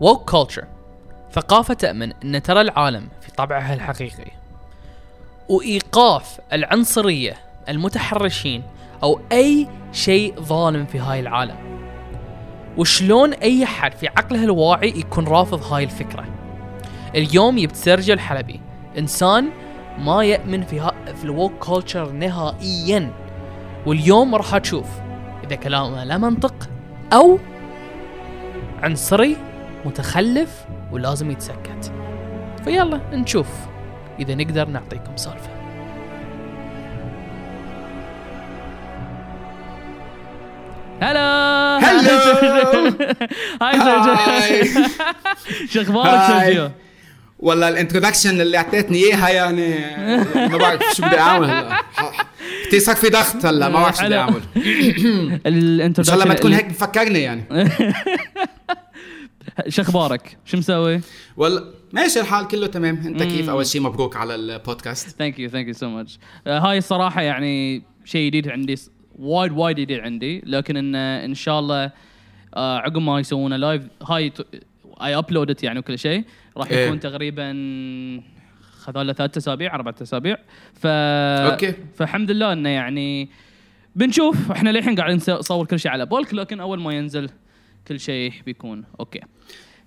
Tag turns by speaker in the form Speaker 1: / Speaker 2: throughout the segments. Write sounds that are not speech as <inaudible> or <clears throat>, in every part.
Speaker 1: woke culture. ثقافة تؤمن أن ترى العالم في طبعها الحقيقي. وإيقاف العنصرية المتحرشين أو أي شيء ظالم في هاي العالم. وشلون أي حد في عقله الواعي يكون رافض هاي الفكرة. اليوم سيرجيو الحلبي إنسان ما يأمن في في ال woke culture نهائيا. واليوم راح تشوف إذا كلامه لا منطق أو عنصري متخلف ولازم يتسكت فيلا نشوف إذا نقدر نعطيكم سالفة هلا
Speaker 2: هلو. <laughs> hi.
Speaker 1: سيرجيو <laughs> شو
Speaker 2: أخبارك.
Speaker 1: سيرجيو؟
Speaker 2: والله ال introduction اللي أعطيتني إياها يعني <laughs> ما بعرف شو بدي أعمل هلا كثير صار في ضغط هلا ما بعرف شو بدي. أعمل <clears throat> إن شاء الله ما تكون هيك مفكرني يعني
Speaker 1: شو أخبارك؟ شو مسوي؟
Speaker 2: والله ماشي الحال كله تمام. انت كيف؟ أول شيء مبروك على ال
Speaker 1: podcast. thank you thank you so much هاي الصراحة يعني شيء جديد عندي وايد وايد جديد عندي. لكن ان إن شاء الله آه، عقب ما يسوونه live هاي I upload it يعني وكل شيء. راح
Speaker 2: إيه.
Speaker 1: يكون تقريبا خذ له ثلاث أسابيع أربع أسابيع. ف
Speaker 2: okay.
Speaker 1: فالحمد لله إنه يعني بنشوف. إحنا للحين قاعدين نصور كل شيء على bulk لكن أول ما ينزل كل شيء بيكون okay.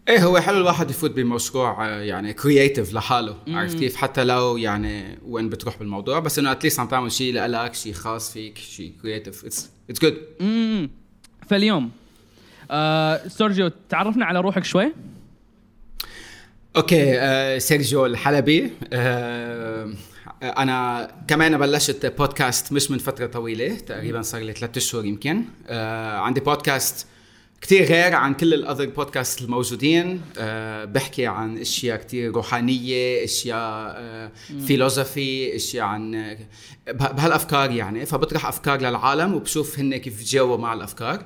Speaker 2: إيه هو حلو الواحد يفوت بمشروع يعني creative لحاله عرفت كيف؟ حتى لو يعني وين بتروح بالموضوع بس إنه at least عم تعمل شيء لك شيء خاص فيك شيء creative it's it's
Speaker 1: good فاليوم آه سيرجيو تعرفنا على روحك شوي؟
Speaker 2: okay آه سيرجيو الحلبي آه أنا كمان بلشت بودكاست مش من فترة طويلة تقريبا صار لي ثلاثة أشهر يمكن. آه عندي بودكاست كتير غير عن كل ال other podcast الموجودين. آه بحكي عن أشياء كتير روحانية أشياء آه philosophy أشياء عن آه، بها- بهالأفكار يعني. فبطرح أفكار للعالم وبشوف هن كيف بتجاوبوا مع الأفكار.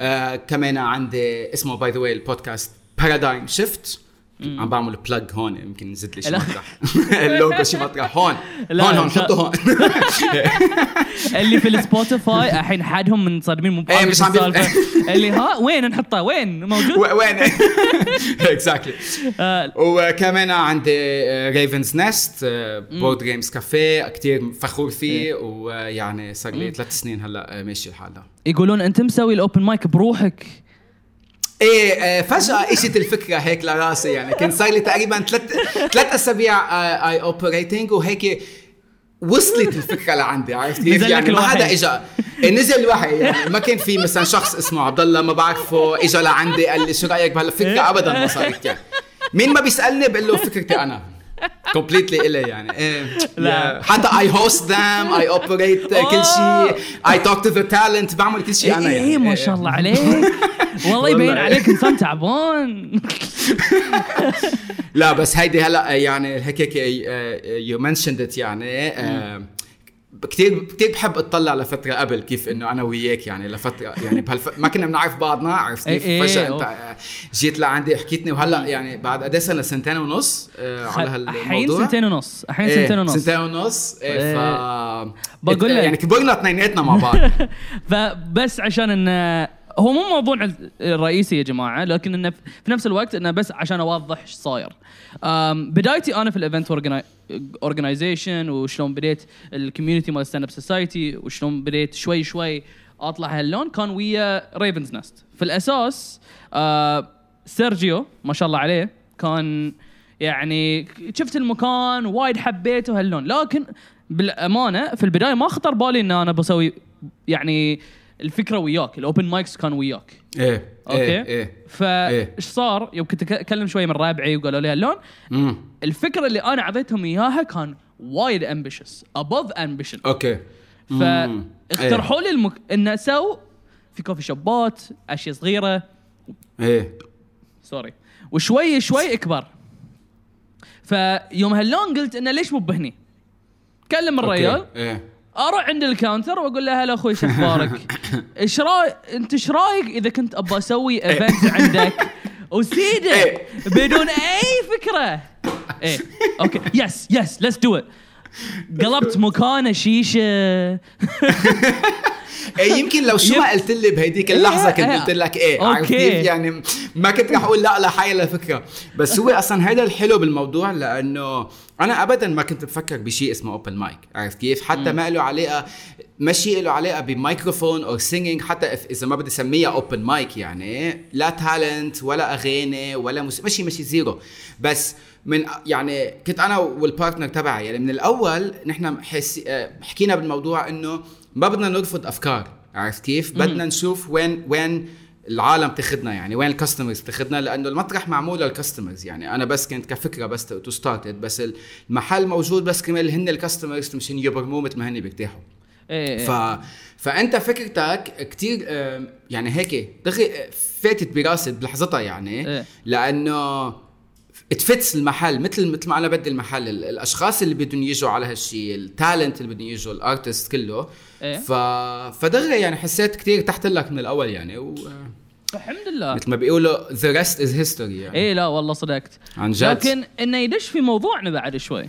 Speaker 2: آه كمان عندي اسمه by the way البودكاست Paradigm Shift عم بعمل plug هون يمكن نزيد لي شي. مطرح. <laughs> اللوجو شي مطرح. هون. هون هون حطه هون. <laughs>
Speaker 1: اللي في ال Spotify الحين حدهم منصدمين مو
Speaker 2: إيه، مش عم <laughs>
Speaker 1: اللي ها وين نحطه؟ وين؟ موجود؟
Speaker 2: وين؟ exactly
Speaker 1: آه،
Speaker 2: وكمان عندي Raven's Nest board games café كثير فخور فيه. ويعني صار لي ثلاث سنين هلأ ماشي الحال.
Speaker 1: يقولون أنت مسوي ال open mic بروحك.
Speaker 2: إيه آه، فجأة اجت الفكرة هيك لراسي يعني. كان صار لي تقريبا ثلاث ثلاث أسابيع I operating وهيك وصلت الفكرة لعندي عرفت كيف؟ يعني ما. حدا اجى إيه، نزل الوحي يعني. ما كان في مثلا شخص اسمه عبد الله ما بعرفه اجى لعندي قال لي شو رأيك بهالفكرة؟ ابدا ما صارت يعني. مين ما بيسألني بقول له فكرتي أنا. completely الي يعني. إيه <laughs>
Speaker 1: لا.
Speaker 2: حتى I host them I operate كل شيء. I talk to the talent بعمل كل شيء أنا
Speaker 1: إيه
Speaker 2: يعني.
Speaker 1: إيه، ما
Speaker 2: إيه.
Speaker 1: شاء الله عليك. <laughs> والله يبين. عليك إنسان تعبان. <laughs>
Speaker 2: لا بس هيدي هلا يعني هيك you mentioned it يعني كثير كثير بحب اطلع لفترة قبل كيف إنه أنا وياك يعني لفترة يعني بهالف... ما كنا بنعرف بعضنا عرفت كيف؟
Speaker 1: إيه، إيه،
Speaker 2: فجأة. أنت جيت لعندي حكيتني وهلأ يعني بعد قد إيه سنة؟ سنتين ونص آه، على هالموضوع؟
Speaker 1: الحين سنتين ونص الحين
Speaker 2: إيه،
Speaker 1: سنتين ونص.
Speaker 2: سنتين ونص إيه، ف
Speaker 1: بقول لك.
Speaker 2: يعني كبرنا اثنيناتنا مع بعض. <laughs>
Speaker 1: فبس عشان انه هو مو موضوع الرئيسي يا جماعة لكن إنه في نفس الوقت إنه بس عشان أوضح إيش صاير. بدايتي أنا في ال event organization وشلون بديت ال community مال Stand Up Society وشلون بديت شوي شوي أطلع هاللون كان ويا Raven's Nest. في الأساس سيرجيو ما شاء الله عليه كان يعني شفت المكان وايد حبيته هاللون لكن بالأمانة في البداية ما خطر بالي إن أنا بسوي يعني الفكرة وياك ال open mics كان وياك. إيه
Speaker 2: okay؟ إيه إيه.
Speaker 1: فايش صار؟ يوم كنت أكلم شوي من ربعي وقالوا لي هاللون.
Speaker 2: امم
Speaker 1: الفكرة اللي أنا أعطيتهم إياها كان وايد ambitious above ambition
Speaker 2: okay. مم.
Speaker 1: فاقترحوا لي المك... إن أسوي في coffee shop ات أشياء
Speaker 2: صغيرة.
Speaker 1: إيه. sorry وشوي شوي أكبر. فيوم هاللون قلت إنه ليش مو بهني؟ كلم
Speaker 2: okay.
Speaker 1: الرجال.
Speaker 2: إيه.
Speaker 1: أروح عند ال counter وأقول له هلا أخوي شو أخبارك؟ <laughs> إيش رايك أنت إيش رأيك إذا كنت أبغى أسوي event عندك؟ <laughs> وسيده
Speaker 2: إيه.
Speaker 1: بدون أي فكرة. إيه. okay. yes yes let's do it قلبت مكانه شيشه <laughs>
Speaker 2: يمكن لو شو ما قلت لي بهديك
Speaker 1: إيه،
Speaker 2: اللحظة كنت
Speaker 1: إيه.
Speaker 2: قلت لك إيه عرفت. كيف؟ يعني ما كنت رح أقول لا لهي الفكرة بس هو أصلا هذا الحلو بالموضوع لأنه أنا ابدا ما كنت بفكر بشيء اسمه open mic عرفت كيف؟ حتى ما له علاقة ما شيء له علاقة بميكروفون أو singing حتى اذا ما بدي أسميها open mic يعني لا talent ولا أغاني ولا موسيقى ماشي ماشي zero بس من يعني كنت أنا وال partner تبعي يعني من الأول نحن حس... آه، حكينا بالموضوع إنه ما بدنا نرفض أفكار عرفت كيف؟ بدنا نشوف وين وين العالم تاخذنا يعني وين ال customers تاخذنا لأنه المطرح معمول لل customers يعني أنا بس كنت كفكرة بس to start it بس المحل موجود بس كمان هن ال customers مشان يبرموه مثل ما هن بيرتاحوا
Speaker 1: إيه
Speaker 2: ف فأنت فكرتك كتير آم، يعني هيك دغري آه، فاتت براسي بلحظتها يعني
Speaker 1: إيه.
Speaker 2: لأنه it fits المحل مثل مثل ما أنا بدي المحل. ال- الأشخاص اللي بدهم يجوا على هالشيء ال talent اللي بدهم يجوا ال artist كله.
Speaker 1: إيه.
Speaker 2: ف فدغري يعني حسيت كتير ارتحت لك من الأول يعني و...
Speaker 1: الحمد لله.
Speaker 2: مثل ما بيقولوا the rest is history يعني.
Speaker 1: إيه لا والله صدقت.
Speaker 2: عن جد.
Speaker 1: لكن إنه يدش في موضوعنا بعد شوي.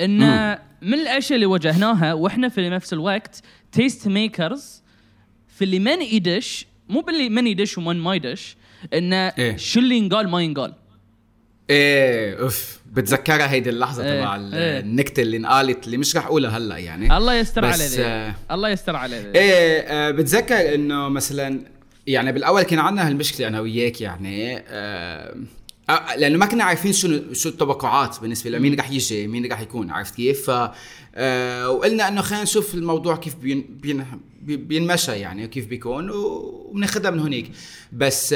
Speaker 1: إنه من الأشياء اللي واجهناها وإحنا في نفس الوقت taste makers في اللي من يدش مو باللي من يدش ومن ما يدش إنه
Speaker 2: إيه.
Speaker 1: شو اللي ينقال ما ينقال.
Speaker 2: إيه أوف بتذكرها هيدي اللحظة
Speaker 1: إيه،
Speaker 2: تبع
Speaker 1: إيه.
Speaker 2: النكتة اللي انقالت اللي مش رح أقولها هلا يعني.
Speaker 1: الله يستر ذي
Speaker 2: آه،
Speaker 1: الله يستر ذي
Speaker 2: إيه آه، بتذكر إنه مثلا يعني بالأول كان عندنا هالمشكلة أنا وياك يعني آه آه، لأنه ما كنا عارفين شو شو التوقعات بالنسبة لمين رح يجي مين رح يكون عرفت كيف؟ ف آه وقلنا إنه خلينا نشوف الموضوع كيف بين بين بي- بينمشى يعني وكيف بيكون؟ وبناخذها من هونيك. بس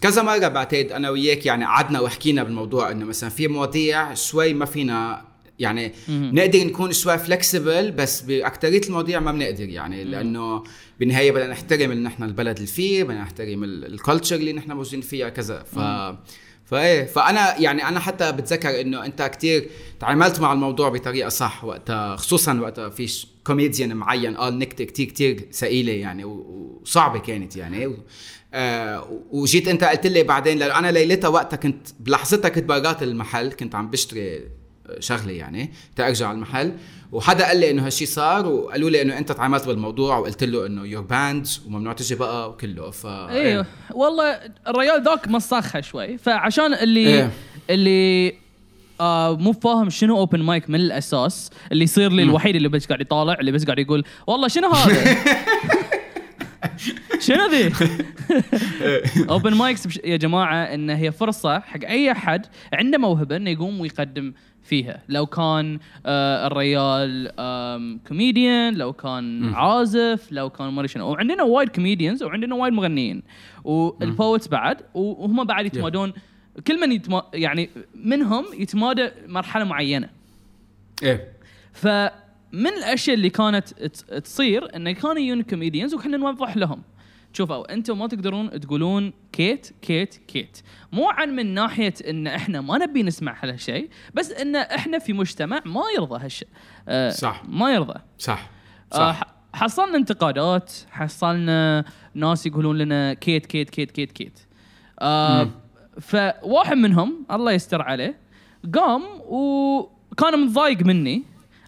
Speaker 2: كذا مرة بعتقد أنا وياك يعني قعدنا وحكينا بالموضوع إنه مثلا في مواضيع شوي ما فينا يعني نقدر نكون شوي flexible بس باكثريه المواضيع ما بنقدر يعني لأنه بالنهاية بدنا نحترم اللي نحن البلد اللي فيه بدنا نحترم ال culture اللي نحن موجودين فيها كذا. ف فإيه فأنا يعني أنا حتى بتذكر إنه أنت كتير تعاملت مع الموضوع بطريقة صح وقتها خصوصا وقتها في كوميديان معين قال نكته كتير كتير ثقيلة يعني وصعبة كانت يعني. آه وجيت أنت قلت لي بعدين لأنه أنا ليلتها وقتها كنت بلحظتها كنت برات المحل كنت عم بشتري شغلة يعني تارجع على المحل. وحدا قال لي إنه هالشي صار وقالوا لي إنه أنت تعاملت بالموضوع وقلت له إنه you're banned وممنوع تجي بقى وكله. ف
Speaker 1: أيوه والله الريال ذاك مسخها شوي. فعشان اللي
Speaker 2: إيه.
Speaker 1: اللي آه مو فاهم شنو open mic من الأساس اللي يصير لي الوحيد اللي بس قاعد يطالع اللي بس قاعد يقول والله شنو هذا؟ <laughs> شنو ذي؟ <laughs> open mics يا جماعة إن هي فرصة حق أي أحد عنده موهبة إنه يقوم ويقدم فيها. لو كان آه الريال كوميديان لو كان عازف لو كان ما شنو. وعندنا وايد comedians وعندنا وايد مغنيين. وال poets بعد وهم بعد يتمادون كل من يتما يعني منهم يتمادى مرحلة معينة.
Speaker 2: إيه.
Speaker 1: فمن الأشياء اللي كانت تصير انه كانوا يجون comedians وكنا نوضح لهم. شوفوا أنتم ما تقدرون تقولون كيت كيت كيت. مو عن من ناحية إن إحنا ما نبي نسمع هالشيء بس إن إحنا في مجتمع ما يرضى هالشيء آه
Speaker 2: صح.
Speaker 1: ما يرضى.
Speaker 2: صح.
Speaker 1: آه
Speaker 2: صح.
Speaker 1: ح- حصلنا انتقادات حصلنا ناس يقولون لنا كيت كيت كيت كيت كيت. آه فواحد منهم الله يستر عليه قام وكان متضايق مني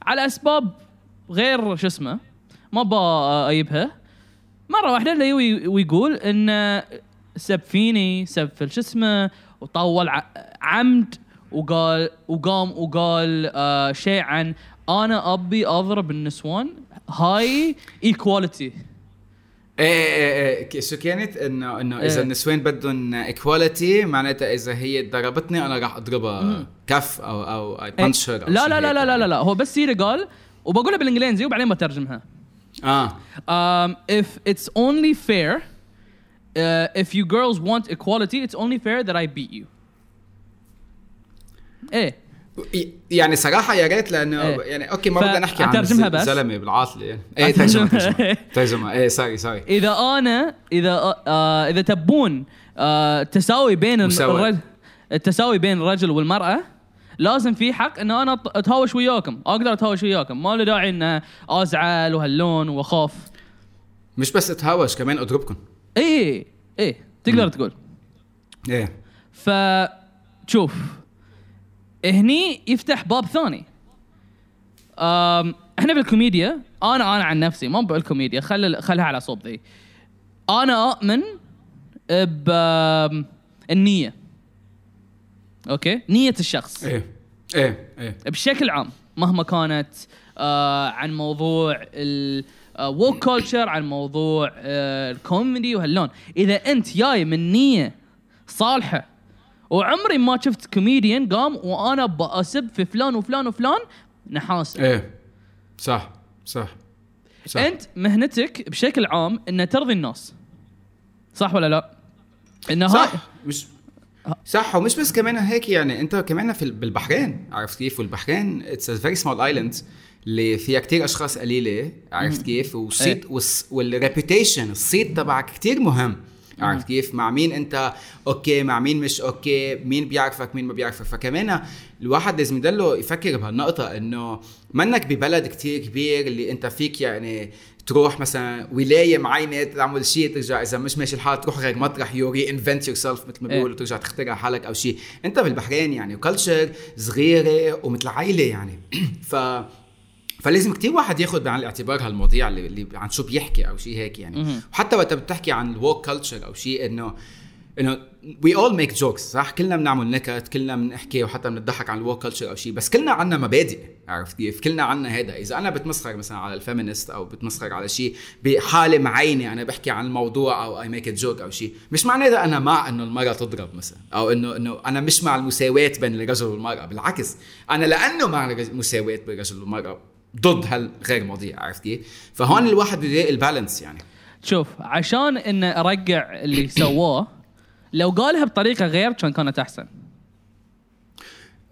Speaker 1: على أسباب غير شو اسمه ما بجيبها مرة واحدة اللي وي- ويقول إن سب فيني سب في شو اسمه وطول عمد وقال وقام وقال آه شيء عن أنا أبي أضرب النسوان. هاي ايكواليتي
Speaker 2: إيه إيه إيه ك- شو كانت؟ انه إنه إذا
Speaker 1: إيه.
Speaker 2: النسوان بدهم equality معناتها إذا هي ضربتني أنا راح أضربها كف أو أو بانشر
Speaker 1: لا لا لا لا لا لا, لا. هو بس seriously قال وبقولها بالإنجليزي وبعدين بترجمها
Speaker 2: آه.
Speaker 1: Um, if it's only fair uh, if you girls want equality it's only fair that I beat you.
Speaker 2: إيه يعني صراحة يا ريت لأنه
Speaker 1: إيه.
Speaker 2: يعني أوكي ما
Speaker 1: ف-
Speaker 2: بدنا نحكي عن؟ الزلمة بالعاطلة. يعني إيه ترجمة <laughs> ترجمة. إيه sorry sorry
Speaker 1: إذا أنا إذا آه إذا تبون آه تساوي بين. الرجل التساوي بين الرجل والمرأة لازم في حق إن أنا أتهاوش وياكم. أقدر أتهاوش وياكم. ما له داعي ان أزعل وهاللون وأخاف.
Speaker 2: مش بس أتهاوش كمان أضربكم.
Speaker 1: إيه إيه تقدر تقول.
Speaker 2: إيه.
Speaker 1: فشوف هني يفتح باب ثاني. أم إحنا بالكوميديا أنا أنا عن نفسي ما بالكوميديا. خل خلها على صوب ذي. أنا أؤمن ب النية. أوكي؟ نية الشخص.
Speaker 2: إيه. إيه إيه.
Speaker 1: بشكل عام مهما كانت آه عن موضوع ال woke culture عن موضوع آه الكوميدي وهاللون. إذا أنت جاي من نية صالحة وعمري ما شفت كوميديان قام وأنا بأسب في فلان وفلان وفلان نحاسه
Speaker 2: إيه. صح صح صح.
Speaker 1: أنت مهنتك بشكل عام ان ترضي الناس. صح ولا لا؟ إنه هاي
Speaker 2: صح. مش صح ومش بس كمان هيك يعني انت كمان في بالبحرين عرفت كيف؟ والبحرين it's very small island اللي فيها كتير أشخاص قليلة عرفت كيف؟ والصيت وال reputation الصيت تبعك كتير مهم عرفت كيف؟ مع مين انت أوكي مع مين مش أوكي مين بيعرفك مين ما بيعرفك. فكمان الواحد لازم يضله يفكر بهالنقطة إنه منك ببلد كتير كبير اللي انت فيك يعني تروح مثلا ولاية معينة تعمل شيء ترجع إذا مش ماشي الحال تروح غير مطرح you reinvent yourself مثل ما
Speaker 1: إيه.
Speaker 2: بيقولوا ترجع تخترع حالك أو شيء أنت بالبحرين يعني و culture صغيرة ومثل عائلة يعني <clears throat> ف فلازم كتير واحد ياخذ بعين الاعتبار هالمواضيع اللي, اللي عن شو بيحكي أو شيء هيك يعني. وحتى وقت بتحكي عن ال woke culture أو شيء انه إنه we all make jokes صح؟ كلنا بنعمل نكت كلنا بنحكي وحتى بنضحك عن ال woke culture أو شيء بس كلنا عنا مبادئ عرفت كيف؟ كلنا عنا هذا إذا أنا بتمسخر مثلا على ال feminist أو بتمسخر على شيء بحالة معينه أنا بحكي عن الموضوع أو I make joke أو شيء مش معناه أنا مع إنه المرأة تضرب مثلا أو إنه إنه أنا مش مع المساواة بين الرجل والمرأة بالعكس. أنا لأنه مع المساواه بين الرجل والمرأة ضد هالغير مواضيع عرفت كيف؟ فهون الواحد بده ال balance يعني.
Speaker 1: شوف عشان ان أرجع اللي سواه لو قالها بطريقة غير كان كانت أحسن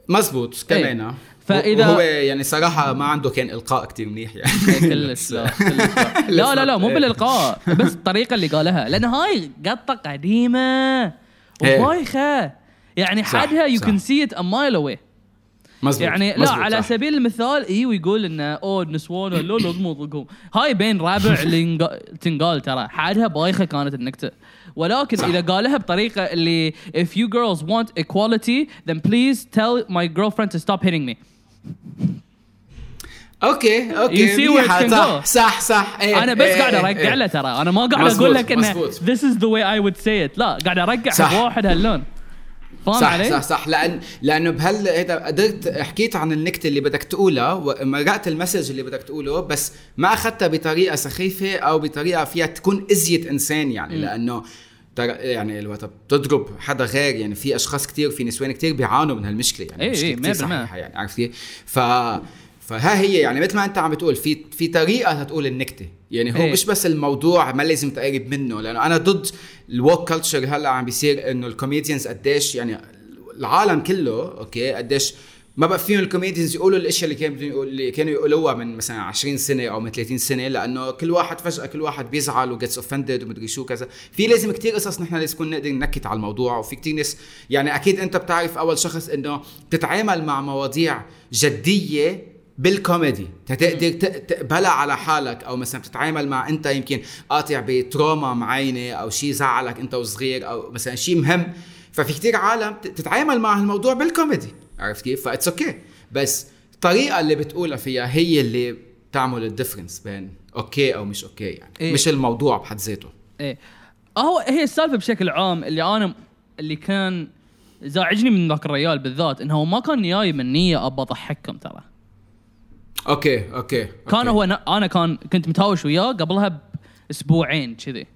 Speaker 2: مزبوط كمان
Speaker 1: إيه. فإذا
Speaker 2: هو يعني صراحة ما عنده كان إلقاء كتير منيح يعني
Speaker 1: كلش لا كلش لا. لا لا لا مو
Speaker 2: إيه.
Speaker 1: بالإلقاء بس الطريقة اللي قالها لأن هاي قطة قديمة
Speaker 2: إيه.
Speaker 1: وبايخه يعني حدها يو. كان سي ات ا مايل اواي
Speaker 2: مزبوط
Speaker 1: يعني لا
Speaker 2: مزبوط،
Speaker 1: على
Speaker 2: صح.
Speaker 1: سبيل المثال اي ويقول إنه أوه النسوان لازم يضرقون هاي بين رابع اللي تنقال ترى حدها بايخة كانت النكتة ولكن
Speaker 2: صح.
Speaker 1: إذا قالها بطريقة اللي if you girls want equality then please tell my girlfriend to stop hitting me
Speaker 2: أوكي
Speaker 1: You
Speaker 2: أوكي
Speaker 1: see where it
Speaker 2: منيحة،
Speaker 1: can
Speaker 2: صح
Speaker 1: go.
Speaker 2: صح صح إيه
Speaker 1: أنا بس
Speaker 2: إيه،
Speaker 1: قاعد
Speaker 2: إيه،
Speaker 1: أرجع
Speaker 2: إيه.
Speaker 1: له ترى أنا ما قاعد أقول لك
Speaker 2: إنه
Speaker 1: this is the way I would say it لا قاعد أرجع
Speaker 2: صح.
Speaker 1: حق واحد هاللون فاهم
Speaker 2: صح
Speaker 1: علي؟
Speaker 2: صح صح لأن لأنه بهال هيدا قدرت حكيت عن النكتة اللي بدك تقولها ومرقت المسج اللي بدك تقوله بس ما أخذتها بطريقة سخيفة أو بطريقة فيها تكون ازيد إنسان يعني لأنه ترى يعني الوقت بتضرب حدا غير يعني في أشخاص كتير في نسوان كتير بيعانوا من هالمشكلة يعني كتير
Speaker 1: 100%.
Speaker 2: صحيحة يعني عرفت كيف؟ ف فها هي يعني مثل ما أنت عم بتقول في في طريقة تقول النكتة يعني هو
Speaker 1: إيه.
Speaker 2: مش بس الموضوع ما لازم تقرب منه لأنه أنا ضد ال woke culture هلأ عم بيصير إنه ال comedians قديش يعني العالم كله أوكي قديش ما بقى فيهم ال comedians يقولوا الأشياء اللي كانوا اللي كانوا يقولوها من مثلا 20 سنة أو من 30 سنة لأنه كل واحد فجأة كل واحد بيزعل و gets offended ومدري شو كذا. في لازم كتير قصص نحن لازم نكون نقدر ننكت على الموضوع وفي كتير ناس يعني أكيد أنت بتعرف أول شخص إنه تتعامل مع مواضيع جدية بالكوميدي. تقدر ت- تقبلها على حالك أو مثلا تتعامل مع أنت يمكن قاطع ب trauma معينة أو شيء زعلك أنت وصغير أو مثلا شيء مهم. ففي كتير عالم تتعامل مع الموضوع بالكوميدي. عرفت كيف؟ ف it's أوكي بس الطريقة اللي بتقولها فيها هي اللي بتعمل ال difference بين أوكي أو مش أوكي يعني.
Speaker 1: إيه.
Speaker 2: مش الموضوع بحد ذاته.
Speaker 1: إيه. هو هي السالفة بشكل عام اللي أنا اللي كان زعجني من ذاك الريال بالذات إنه هو ما كان جاي من نية ابى أضحككم ترى.
Speaker 2: okay okay, okay.
Speaker 1: كان هو أنا كان كنت متهاوش وياه قبلها بأسبوعين كذي.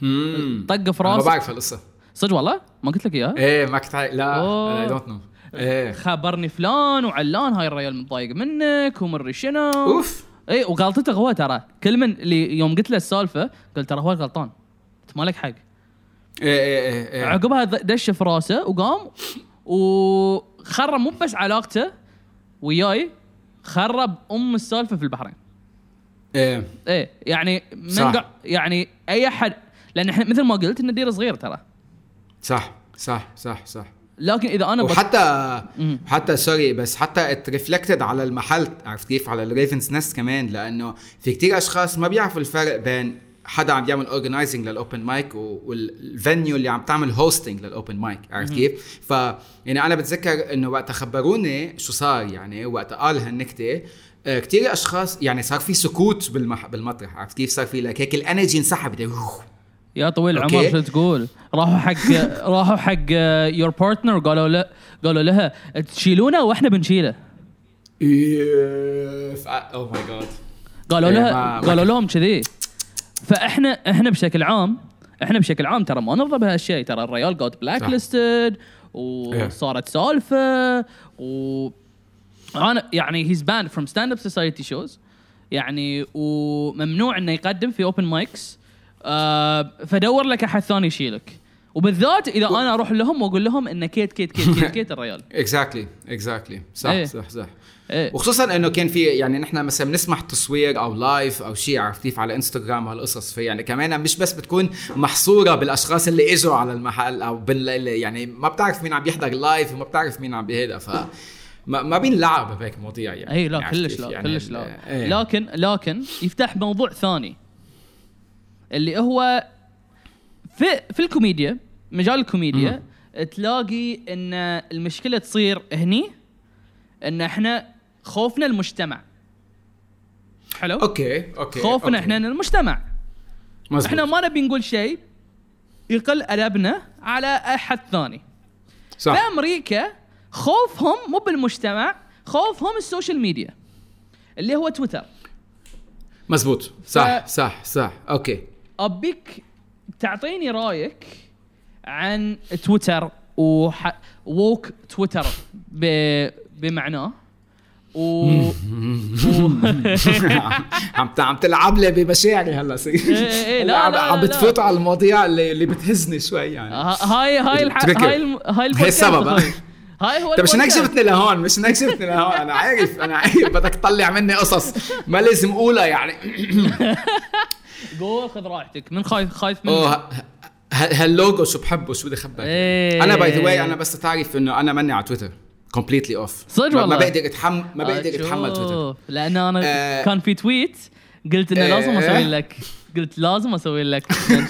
Speaker 2: مم.
Speaker 1: طق في
Speaker 2: أنا ما
Speaker 1: راسي
Speaker 2: بعرف القصة
Speaker 1: صدق والله؟ ما قلت لك إياها؟
Speaker 2: إيه ما كنت لا. I don't know إيه.
Speaker 1: خبرني فلان وعلان هاي الريال متضايق منك ومري شنو.
Speaker 2: أوف.
Speaker 1: اي وغلطته هو ترى كل من اللي يوم قلت له السالفة قلت ترى هو غلطان. أنت مالك حق.
Speaker 2: إيه إيه إيه, إيه.
Speaker 1: عقبها دش في راسه وقام وخرب مو بس علاقته وياي خرب أم السالفة في البحرين.
Speaker 2: إيه.
Speaker 1: إيه يعني من
Speaker 2: صح.
Speaker 1: قا- يعني أي أحد لأن إحنا مثل ما قلت إن ديره صغير ترى.
Speaker 2: صح صح صح صح.
Speaker 1: لكن إذا أنا بط...
Speaker 2: وحتى
Speaker 1: مم.
Speaker 2: حتى sorry بس حتى it reflected على المحل عرفت كيف على ال Raven's Nest كمان لأنه في كتير أشخاص ما بيعرفوا الفرق بين حدا عم يعمل organizing لل open mic وال venue اللي عم تعمل hosting لل open mic عرفت كيف؟ ف يعني أنا بتذكر إنه وقت خبروني شو صار يعني وقت قال هالنكتة آه، كثير أشخاص يعني صار في سكوت بالمح... بالمطرح عرفت كيف صار في like هيك ال energy انسحبت
Speaker 1: يا طويل. العمر شو تقول؟ راحوا حق <laughs> راحوا حق your partner قالوا لا قالوا لها تشيلونه وإحنا بنشيله
Speaker 2: oh my God
Speaker 1: قالوا
Speaker 2: إيه،
Speaker 1: لها قالوا لهم كذي فاحنا إحنا بشكل عام إحنا بشكل عام ترى ما نرضى بهالشيء ترى الريال جوت بلاك. ليستد. وصارت سالفة و أنا يعني he's banned from Stand Up Society shows يعني وممنوع إنه يقدم في open mics آه فدور لك أحد ثاني يشيلك. وبالذات إذا أنا أروح لهم وأقول لهم إنه كيت كيت كيت كيت, كيت الريال. <laughs>
Speaker 2: exactly exactly صح
Speaker 1: إيه.
Speaker 2: صح صح.
Speaker 1: إيه.
Speaker 2: وخصوصا إنه كان في يعني نحن مثلا بنسمح تصوير أو live أو شيء عرفت كيف على انستغرام وهالقصص. في يعني كمان مش بس بتكون محصورة بالأشخاص اللي إجوا على المحل أو بال يعني ما بتعرف مين عم يحضر ال live وما بتعرف مين عم بهذا ف ما, ما بينلعب بهيك مواضيع يعني.
Speaker 1: اي لا
Speaker 2: عرفت
Speaker 1: كلش؟ لا
Speaker 2: يعني
Speaker 1: كلش لا.
Speaker 2: إيه.
Speaker 1: لكن لكن يفتح موضوع ثاني. اللي هو في في الكوميديا مجال الكوميديا تلاقي إن المشكلة تصير هني إن إحنا خوفنا المجتمع. حلو؟
Speaker 2: okay okay
Speaker 1: خوفنا
Speaker 2: okay.
Speaker 1: إحنا من المجتمع.
Speaker 2: مزبوط.
Speaker 1: إحنا ما نبي نقول شيء يقل أدبنا على أحد ثاني. في
Speaker 2: صح.
Speaker 1: أمريكا خوفهم مو بالمجتمع خوفهم ال social media اللي هو تويتر.
Speaker 2: مزبوط. صح
Speaker 1: ف-
Speaker 2: صح صح. okay.
Speaker 1: أبيك تعطيني رأيك عن تويتر وح... woke تويتر ب... بمعناه و... <laughs>
Speaker 2: عم عم تلعب لي بمشاعري هلأ سي.
Speaker 1: إيه، إيه، لا،
Speaker 2: عم-
Speaker 1: لا،
Speaker 2: عم
Speaker 1: لا،
Speaker 2: بتفوت على المواضيع اللي, اللي بتهزني شوي يعني.
Speaker 1: هاي هاي الح...
Speaker 2: ال trigger.
Speaker 1: هاي الم... هاي البودكاست
Speaker 2: السبب،.
Speaker 1: هاي. هو
Speaker 2: طيب مش انك. جبتني لهون مش انك جبتني لهون. أنا عارف أنا عارف. بدك تطلع مني قصص. ما لازم أقولها يعني. <laughs>
Speaker 1: قول خذ راحتك من خايف خايف منك
Speaker 2: أوه هاللوجو شو بحبه شو بدي أخبرك
Speaker 1: إيه.
Speaker 2: أنا by the way أنا بس تعرف إنه أنا ماني على تويتر completely off
Speaker 1: صدق
Speaker 2: ما
Speaker 1: والله؟
Speaker 2: بقدر اتحمل ما بقدر أتحمل تويتر
Speaker 1: شوف، لأن أنا
Speaker 2: آه.
Speaker 1: كان في tweet قلت إنه
Speaker 2: آه.
Speaker 1: لازم أسوي لك قلت لازم أسوي لك. <laughs>
Speaker 2: إيه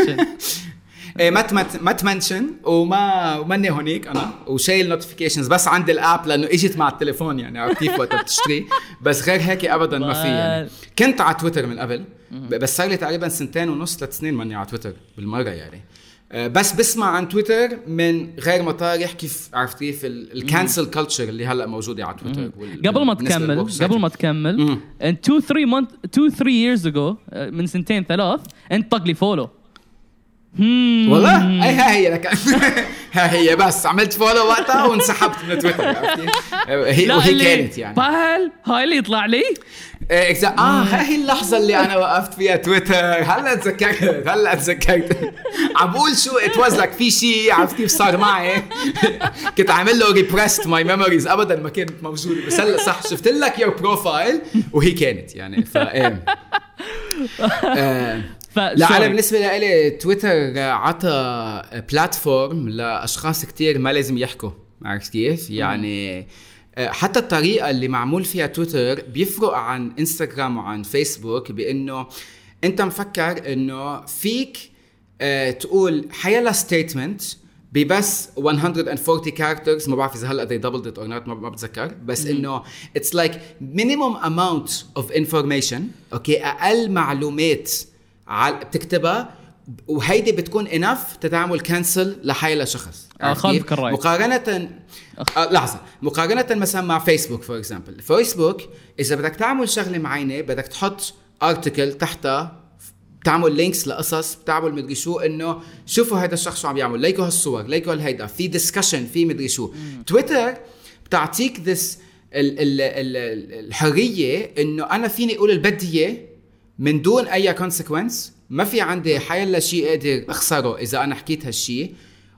Speaker 2: ما تمت ما ت mention وما وماني هونيك أنا. وشايل notifications بس عندي ال app لأنه إجت مع التليفون يعني عرفت كيف وقت بتشتري. <laughs> بس غير هيك ابدا ما في يعني. كنت على تويتر من قبل. بس صار لي تقريبا سنتين ونص ثلاث سنين ماني على تويتر بالمرة يعني. آه، بس بسمع عن تويتر من غير مطارح كيف عرفت كيف؟ ال cancel culture اللي هلأ موجوده على تويتر
Speaker 1: قبل ما تكمل قبل ما. تكمل
Speaker 2: مم.
Speaker 1: ان 2 3 month 2 3 years ago آه، من سنتين ثلاث انت طق لي follow
Speaker 2: والله؟ أي ها هي لك. <laughs> ها هي بس. عملت follow وقتها وانسحبت من تويتر؟ هي
Speaker 1: لا
Speaker 2: وهي كانت يعني.
Speaker 1: بهل هاي اللي يطلع لي؟
Speaker 2: اكزا آه هاي اللحظة اللي أنا وقفت فيها تويتر هلا تذكرت هلا تذكرت. عم بقول شو ات واز لك في شيء عرفت كيف صار معي. كنت عامل له ريبرست ماي ميموريز ابدا ما كانت موجودة. بس هلا صح شفت لك يور بروفايل وهي كانت يعني. ف إيه. <laughs> آه،
Speaker 1: ف
Speaker 2: لا. أنا بالنسبة لي تويتر عطى platform لأشخاص كتير ما لازم يحكوا. عرفت كيف؟ يعني حتى الطريقة اللي معمول فيها تويتر بيفرق عن إنستغرام وعن فيسبوك بأنه أنت مفكر إنه فيك آه، تقول حيلا statement ببس 140 characters ما بعرف إذا هلأ they doubled it or not ما بتذكر. بس إنه it's like minimum amount of information okay؟ أقل معلومات بتكتبها وهيدي بتكون enough تتعمل cancel لحيلا شخص
Speaker 1: آه،
Speaker 2: كيف؟
Speaker 1: الرأي.
Speaker 2: مقارنة آه لحظة. مقارنة مثلا مع فيسبوك for example فيسبوك إذا بدك تعمل شغلة معينة بدك تحط article تحتها بتعمل links لقصص بتعمل مدري شو إنه شوفوا هذا الشخص شو عم يعمل ليكوا هالصور ليكوا هالهيدا. في discussion في مدري شو. تويتر بتعطيك this ال ال ال الحرية إنه أنا فيني أقول اللي بدي إياه من دون أي consequence ما في عندي حيلا شيء قادر أخسره إذا أنا حكيت هالشيء.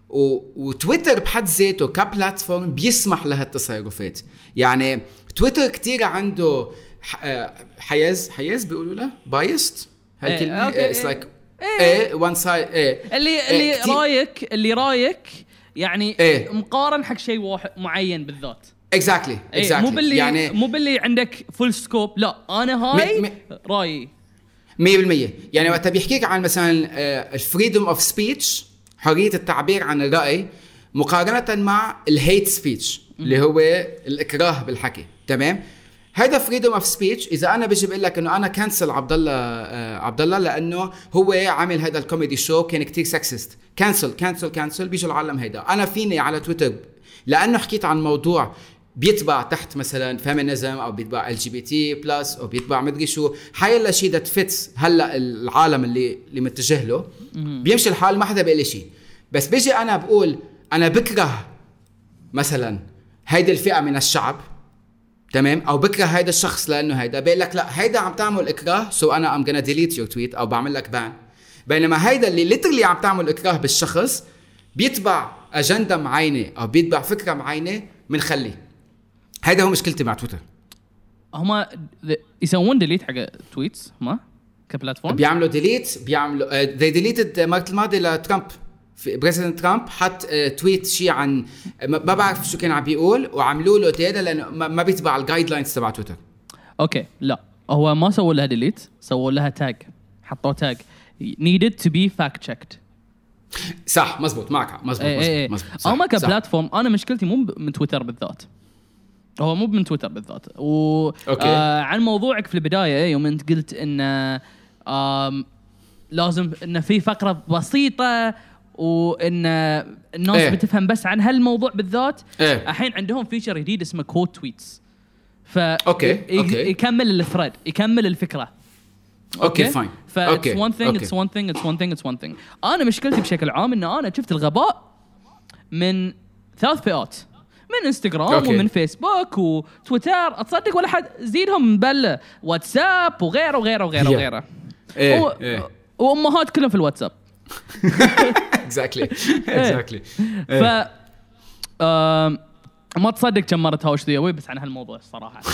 Speaker 2: و... وتويتر بحد ذاته ك platform بيسمح لهالتصرفات. يعني تويتر كتير عنده. آه، حيز حيز بيقولوا له؟ biased
Speaker 1: هالكلمة؟
Speaker 2: okay،
Speaker 1: it's.
Speaker 2: like
Speaker 1: إيه.
Speaker 2: one side إيه.
Speaker 1: اللي
Speaker 2: إيه،
Speaker 1: اللي
Speaker 2: كتير-
Speaker 1: رايك اللي رايك يعني
Speaker 2: إيه.
Speaker 1: مقارن حق شيء واحد معين بالذات.
Speaker 2: exactly
Speaker 1: إيه،
Speaker 2: exactly
Speaker 1: مو باللي
Speaker 2: يعني
Speaker 1: مو باللي عندك full scope لا أنا هاي
Speaker 2: م- م-
Speaker 1: رأيي.
Speaker 2: 100% يعني وقت بيحكيك عن مثلا ال freedom of speech حرية التعبير عن الرأي مقارنة مع ال hate speech اللي هو الإكراه بالحكي. تمام؟ هيدا freedom of speech إذا أنا بجي بقول لك إنه أنا cancel عبد الله آه عبد الله لأنه هو عامل هذا ال comedy show كان كتير sexist cancel cancel cancel بيجوا العالم هيدا. أنا فيني على تويتر لأنه حكيت عن موضوع بيتبع تحت مثلا feminism أو بيتبع LGBT plus أو بيتبع مدري شو. حيلا شيء that fits هلأ العالم اللي اللي متجه له. بيمشي الحال ما حدا بيقول لي شيء. بس بيجي أنا بقول أنا بكره مثلا هيدي الفئة من الشعب تمام؟ أو بكره هيدا الشخص لأنه هيدا. بقول لك لأ هيدا عم تعمل إكراه so أنا I'm gonna delete your tweet أو بعمل لك ban بينما هيدا اللي literally عم تعمل إكراه بالشخص بيتبع اجنده معينة أو بيتبع فكرة معينة بنخليه هيدا هو مشكلتي مع تويتر.
Speaker 1: هم يسوون delete حق tweets هم ك platform؟
Speaker 2: بيعملوا delete بيعملوا they deleted المره الماضيه لترامب. President ترامب حط آه، tweet شيء عن ما ما بعرف شو كان عم بيقول وعملوا له تيدا لأنه ما ما بيتبع ال guidelines تبع تويتر.
Speaker 1: okay لا. هو ما سووا لها delete سووا لها tag حطوا tag needed to be fact checked
Speaker 2: صح مزبوط معك مزبوط
Speaker 1: اي اي
Speaker 2: مزبوط, مزبوط
Speaker 1: هم
Speaker 2: صح.
Speaker 1: ك platform أنا مشكلتي مو من تويتر بالذات. هو مو من تويتر بالذات و
Speaker 2: okay.
Speaker 1: آه عن موضوعك في البداية يوم أنت قلت إن آم لازم إن في فقرة بسيطة وإن الناس
Speaker 2: إيه.
Speaker 1: بتفهم بس عن هالموضوع بالذات
Speaker 2: إيه.
Speaker 1: الحين عندهم feature جديد اسمه quote tweets ف
Speaker 2: okay،
Speaker 1: ي-
Speaker 2: okay.
Speaker 1: يكمل ال thread يكمل الفكرة
Speaker 2: okay، fine.
Speaker 1: ف one thing
Speaker 2: okay.
Speaker 1: it's one thing it's one thing it's one thing أنا مشكلتي بشكل عام إن أنا شفت الغباء من ثلاث فئات من انستغرام
Speaker 2: okay.
Speaker 1: ومن فيسبوك وتويتر. تصدق ولا حد زيدهم بله واتساب وغيره وغيره وغيره
Speaker 2: Yeah.
Speaker 1: وغيره.
Speaker 2: إيه،
Speaker 1: و-
Speaker 2: إيه.
Speaker 1: وأمهات كلهم في الواتساب. <laughs>
Speaker 2: exactly <laughs> exactly
Speaker 1: ف آم، ما تصدق كم مرة تهاوش ذي بس عن هالموضوع الصراحه <laughs>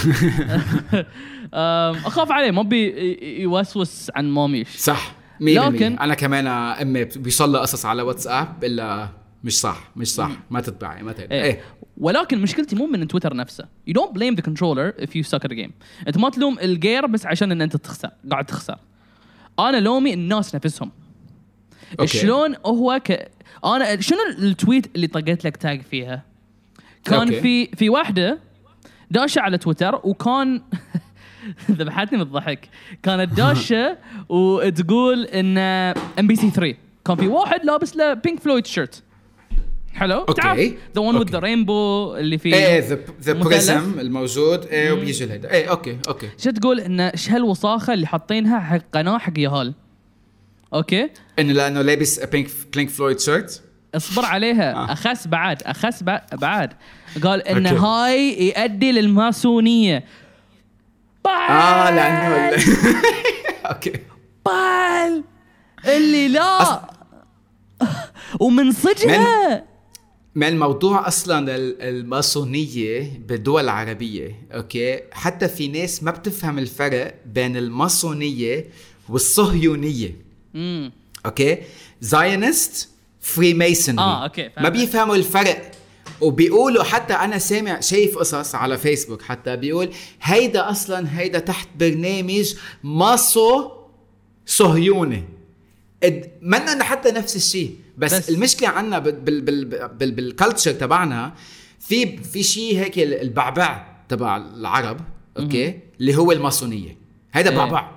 Speaker 1: أخاف عليه ما بي يوسوس عن ماميش
Speaker 2: صح. 100%
Speaker 1: لكن-
Speaker 2: أنا كمان أمي بيوصل لها قصص على واتساب إلا مش صح مش صح. ما تتبعي ما تتبعي إيه.
Speaker 1: ولكن مشكلتي مو من تويتر نفسه. Blame the controller if you suck at a game. انت ما تلوم الجير بس عشان إن أنت تخسر قاعد تخسر. أنا لومي الناس نفسهم.
Speaker 2: okay.
Speaker 1: شلون هو ك... أنا شنو ال tweet اللي طقيت لك tag فيها؟ كان
Speaker 2: okay.
Speaker 1: في في واحدة داشة على تويتر وكان <laughs> ذبحتني من الضحك. كانت داشة <laughs> وتقول إن ام بي سي 3 كان في واحد لابس له بينك فلويد shirt حلو. تعرف the one
Speaker 2: with.
Speaker 1: the rainbow اللي فيه
Speaker 2: إيه
Speaker 1: the.
Speaker 2: prism الموجود. إيه وبيجي الهيدا إيه okay okay.
Speaker 1: شو تقول؟ إن إيش هالوساخه اللي حاطينها حق قناة حق يهال؟ okay.
Speaker 2: انه لأنه لابس بينك بينك فلويد shirt
Speaker 1: اصبر عليها.
Speaker 2: آه.
Speaker 1: أخس بعد أخس بع- بعد. قال إن
Speaker 2: okay.
Speaker 1: هاي يؤدي
Speaker 2: للماسونية. آه لأنه <laughs> okay.
Speaker 1: بال. اللي لا. ومن صجها.
Speaker 2: ما الموضوع أصلا ال- الماسونية بالدول العربية أوكي؟ حتى في ناس ما بتفهم الفرق بين الماسونية والصهيونية.
Speaker 1: امم
Speaker 2: okay؟ Zionist free
Speaker 1: آه، okay، فهمت.
Speaker 2: ما بيفهموا الفرق. وبيقولوا حتى أنا سامع شايف قصص على فيسبوك حتى بيقول هيدا أصلا هيدا تحت برنامج ماسو صهيوني منا حتى نفس الشيء. بس,
Speaker 1: بس-
Speaker 2: المشكلة عنا بال بال بال بال بال culture تبعنا في في شيء هيك البعبع تبع العرب okay؟ اللي هو الماسونية. هيدا
Speaker 1: إيه.
Speaker 2: بعبع.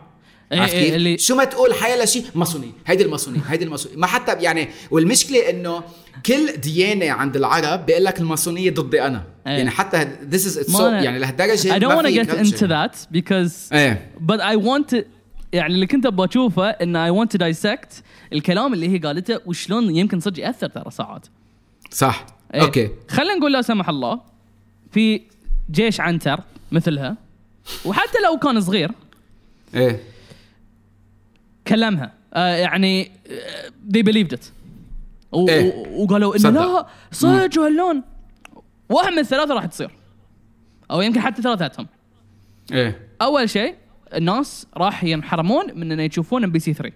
Speaker 1: إيه،
Speaker 2: عرفت
Speaker 1: إيه،
Speaker 2: كيف؟
Speaker 1: اللي-
Speaker 2: شو ما تقول حيلا شيء ماسوني هيدي الماسوني هيدي الماسوني ما حتى يعني والمشكلة إنه كل ديانة عند العرب بيقول لك الماسونية ضدي أنا.
Speaker 1: إيه.
Speaker 2: يعني حتى this is it's so يعني لهالدرجة
Speaker 1: I don't want to get
Speaker 2: culture.
Speaker 1: into that because
Speaker 2: إيه.
Speaker 1: but I want to يعني اللي كنت أبغى أشوفه إن I want to dissect الكلام اللي هي قالته وشلون يمكن صدق يأثر ترى ساعات.
Speaker 2: صح.
Speaker 1: إيه.
Speaker 2: okay.
Speaker 1: خلينا نقول لا سمح الله في جيش عنتر مثلها وحتى لو كان صغير
Speaker 2: إيه.
Speaker 1: كلمها. آه يعني they believed it. و-
Speaker 2: إيه.
Speaker 1: و- وقالوا
Speaker 2: إنه.
Speaker 1: لا صدق وهاللون. واحد من الثلاثة راح تصير. أو يمكن حتى ثلاثتهم
Speaker 2: إيه.
Speaker 1: أول شيء الناس راح ينحرمون من ان يشوفون ام بي سي 3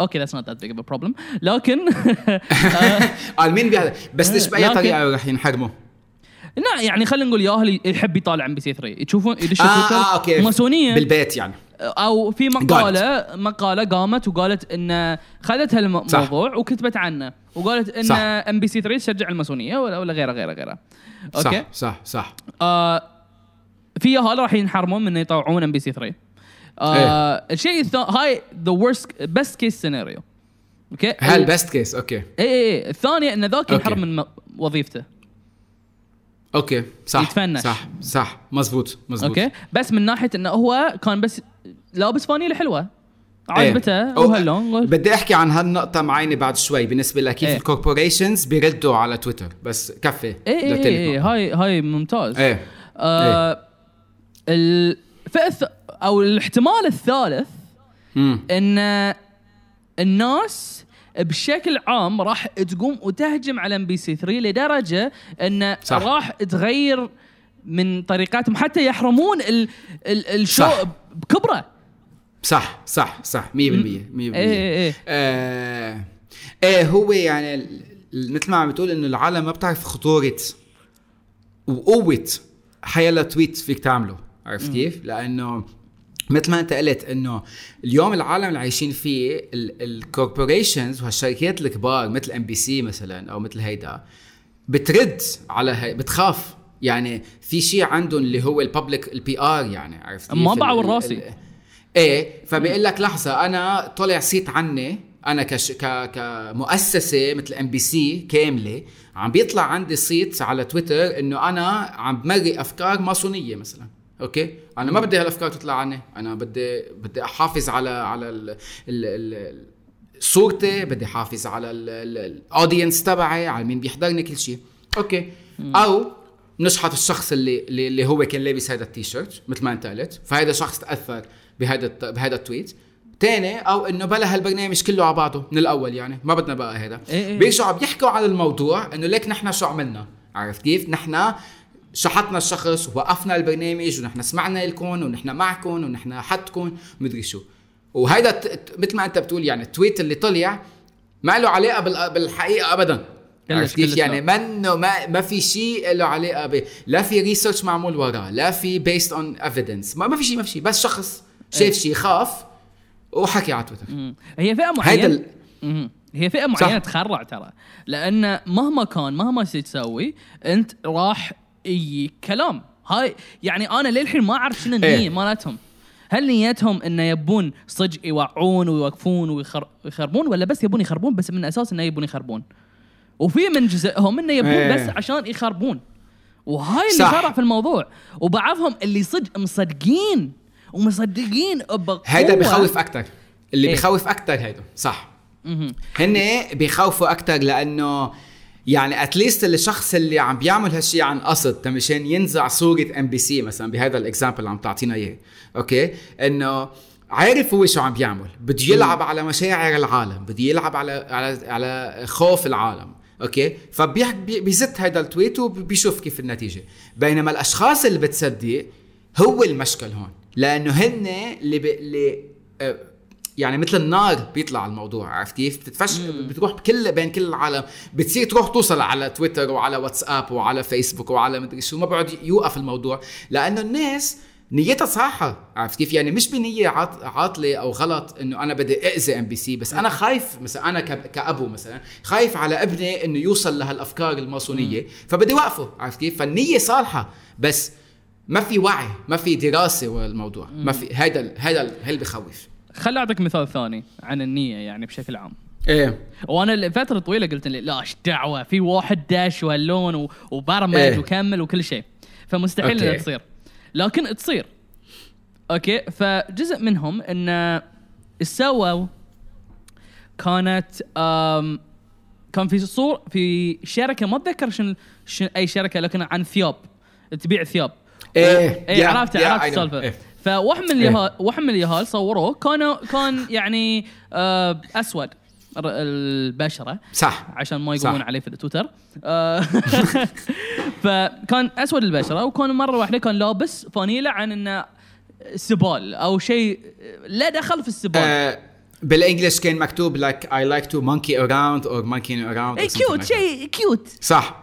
Speaker 1: okay that's not that big of problem لكن
Speaker 2: قال <laughs> مين بيهذا بس ليش باي طريقه رح ينحرموا.
Speaker 1: لا يعني خلينا نقول ياهل يحب يطالع ام بي سي 3 يشوفون
Speaker 2: آه
Speaker 1: تويتر
Speaker 2: آه okay.
Speaker 1: ماسونيه
Speaker 2: بالبيت يعني.
Speaker 1: أو في مقالة مقالة قامت وقالت إن خذت هالموضوع وكتبت عنه. وقالت إن
Speaker 2: صح.
Speaker 1: ام بي سي 3 تشجع الماسونية ولا ولا غيره غيره غيره.
Speaker 2: صح
Speaker 1: okay.
Speaker 2: صح صح.
Speaker 1: آه في يهال راح ينحرمون من يطالعون ام بي سي 3 آه الشيء الثاني هاي the worst best case scenario okay
Speaker 2: هل best case okay.
Speaker 1: اي اي الثانية إن ذاك. ينحرم من وظيفته.
Speaker 2: okay صح
Speaker 1: يتفنش.
Speaker 2: صح صح. مزبوط مزبوط.
Speaker 1: okay؟ بس من ناحية إنه هو كان بس لابس فانيله حلوة
Speaker 2: إيه.
Speaker 1: عجبته. وهاللون
Speaker 2: بدي أحكي عن هالنقطة معينة بعد شوي بالنسبة لكيف
Speaker 1: إيه.
Speaker 2: ال corporations بيردوا على تويتر بس كفي
Speaker 1: اي اي
Speaker 2: لتالت
Speaker 1: اي
Speaker 2: نقطة.
Speaker 1: هاي هاي ممتاز.
Speaker 2: إيه.
Speaker 1: آه الفئة أو الاحتمال الثالث إن الناس بشكل عام راح تقوم وتهجم على ام بي سي 3 لدرجة إن
Speaker 2: صح.
Speaker 1: راح تغير من طريقاتهم حتى يحرمون ال ال ال show
Speaker 2: صح. إيه.
Speaker 1: بكبره
Speaker 2: صح صح صح 100% 100%
Speaker 1: إيه إيه
Speaker 2: إيه إيه هو يعني مثل ما عم بتقول إنه العالم ما بتعرف خطورة وقوة حيلا tweet فيك تعمله عرفت كيف؟ لأنه مثل ما أنت قلت إنه اليوم العالم اللي عايشين فيه ال corporations وهالشركات الكبار مثل ام بي سي مثلا أو مثل هيدا بترد على هي بتخاف يعني في شيء عندهم اللي هو ال public ال PR يعني عرفت كيف؟
Speaker 1: ما بعور راسي.
Speaker 2: إيه فبيقول لك لحظة أنا طلع صيت عني أنا كش ك كمؤسسة مثل ام بي سي كاملة عم بيطلع عندي صيت على تويتر إنه أنا عم بمرق أفكار ماسونية مثلا okay؟ أنا ما بدي هالأفكار تطلع عني. أنا بدي بدي أحافظ على على ال ال ال صورتي بدي أحافظ على ال audience تبعي على مين بيحضرني كل شيء. okay؟ أو نشحت الشخص اللي اللي هو كان لابس هذا التيشيرت مثل ما أنت قلت فهذا شخص تأثر بهذا بهذا ال tweet. تاني أو إنه بلا هالبرنامج كله على بعضه من الأول يعني. ما بدنا بقى هذا
Speaker 1: إيه إيه.
Speaker 2: بيرجعوا عم يحكوا على الموضوع إنه ليك نحن شو عملنا. عرفت كيف؟ نحن شحطنا الشخص ووقفنا البرنامج ونحن سمعنا لكم ونحن معكم ونحن حدكم مدري شو. وهيدا مثل ما انت بتقول يعني ال tweet اللي طلع ما له علاقة بال- بالحقيقة ابدا. عرفت كيف يعني. منه ما ما في شيء له علاقة ب لا في research معمول وراه لا في based on evidence ما, ما في شيء ما في شيء. بس شخص شاف شيء خاف وحكي على تويتر.
Speaker 1: هي فئة
Speaker 2: هيدا
Speaker 1: معينة.
Speaker 2: ال-
Speaker 1: مم. هي فئة معينة تخرع ترى. لأن مهما كان مهما تسوي أنت راح يجيك كلام هاي يعني أنا للحين ما أعرف شنو النيه
Speaker 2: إيه.
Speaker 1: مالتهم هل نيتهم إنه يبون صدق يوعون ويوقفون ويخر- ويخربون ولا بس يبون يخربون بس من أساس إنه يبون يخربون وفي من جزئهم إنه يبون
Speaker 2: إيه.
Speaker 1: بس عشان يخربون وهاي اللي. شرع في الموضوع وبعضهم اللي صدق مصدقين ومصدقين بقوة
Speaker 2: هيدا بخوف أكثر اللي
Speaker 1: إيه.
Speaker 2: بخوف أكثر هيدا صح. هن بيخوفوا أكثر لأنه يعني at least الشخص اللي عم بيعمل هالشيء عن قصد مشان ينزع صورة ام بي سي مثلا بهذا ال example اللي عم تعطينا إياه. okay إنه عارف هو شو عم بيعمل. بده يلعب على مشاعر العالم بده يلعب على على على خوف العالم. okay فبيزت هذا ال tweet وبيشوف كيف النتيجة. بينما الأشخاص اللي بتصدق هو المشكل هون. لأنه هن اللي. اللي آه، يعني مثل النار بيطلع الموضوع عرفت كيف؟ بتتفش بتروح بكل بين كل العالم بتصير تروح توصل على تويتر وعلى واتساب وعلى فيسبوك وعلى مدري شو ما بقعد يوقف الموضوع لأنه الناس نيتها صح عرفت كيف؟ يعني مش بنية عاط- عاطلة أو غلط إنه أنا بدي اذي ام بي سي بس أنا خايف مثلا أنا ك- كأبو مثلا خايف على ابني إنه يوصل لهالأفكار الماسونية فبدي وقفه عرفت كيف؟ فالنية صالحة بس ما في وعي ما في دراسة ورا الموضوع ما في هذا هذا هل بخوف.
Speaker 1: خلي أعطيك مثال ثاني عن النية يعني بشكل عام.
Speaker 2: إيه.
Speaker 1: وأنا لفترة طويلة قلت لي لا إيش دعوة؟ في واحد داش وهاللون وبرمج
Speaker 2: إيه.
Speaker 1: وكمل وكل شيء. فمستحيل
Speaker 2: إنها.
Speaker 1: تصير. لكن تصير. أوكي؟ فجزء منهم إن سووا كانت آم كان في صور في شركة ما أتذكر شن, شن أي شركة لكن عن ثياب تبيع ثياب.
Speaker 2: إيه،
Speaker 1: إيه
Speaker 2: يا-
Speaker 1: عرفت عرفت. السالفة.
Speaker 2: إيه.
Speaker 1: فواحد من اليهال واحد من اليهال صوروه. كانوا كان يعني آه أسود البشرة.
Speaker 2: صح.
Speaker 1: عشان ما يقولون
Speaker 2: صح.
Speaker 1: عليه في التويتر آه، <laughs> فكان أسود البشرة وكان مرة واحدة كان لابس فانيلة عن إنه سبال أو شيء لا دخل في السبال.
Speaker 2: آه بال English كان مكتوب like I like to monkey around or monkeying around or
Speaker 1: اي
Speaker 2: cute.
Speaker 1: شيء cute
Speaker 2: صح.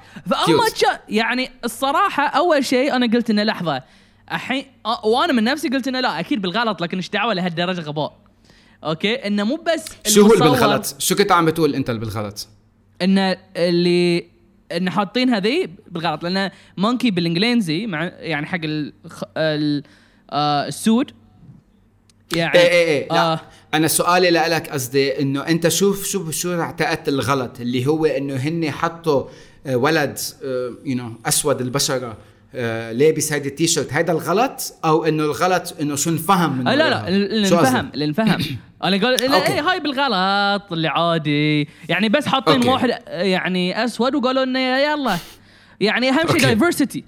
Speaker 1: شا- يعني الصراحة أول شيء أنا قلت إنه لحظة. الحين آه، وأنا من نفسي قلت إنه لا أكيد بالغلط لكن إيش دعوة لهالدرجة غباء okay إنه مو بس
Speaker 2: شو هو بالغلط؟ شو كنت عم بتقول أنت اللي بالغلط؟
Speaker 1: إن اللي إن حاطين هذي بالغلط لأن monkey بالإنجليزي مع يعني حق ال ال آه السود يعني
Speaker 2: إيه إيه إيه لا
Speaker 1: آه
Speaker 2: أنا سؤالي لك قصدي إنه أنت شوف شوف شو اعتقدت الغلط اللي هو إنه هن حطوا ولد you know أسود البشرة لابس هيدي التيشيرت هيدا الغلط أو إنه الغلط إنه شو انفهم من
Speaker 1: آه لا؟ لا اللي؟ انفهم اللي انفهم <coughs> أنا قال. إيه هاي بالغلط اللي عادي يعني بس حاطين. واحد آه، يعني أسود وقالوا إنه يلا يعني أهم شيء. diversity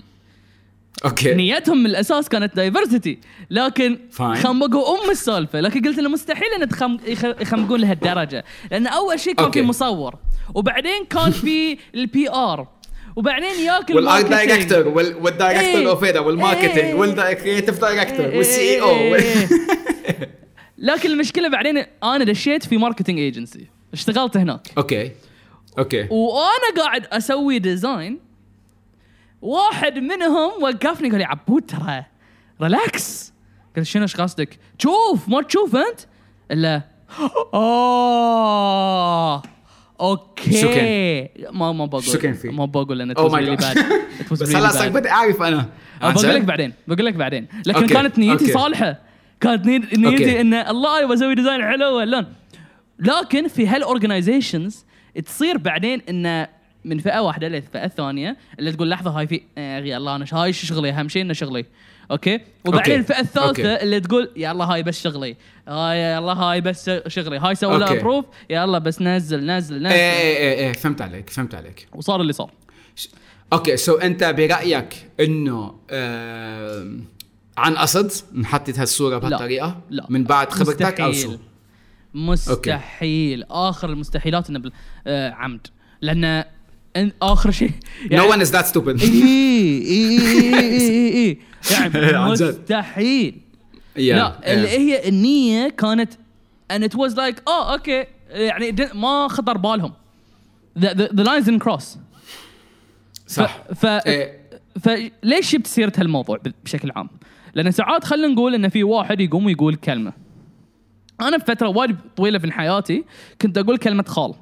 Speaker 2: okay
Speaker 1: نيتهم من الأساس كانت diversity لكن
Speaker 2: Fine.
Speaker 1: خمقوا أم السالفة لكن قلت إنه مستحيل إن تخم... يخ- يخمقون لهالدرجة لأن أول شيء كان في
Speaker 2: okay.
Speaker 1: مصور وبعدين كان في ال PR وبعدين ياكل
Speaker 2: وال
Speaker 1: art.
Speaker 2: director وال
Speaker 1: director.
Speaker 2: اوف هيدا وال marketing
Speaker 1: إيه. وال
Speaker 2: creative
Speaker 1: director
Speaker 2: وال
Speaker 1: CEO. لكن المشكلة بعدين أنا دشيت في marketing agency اشتغلت هناك.
Speaker 2: okay okay
Speaker 1: وأنا قاعد أسوي design واحد منهم وقفني قال لي عبود ترى relax قلت شنو إيش قصدك؟ شوف ما تشوف أنت؟ إلا آه. okay
Speaker 2: شو كان؟
Speaker 1: ما ما بقول
Speaker 2: شو كان فيه؟
Speaker 1: ما بقول انه
Speaker 2: Oh
Speaker 1: really bad.
Speaker 2: بس هلا صار. بدي اعرف أنا
Speaker 1: بقول لك؟ بعدين بقول لك بعدين لكن
Speaker 2: okay.
Speaker 1: كانت نيتي
Speaker 2: okay.
Speaker 1: صالحة كانت ني- نيتي
Speaker 2: okay.
Speaker 1: إن الله بسوي design حلو ولا لكن في هال organizations تصير بعدين إن من فئة واحدة للفئه الثانية اللي تقول لحظة هاي في آه، الله أنا هاي شغلي أهم شيء إنه شغلي Okay؟ وبعدين
Speaker 2: okay.
Speaker 1: الفئة الثالثة
Speaker 2: okay.
Speaker 1: اللي تقول يا الله هاي بس شغلي. هاي يا الله هاي بس شغلي. هاي سوي لها okay. يا الله بس نزل نزل نزل.
Speaker 2: إيه إيه إيه إيه فهمت عليك فهمت عليك.
Speaker 1: وصار اللي صار.
Speaker 2: okay so أنت برأيك إنه آم، عن قصد انحطت هالصورة بهالطريقة؟
Speaker 1: لا.
Speaker 2: من بعد خبرتك أو شو؟
Speaker 1: مستحيل. مستحيل. آخر المستحيلات إنه بال- آه، عمد. لأن إن- آخر شيء.
Speaker 2: نو ون از ذات ستوبد
Speaker 1: إي إي إي إي يعني. <laughs> مستحيل. لا اللي هي النية كانت and it was like آه okay يعني ما خطر بالهم. The, the, the lines didn't cross.
Speaker 2: صح.
Speaker 1: ف, ف
Speaker 2: إيه.
Speaker 1: فليش جبت سيرة هالموضوع بشكل عام؟ لأن ساعات خلينا نقول إن في واحد يقوم ويقول كلمة. أنا في فتره وايد طويلة في حياتي كنت أقول كلمة خال،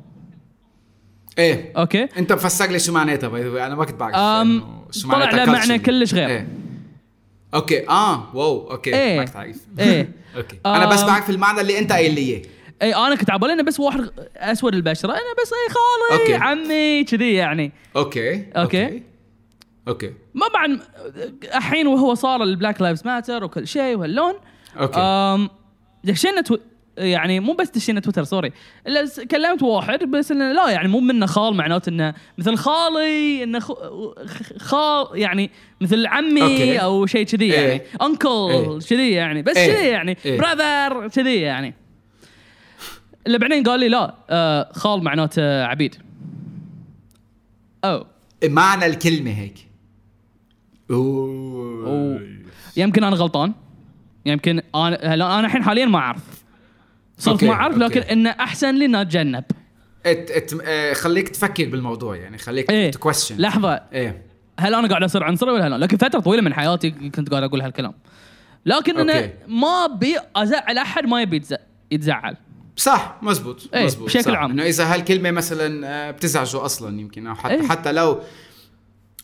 Speaker 2: إيه
Speaker 1: okay؟
Speaker 2: أنت مفسر لي شو معناتها by the أنا ما كنت بعرف
Speaker 1: أم،
Speaker 2: شو
Speaker 1: طلع
Speaker 2: معناتها
Speaker 1: له معنى. كلش غير.
Speaker 2: إيه. Okay آه wow okay
Speaker 1: إيه.
Speaker 2: ما كنت عارف
Speaker 1: إيه. <laughs>
Speaker 2: Okay أنا بس
Speaker 1: أم.
Speaker 2: بعرف المعنى اللي أنت قايل لي إياه
Speaker 1: اي أنا كنت على بالي إنه بس واحد أسود البشرة أنا بس اي خالي
Speaker 2: okay.
Speaker 1: عمي كذي يعني
Speaker 2: okay
Speaker 1: okay.
Speaker 2: Okay
Speaker 1: ما بعد الحين وهو صار ال Black Lives Matter وكل شيء وهاللون
Speaker 2: Okay
Speaker 1: أم دشينا. يعني مو بس دشينا تويتر sorry إلا كلمت واحد بس إنه لا يعني مو منه خال معناته إنه مثل خالي إنه خال يعني مثل عمي
Speaker 2: okay.
Speaker 1: أو شيء كذي
Speaker 2: إيه.
Speaker 1: يعني uncle
Speaker 2: إيه.
Speaker 1: كذي يعني بس
Speaker 2: إيه.
Speaker 1: كذي يعني
Speaker 2: إيه.
Speaker 1: brother كذي يعني اللي بعدين قال لي لا آه خال معناته عبيد أو
Speaker 2: معنى الكلمة هيك اوه
Speaker 1: أوه. يمكن أنا غلطان يمكن أنا هلا أنا الحين حاليا ما أعرف صرت ما اعرف لكن
Speaker 2: okay.
Speaker 1: إنه أحسن لي اني أتجنب
Speaker 2: it it آه، خليك تفكر بالموضوع يعني خليك
Speaker 1: إيه
Speaker 2: to
Speaker 1: question
Speaker 2: لحظة إيه
Speaker 1: هل أنا قاعد اصير عنصري ولا لا لكن فترة طويلة من حياتي كنت قاعد أقول هالكلام لكن
Speaker 2: أنا.
Speaker 1: ما أبي أزعل أحد ما يبي يتز- يتزعل
Speaker 2: صح مزبوط
Speaker 1: إيه،
Speaker 2: مزبوط
Speaker 1: بشكل
Speaker 2: صح.
Speaker 1: عام.
Speaker 2: إنه إذا هالكلمة مثلا آه، بتزعجه أصلا يمكن أو حتى
Speaker 1: إيه.
Speaker 2: حتى لو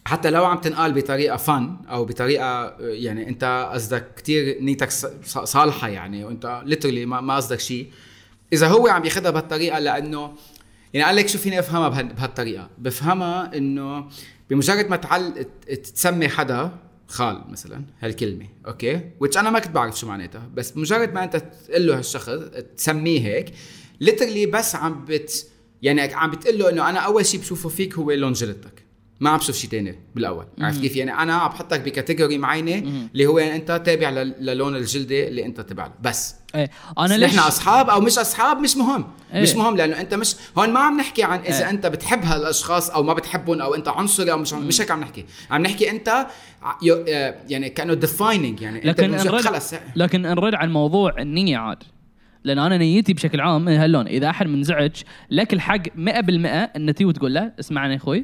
Speaker 2: حتى لو عم تنقال بطريقة فن أو بطريقة يعني أنت قصدك كتير نيتك صالحة يعني وأنت literally ما قصدك شيء إذا هو عم ياخذها بهالطريقة لأنه يعني قال لك شو فيني أفهمها بها- بهالطريقة؟ بفهمها إنه بمجرد ما تعل تسمي حدا خال مثلا هالكلمة okay؟ which أنا ما كنت بعرف شو معناتها بس بمجرد ما أنت تقول له هالشخص تسميه هيك literally بس عم بت يعني عم بتقول له إنه أنا أول شيء بشوفه فيك هو لون جلدتك ما عم بشوف شيء تاني بالأول. عرفت كيف؟ يعني أنا عم بحطك ب category معينة اللي هو أنت تابع لل- للون الجلدة اللي أنت تبع له. بس.
Speaker 1: إيه أنا ليش؟
Speaker 2: نحن أصحاب أو مش أصحاب مش مهم.
Speaker 1: إيه.
Speaker 2: مش مهم لأنه أنت مش هون ما عم نحكي عن إذا
Speaker 1: إيه.
Speaker 2: أنت بتحب هالأشخاص أو ما بتحبهم أو أنت عنصري أو مش عن... مش هيك عم نحكي. عم نحكي أنت آه، يعني كأنه defining يعني أنت
Speaker 1: لكن
Speaker 2: بمجرد-
Speaker 1: نرد
Speaker 2: خلص.
Speaker 1: لكن نرد عن موضوع النية عاد. لأن أنا نيتي بشكل عام هاللون إذا أحد منزعج لك الحق 100% إن تي وتقول له اسمعني يا أخوي.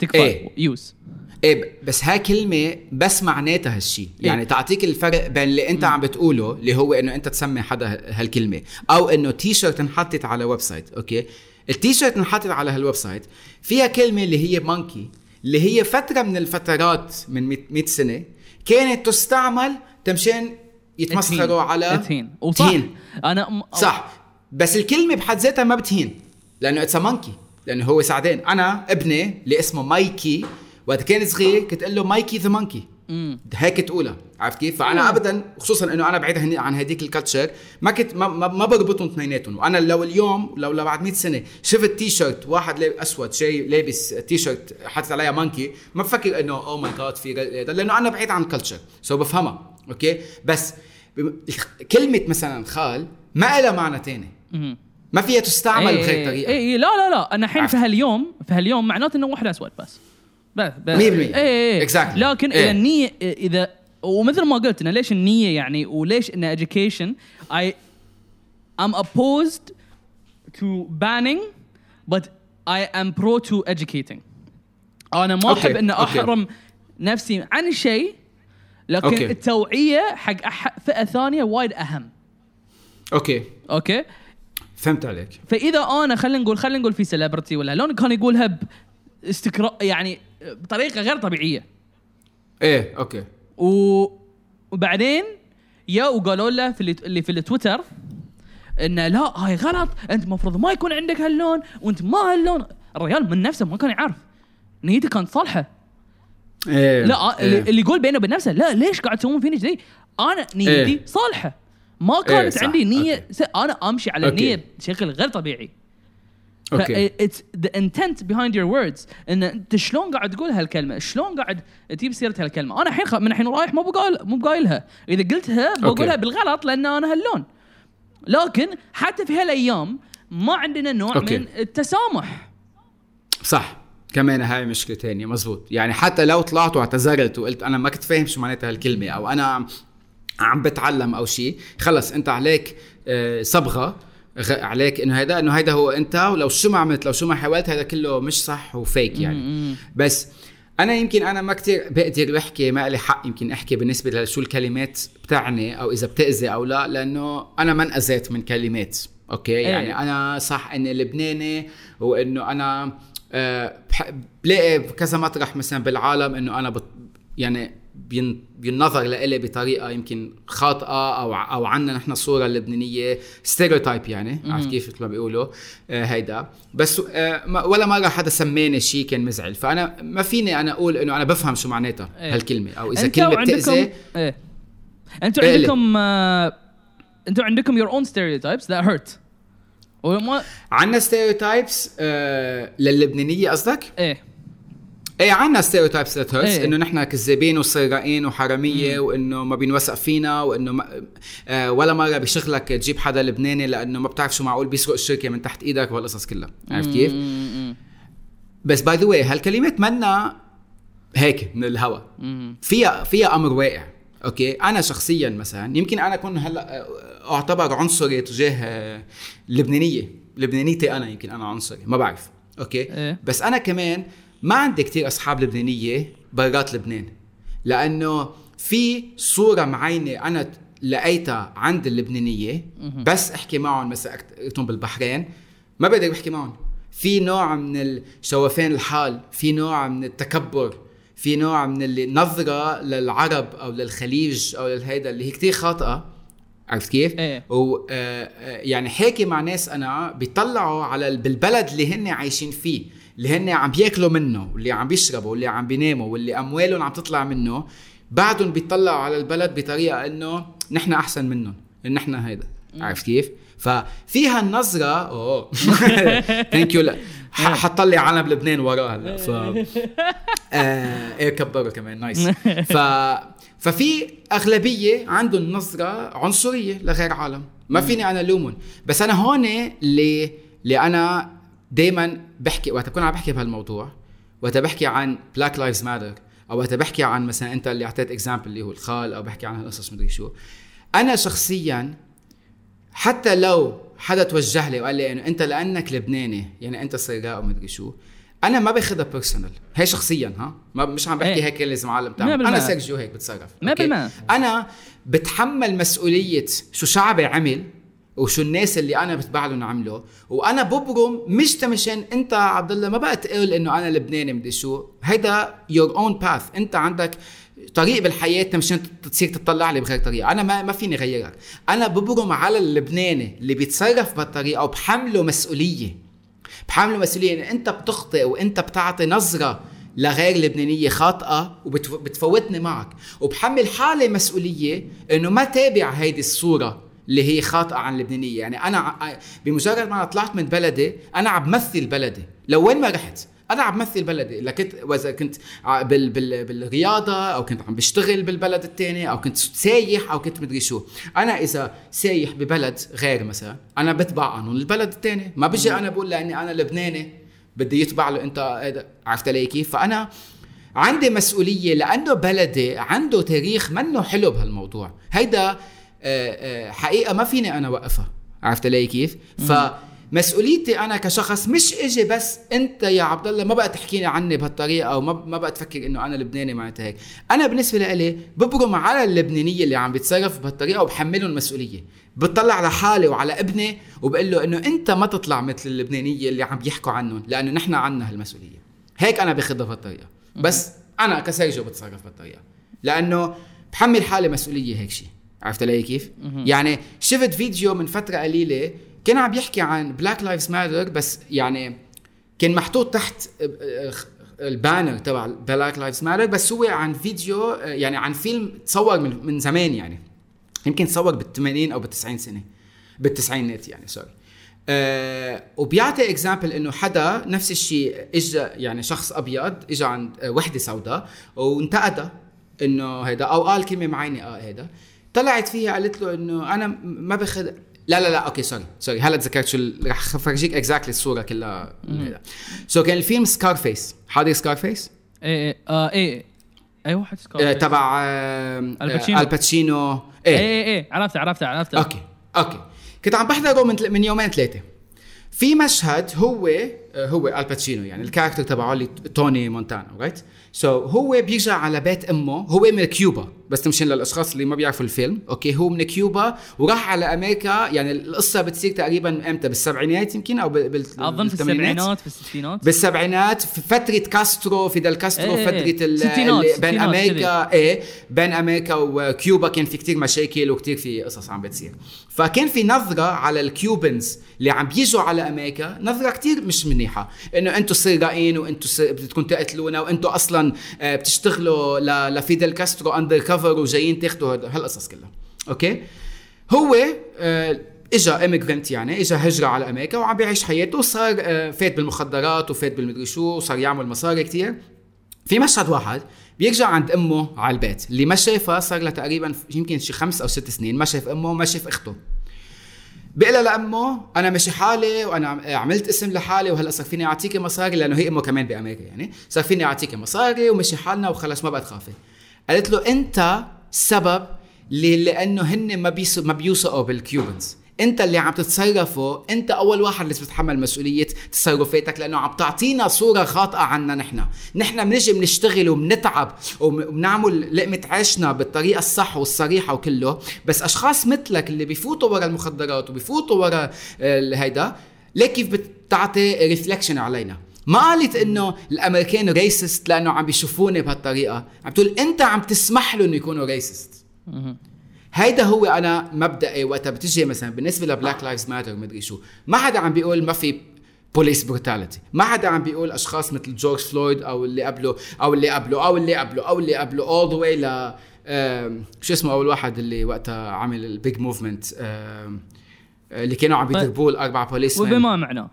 Speaker 1: تكفى.
Speaker 2: إيه. Use. إيه بس هاي كلمة بس معناتها هالشيء يعني
Speaker 1: إيه.
Speaker 2: تعطيك الفرق بين اللي أنت عم بتقوله اللي هو إنه أنت تسمي حدا ه- هالكلمة أو إنه تي شيرت انحطت على website okay؟ التيشيرت انحطت على هال website فيها كلمة اللي هي monkey اللي هي فترة من الفترات من 100 سنة كانت تستعمل تمشان يتمسخروا على
Speaker 1: تهين. وصح.
Speaker 2: تهين.
Speaker 1: أنا م...
Speaker 2: صح. بس الكلمة بحد ذاتها ما بتهين لأنه it's monkey لأنه هو سعدان أنا ابني اللي اسمه Mikey وقت كان صغير كنت أقول له Mikey the monkey. هيك تقولها عرفت كيف؟ فأنا ابدا خصوصا إنه أنا بعيد عن هديك ال culture ما كنت ما, ما, ما بربطهم اثنيناتهم. وأنا لو اليوم لو بعد 100 سنة شفت تي شيرت واحد لاب- أسود شيء لابس تي شيرت حاطط عليها monkey ما بفكر إنه oh my God في لأنه أنا بعيد عن ال culture so بفهمها. Okay؟ بس كلمة مثلا خال ما لها معنى تاني.
Speaker 1: مم.
Speaker 2: ما فيها تستعمل
Speaker 1: إيه
Speaker 2: بغير
Speaker 1: إيه
Speaker 2: طريقه
Speaker 1: إيه إيه لا لا لا أنا الحين في. هاليوم في هاليوم معناته إنه واحد أسود بس بس بس
Speaker 2: 100%
Speaker 1: اي اي
Speaker 2: Exactly.
Speaker 1: لكن
Speaker 2: إيه.
Speaker 1: اذا النية إذا ومثل ما قلت إنه ليش النية يعني وليش إن education I I'm opposed to banning but I am pro to educating أنا ما أحب ان
Speaker 2: okay.
Speaker 1: أحرم نفسي عن شيء لكن
Speaker 2: okay.
Speaker 1: التوعية حق فئة ثانية وايد أهم
Speaker 2: okay
Speaker 1: okay
Speaker 2: فهمت عليك.
Speaker 1: فإذا آنا خلينا نقول خلينا نقول في celebrity ولا لون كان يقولها باستكرا يعني بطريقه غير طبيعية.
Speaker 2: إيه okay.
Speaker 1: و... وبعدين يا وقالوا له في اللي, اللي في التويتر انه لا هاي غلط أنت المفروض ما يكون عندك هاللون وأنت ما هاللون. الرجال من نفسه ما كان يعرف. نيته كانت صالحة.
Speaker 2: إيه
Speaker 1: لا
Speaker 2: إيه.
Speaker 1: اللي, اللي يقول بينه وبين نفسه لا ليش قاعد تسوون فيني كذي؟ أنا نيتي
Speaker 2: إيه.
Speaker 1: صالحة. ما كانت
Speaker 2: صح.
Speaker 1: عندي
Speaker 2: نية.
Speaker 1: Okay. أنا أمشي على
Speaker 2: okay.
Speaker 1: النيه بشكل غير طبيعي.
Speaker 2: Okay.
Speaker 1: It's the intent behind your words إن أنت شلون قاعد تقول هالكلمة؟ شلون قاعد تجيب سيرة هالكلمة؟ أنا الحين خ... من الحين رايح مو بقايل مو بقايلها. إذا قلتها بقولها
Speaker 2: okay.
Speaker 1: بالغلط لأن أنا هاللون. لكن حتى في هالأيام ما عندنا نوع
Speaker 2: okay.
Speaker 1: من التسامح.
Speaker 2: صح. كمان هاي مشكلة تانية مزبوط. يعني حتى لو طلعت واعتذرت وقلت أنا ما كنت فاهم شو معناتها هالكلمة أو أنا عم بتعلم أو شيء خلص أنت عليك آه، صبغة غ- عليك إنه هيدا إنه هيدا هو أنت ولو شو ما عملت لو شو ما حاولت هذا كله مش صح وفيك يعني. بس أنا يمكن أنا ما كتير بقدر أحكي ما لي حق يمكن أحكي بالنسبة لشو الكلمات بتعني أو إذا بتأذي أو لا لأنه أنا ما انأذيت من كلمات okay؟
Speaker 1: إيه.
Speaker 2: يعني أنا صح إني لبناني وإنه أنا آه، بلاقي بكذا مطرح مثلا بالعالم إنه أنا بت يعني بينظر لإلي بطريقة يمكن خاطئة أو أو عنا نحن الصورة اللبنانيه stereotype يعني عرفت كيف مثل ما بيقولوا؟ آه هيدا. بس آه ولا مرة حدا سماني شيء كان مزعل. فأنا ما فيني أنا أقول إنه أنا بفهم شو معناتها
Speaker 1: إيه.
Speaker 2: هالكلمة أو إذا
Speaker 1: أنتوا
Speaker 2: كلمة بتاذي
Speaker 1: إيه. أنتوا
Speaker 2: إيه،
Speaker 1: عندكم آه، أنتوا عندكم your own stereotypes that hurt. وما
Speaker 2: عنا stereotypes آه للبنانية قصدك؟
Speaker 1: إيه.
Speaker 2: إيه عنا stereotypes that hurts
Speaker 1: إيه.
Speaker 2: إنه نحن كذابين وسرقين وحرامية وإنه ما بينوثق فينا وإنه ما آه ولا مرة بشغلك تجيب حدا لبناني لأنه ما بتعرف شو معقول بيسرق الشركة من تحت إيدك وهالقصص كلها عرفت كيف؟
Speaker 1: مم،
Speaker 2: بس by the way هالكلمات منا هيك من الهوا
Speaker 1: مم.
Speaker 2: فيها فيها أمر واقع okay أنا شخصيا مثلا يمكن أنا أكون هلأ آه، أعتبر عنصري تجاه آه، اللبنانيه لبنانيتي أنا يمكن أنا عنصري ما بعرف okay
Speaker 1: إيه.
Speaker 2: بس أنا كمان ما عندي كتير أصحاب لبنانية برات لبنان لأنه في صورة معينة أنا لقيتها عند اللبنانية بس أحكي معهم مثلا بالبحرين ما بقدر أحكي معهم في نوع من الشوفان الحال في نوع من التكبر في نوع من النظرة للعرب أو للخليج أو للهيدا اللي هي كتير خاطئة عرفت كيف؟
Speaker 1: إيه.
Speaker 2: و آه، آه، يعني حاكي مع ناس أنا بيطلعوا على ال- بالبلد اللي هن عايشين فيه اللي هن عم بياكلوا منه واللي عم بيشربوا واللي عم بيناموا واللي أموالهم عم تطلع منه بعدهم بيطلعوا على البلد بطريقة إنه نحن أحسن منهم نحن هيدا. عرفت كيف؟ ففيها النظرة أوه. <laughs> thank you حطلي علم لبنان وراه هلا. ف آه إيه كبروا كمان. nice <laughs> ف ففي أغلبية عندهم نظرة عنصرية لغير عالم. ما فيني أنا لومهم بس أنا هون اللي اللي أنا دائما بحكي وقت بكون عم بحكي بهالموضوع وقت بحكي عن Black Lives Matter أو وقت بحكي عن مثلا أنت اللي أعطيت example اللي هو الخال أو بحكي عن هالقصص مدري شو أنا شخصيا حتى لو حدا توجه لي وقال لي إنه أنت لأنك لبناني يعني أنت سراق ومدري شو أنا ما باخذها personal هي شخصيا ها ما مش عم بحكي
Speaker 1: إيه.
Speaker 2: هيك لازم
Speaker 1: مية
Speaker 2: تعمل. أنا سيرجيو هيك بتصرف؟
Speaker 1: بالمية.
Speaker 2: أنا بتحمل مسؤولية شو شعبي عمل وشو الناس اللي أنا بتبع لهم عملوا. وأنا ببرم مش تمشان أنت عبد الله ما بقى تقول إنه أنا لبناني مدري شو. هيدا your own path أنت عندك طريق بالحياة مشان تصير تطلع لي بغير طريقه أنا ما ما فيني غيرك. أنا ببرم على اللبناني اللي بيتصرف بهالطريقة وبحمله مسؤولية. بحمله مسؤولية إن أنت بتخطئ وأنت بتعطي نظرة لغير لبنانية خاطئة وبتفوتني معك. وبحمل حالي مسؤولية إنه ما تابع هيدي الصورة. اللي هي خاطئة عن اللبنانيه يعني أنا بمجرد ما أنا طلعت من بلدي أنا عم بمثل بلدي. لو وين ما رحت أنا عم بمثل بلدي. إذا كنت واذا كنت بال بال بالرياضة أو كنت عم بشتغل بالبلد الثاني أو كنت سايح أو كنت مدري شو. أنا إذا سايح ببلد غير مثلا أنا بتبع قانون البلد الثاني ما بجي أنا بقول لاني أنا لبناني بدي يتبع له أنت عرفت علي كيف؟ فأنا عندي مسؤولية لأنه بلدي عنده تاريخ منه حلو بهالموضوع. هيدا حقيقة ما فيني أنا وقفها. عرفت علي كيف؟ ف مسؤوليتي أنا كشخص مش إجي بس أنت يا عبد الله ما بقى تحكيني عني بهالطريقة أو ما بقى تفكر إنه أنا لبناني معناتها هيك. أنا بالنسبة لي ببرم على اللبنانية اللي عم بيتصرف بهالطريقة وبحملهم المسؤوليه بتطلع لحالي وعلى ابني وبقول له إنه أنت ما تطلع مثل اللبنانية اللي عم بيحكوا عنهم لأنه نحن عنا هالمسؤولية. هيك أنا باخذها بهالطريقة. بس أنا كسيرجو بتصرف بهالطريقة. لأنه بحمل حالي مسؤولية هيك شيء عرفت علي كيف؟ يعني شفت فيديو من فترة قليلة كان عم يحكي عن Black Lives Matter بس يعني كان محطوط تحت ال banner تبع Black Lives Matter بس هو عن فيديو يعني عن فيلم تصور من من زمان يعني. يمكن تصور بال 80 أو بال 90 سنه بالتسعينات يعني sorry أه وبيعطي example إنه حدا نفس الشيء اجى يعني شخص أبيض اجى عند وحدة سوداء وانتقدها إنه هيدا أو قال كلمة معينة آه هيدا. طلعت فيها قالت له إنه أنا ما باخذ لا لا لا okay sorry sorry هلا تذكرت شو رح أفرجيك exactly الصورة كلها. so كان الفيلم Scarface حاضر Scarface؟
Speaker 1: إيه إيه آه إيه أي واحد Scar
Speaker 2: آه تبع آه Al Pacino
Speaker 1: Al Pacino إيه. إيه إيه عرفته عرفته عرفته
Speaker 2: okay okay. كنت عم بحضره من من يومين ثلاثة في مشهد هو آه، هو Al Pacino يعني ال character تبعه اللي توني مونتانا right so, هو بيرجع على بيت أمه هو من كيوبا. بس مشان للأشخاص اللي ما بيعرفوا الفيلم. okay هو من كيوبا وراح على أمريكا. يعني القصة بتصير تقريبا إمتى؟ بالسبعينات يمكن أو بال
Speaker 1: أظن في السبعينات في الستينات.
Speaker 2: بالسبعينات. في فترة كاسترو فيدل كاسترو إيه فترة اللي بين أمريكا. إيه بين أمريكا وكيوبا كان في كتير مشاكل وكتير في قصص عم بتصير. فكان في نظرة على ال Cubans اللي عم بيجوا على أمريكا نظرة كتير مش منيحة. إنه أنتم سرقين وأنتم بدكم تقتلونا وأنتم أصلا آه، بتشتغلوا لفيدل كاسترو undercover وجايين تاخذوا هالقصص كلها. okay؟ هو آه، اجى immigrant يعني اجى هجرة على أمريكا وعم بيعيش حياته وصار آه، فات بالمخدرات وفات بالمدري شو وصار يعمل مصاري كتير. في مشهد واحد بيرجع عند أمه على البيت اللي ما شافها صار لها تقريبا يمكن شي خمس أو ست سنين ما شاف أمه ما شاف أخته. بيقول لأمه أنا ماشي حالي وأنا عملت اسم لحالي وهلأ صار فيني أعطيكي مصاري لأنه هي أمه كمان بأمريكا يعني. صار فيني أعطيكي مصاري ومشي حالنا وخلص ما بقى تخافي قالت له أنت سبب لأنه هن ما ما بيوثقوا بالكيوبنز أنت اللي عم تتصرفه أنت أول واحد اللي بتتحمل مسؤولية تصرفاتك لأنه عم تعطينا صورة خاطئة عنا نحن. نحن بنجي بنشتغل وبنتعب وبنعمل لقمة عيشنا بالطريقة الصح والصريحة وكله. بس أشخاص مثلك اللي بيفوتوا ورا المخدرات وبيفوتوا ورا هيدا ليك كيف بتعطي reflection علينا؟ ما قالت إنه الامريكان racist لأنه عم بيشوفوني بهالطريقة. عم تقول أنت عم تسمح له انه يكونوا racist هيدا هو أنا مبدئي وقتها بتجي مثلا بالنسبة ل Black Lives Matter مدري شو. ما حدا عم بيقول ما في police brutality ما حدا عم بيقول أشخاص مثل جورج فلويد أو اللي قبله أو اللي قبله أو اللي قبله أو اللي قبله all the way ل شو اسمه أول واحد اللي وقتها عمل ال big movement اللي كانوا عم بيضربوه الاربع بوليس
Speaker 1: وبما معناه.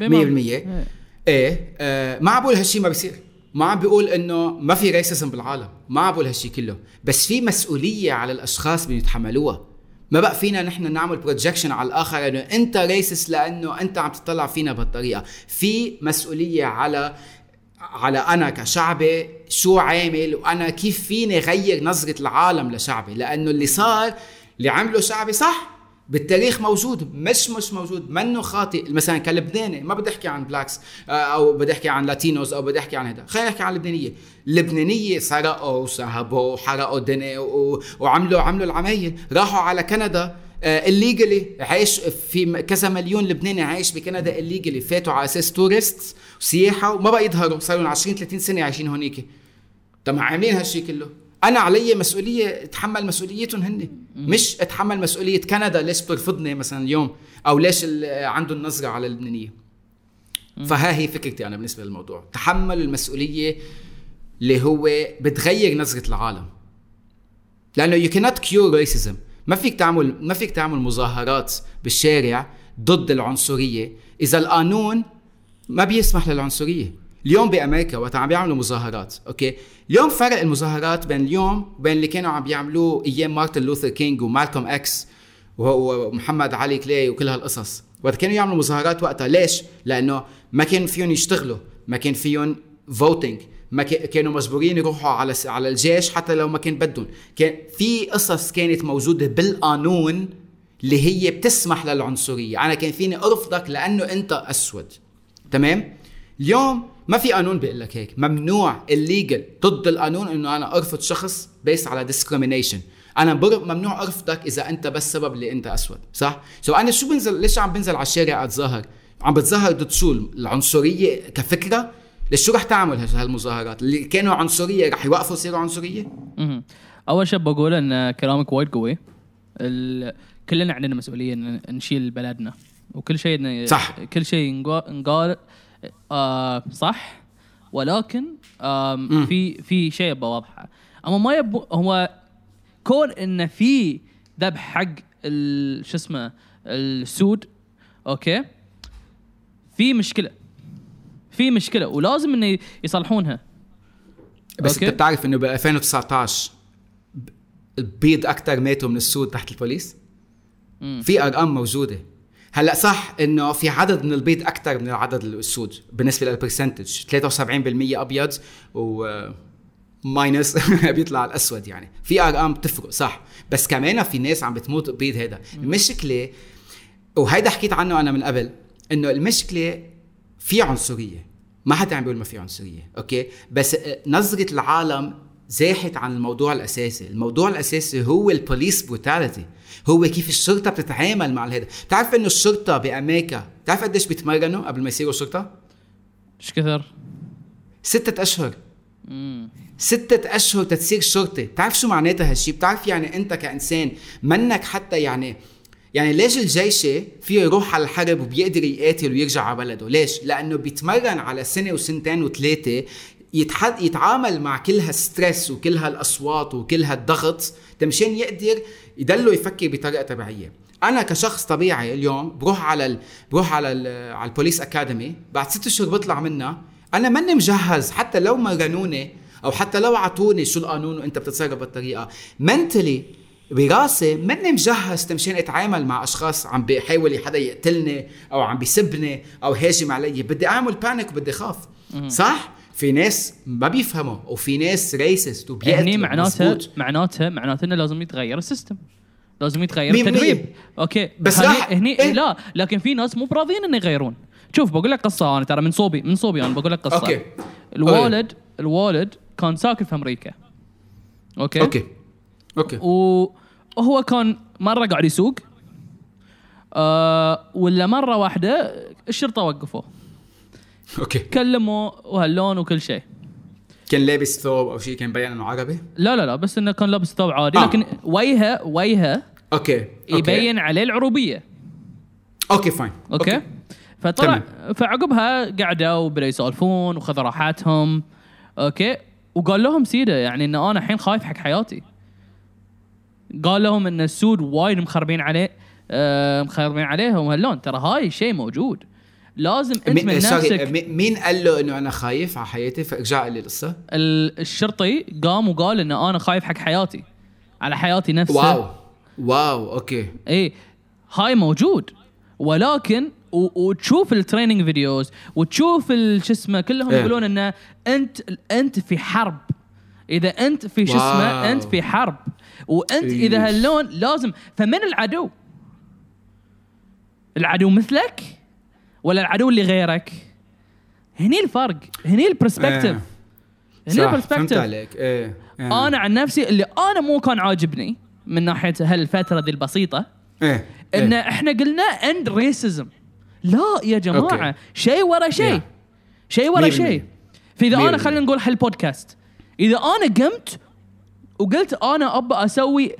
Speaker 2: 100% إيه, آه ما عم بقول هالشيء ما بيصير. ما عم بيقول إنه ما في racism بالعالم. ما عم بقول هالشيء كله. بس في مسؤولية على الأشخاص بيتحملوها ما بقى فينا نحن نعمل projection على الآخر إنه أنت racist لأنه أنت عم تطلع فينا بهالطريقة. في مسؤولية على على أنا كشعبي شو عامل وأنا كيف فيني غير نظرة العالم لشعبي. لأنه اللي صار اللي عمله شعبي صح. بالتاريخ موجود مش مش موجود. منه خاطئ. مثلا كلبناني ما بدي أحكي عن Blacks آه، أو بدي أحكي عن Latinos أو بدي أحكي عن هذا خلينا نحكي عن اللبنانيه اللبنانيه سرقوا ونهبوا وحرقوا الدنيا وعملوا عملوا العمايل. راحوا على كندا illegally عايش في كذا مليون لبناني عايش بكندا illegally فاتوا على أساس tourist وسياحه وما بقى يظهروا. صاروا لهم 20 30 سنة عايشين هونيك. طب عاملين هالشيء كله. أنا علي مسؤولية اتحمل مسؤوليتهم هن. مش اتحمل مسؤولية كندا ليش بترفضني مثلا اليوم؟ أو ليش عندهم نظره على اللبنانية؟ فها هي فكرتي أنا بالنسبة للموضوع. تحمل المسؤولية اللي هو بتغير نظره العالم. لأنه يو كانت كيور ريسيزم ما فيك تعمل ما فيك تعمل مظاهرات بالشارع ضد العنصرية. إذا القانون ما بيسمح للعنصرية. اليوم بأمريكا وقت عم بيعملوا مظاهرات okay؟ اليوم فرق المظاهرات بين اليوم وبين اللي كانوا عم بيعملوه أيام مارتن لوثر كينج ومالكوم إكس ومحمد علي كلاي وكل هالقصص. وقت كانوا يعملوا مظاهرات وقتها ليش؟ لأنه ما كان فيهم يشتغلوا ما كان فيهم voting ما كا- كانوا مجبورين يروحوا على على الجيش حتى لو ما كان بدهم. كان في قصص كانت موجودة بالقانون اللي هي بتسمح للعنصرية. أنا كان فيني أرفضك لأنه أنت أسود. تمام؟ اليوم ما في قانون بيقول لك هيك. ممنوع illegal ضد القانون إنه أنا أرفض شخص based على discrimination أنا. ممنوع أرفضك إذا أنت بس سبب اللي أنت أسود صح؟ so أنا شو بنزل ليش عم بنزل على الشارع أتظاهر؟ عم بتظاهر ضد شو؟ العنصرية كفكرة؟ ليش شو رح تعمل هال- هالمظاهرات؟ اللي كانوا عنصرية رح يوقفوا يصيروا
Speaker 1: عنصرية. أول شيء بقول إن كلامك وايد قوي. ال... كلنا عندنا مسؤولية ان نشيل بلدنا. وكل شيء
Speaker 2: صح.
Speaker 1: كل شيء نقا- نقال آه صح. ولكن آم في في شيء بوضحه أما maybe هو كون انه في ذبح حق شو اسمه السود okay في مشكلة. في مشكلة ولازم إنه يصلحونها
Speaker 2: بس
Speaker 1: okay.
Speaker 2: أنت بتعرف إنه ب 2019 ب- البيض أكثر ماتوا من السود تحت البوليس. في أرقام موجودة. هلأ صح إنه في عدد من البيض أكثر من العدد السود بالنسبة لل percentage 73% أبيض و minus <laughs> بيطلع الأسود يعني. في أرقام بتفرق صح. بس كمان في ناس عم بتموت بيض هذا المشكلة وهيدا حكيت عنه أنا من قبل إنه المشكلة في عنصرية. ما حدا عم بيقول ما في عنصرية okay؟ بس آه، نظرة العالم زاحت عن الموضوع الأساسي. الموضوع الأساسي هو ال police brutality هو كيف الشرطه بتتعامل مع هذا بتعرف إنه الشرطه بأمريكا بتعرف قديش بيتمرنوا قبل ما يصيروا شرطه
Speaker 1: إيش كثر؟
Speaker 2: ستة أشهر.
Speaker 1: مم.
Speaker 2: ستة أشهر تتصير شرطي بتعرف شو معناتها هالشي؟ بتعرف يعني أنت كإنسان منك حتى يعني يعني ليش الجيشي فيه يروح على الحرب وبيقدر يقاتل ويرجع على بلده؟ ليش؟ لأنه بيتمرن على سنة وسنتين وثلاثة يتحد يتعامل مع كل هالستريس وكل هالأصوات وكل هالضغط مشان يقدر يضله يفكر بطريقة طبيعية. أنا كشخص طبيعي اليوم بروح على ال... بروح على ال... على البوليس أكاديمي بعد ست اشهر بطلع منها أنا ماني مجهز حتى لو مرنوني أو حتى لو اعطوني شو القانون وإنت بتتصرف بالطريقة. mentally براسي ماني مجهز مشان أتعامل مع أشخاص عم بيحاول حدا يقتلني أو عم بيسبني أو هاجم علي. بدي أعمل panic وبدي خاف صح؟ في ناس ما بيفهموا وفي ناس racist وبيقتلوا
Speaker 1: هني معناتها. معناتها معناتها إنه لازم يتغير ال system. لازم يتغير التدريب. okay.
Speaker 2: بس
Speaker 1: هني
Speaker 2: راح-
Speaker 1: هني
Speaker 2: إيه؟
Speaker 1: لا لكن في ناس مو براضيين إنه يغيرون. شوف بقول لك قصة أنا ترى من صوبي من صوبي أنا بقول لك قصة.
Speaker 2: okay.
Speaker 1: الوالد الوالد كان ساكن في أمريكا. okay؟
Speaker 2: okay. okay.
Speaker 1: وهو كان مرة قاعد يسوق. آه ولا مرة واحدة الشرطة وقفوه.
Speaker 2: okay.
Speaker 1: كلموا وهاللون وكل شيء.
Speaker 2: كان لابس ثوب أو شيء كان مبين إنه عربي
Speaker 1: لا لا لا بس إنه كان لابس ثوب عادي
Speaker 2: آه.
Speaker 1: لكن وجهه وجهه
Speaker 2: okay okay.
Speaker 1: يبين عليه العروبية.
Speaker 2: okay fine.
Speaker 1: okay, فطلع فعقبها قعدوا وبدأوا يسولفون وخذوا راحاتهم okay؟ وقال لهم سيدة يعني إن أنا الحين خايف حق حياتي. قال لهم إن السود وايد مخربين عليه آه مخربين عليهم هاللون. ترى هاي شيء موجود. لازم انت من نفسك
Speaker 2: مي- مين قال له إنه أنا خايف على حياتي؟ فرجع لي القصة
Speaker 1: ال- الشرطي قام وقال ان أنا خايف حق حياتي على حياتي نفسها
Speaker 2: wow. wow okay.
Speaker 1: إيه هاي موجود. ولكن وتشوف ال training videos وتشوف ال- شو اسمه كلهم
Speaker 2: إيه.
Speaker 1: يقولون إنه أنت أنت في حرب. إذا أنت في شو اسمه. أنت في حرب. وأنت
Speaker 2: إيه.
Speaker 1: اذا هاللون لازم. فمن العدو؟ العدو مثلك؟ ولا العدو اللي غيرك؟ هني الفرق هني ال perspective
Speaker 2: إيه.
Speaker 1: هني
Speaker 2: صح فهمت
Speaker 1: ال perspective
Speaker 2: عليك إيه إيه.
Speaker 1: أنا عن نفسي اللي أنا مو كان عاجبني من ناحية هالفترة ذي البسيطة
Speaker 2: إيه
Speaker 1: إن
Speaker 2: إيه.
Speaker 1: إحنا قلنا end racism لا يا
Speaker 2: جماعة.
Speaker 1: شيء ورا شيء. شيء ورا شيء.
Speaker 2: فإذا
Speaker 1: أنا خلينا نقول هالبودكاست إذا أنا قمت وقلت أنا ابى أسوي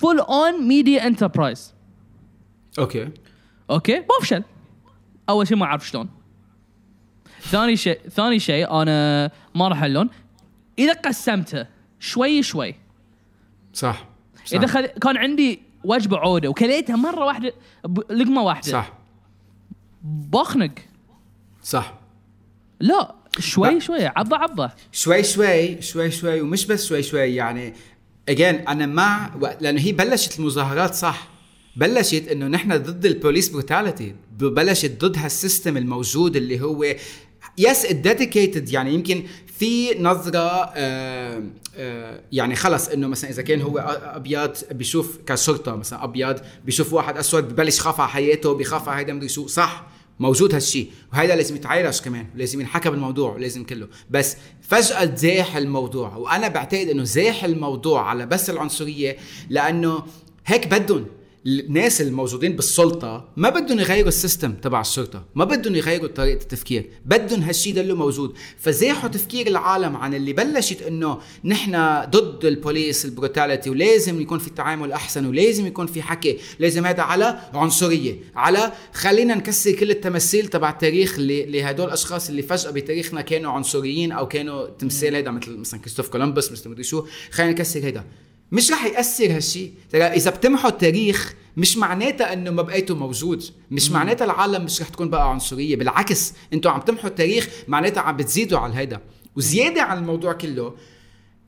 Speaker 1: full on media enterprise
Speaker 2: okay
Speaker 1: okay بفشل أول شيء ما أعرف شلون. ثاني شيء ثاني شيء أنا ما راح اللوم إذا قسمته شوي شوي.
Speaker 2: صح, صح.
Speaker 1: إذا خل... كان عندي وجبة عودة وكليتها مرة واحدة ب- لقمة واحدة.
Speaker 2: صح.
Speaker 1: بخنق.
Speaker 2: صح.
Speaker 1: لا شوي
Speaker 2: لا.
Speaker 1: شوي عضة عضة.
Speaker 2: شوي شوي شوي شوي ومش بس شوي شوي يعني again أنا مع لأنه هي بلشت المظاهرات صح. بلشت إنه نحن ضد ال police brutality بلشت ضد هال system الموجود اللي هو is dedicated يعني يمكن في نظرة آه آه يعني خلص إنه مثلا إذا كان هو أبيض بيشوف كشرطه مثلا أبيض بيشوف واحد أسود ببلش يخاف على حياته بيخاف على هيدا مدري شو صح موجود هالشيء وهذا لازم يتعالج كمان لازم ينحكى بالموضوع لازم كله. بس فجأة زاح الموضوع. وأنا بعتقد إنه زاح الموضوع على بس العنصرية لأنه هيك بدهم. الناس الموجودين بالسلطة ما بدهم يغيروا ال system تبع الشرطة ما بدهم يغيروا طريقة التفكير بدهم هالشي يضلو موجود. فزاحوا تفكير العالم عن اللي بلشت إنه نحن ضد ال police ال brutality ولازم يكون في تعامل أحسن ولازم يكون في حكي. لازم هذا على عنصرية على خلينا نكسر كل التماثيل تبع التاريخ لهدول الأشخاص اللي فجأة بتاريخنا كانوا عنصريين أو كانوا تمثال هذا مثل مثلا كريستوف كولومبوس مثل مدري شو. خلينا نكسر هيدا. مش رح يأثر هالشيء ترى إذا بتمحوا التاريخ مش معناتها إنه ما بقيته موجود. مش معناتها العالم مش رح تكون بقى عنصرية. بالعكس إنتوا عم تمحوا التاريخ معناتها عم بتزيدوا على هيدا وزيادة على الموضوع كله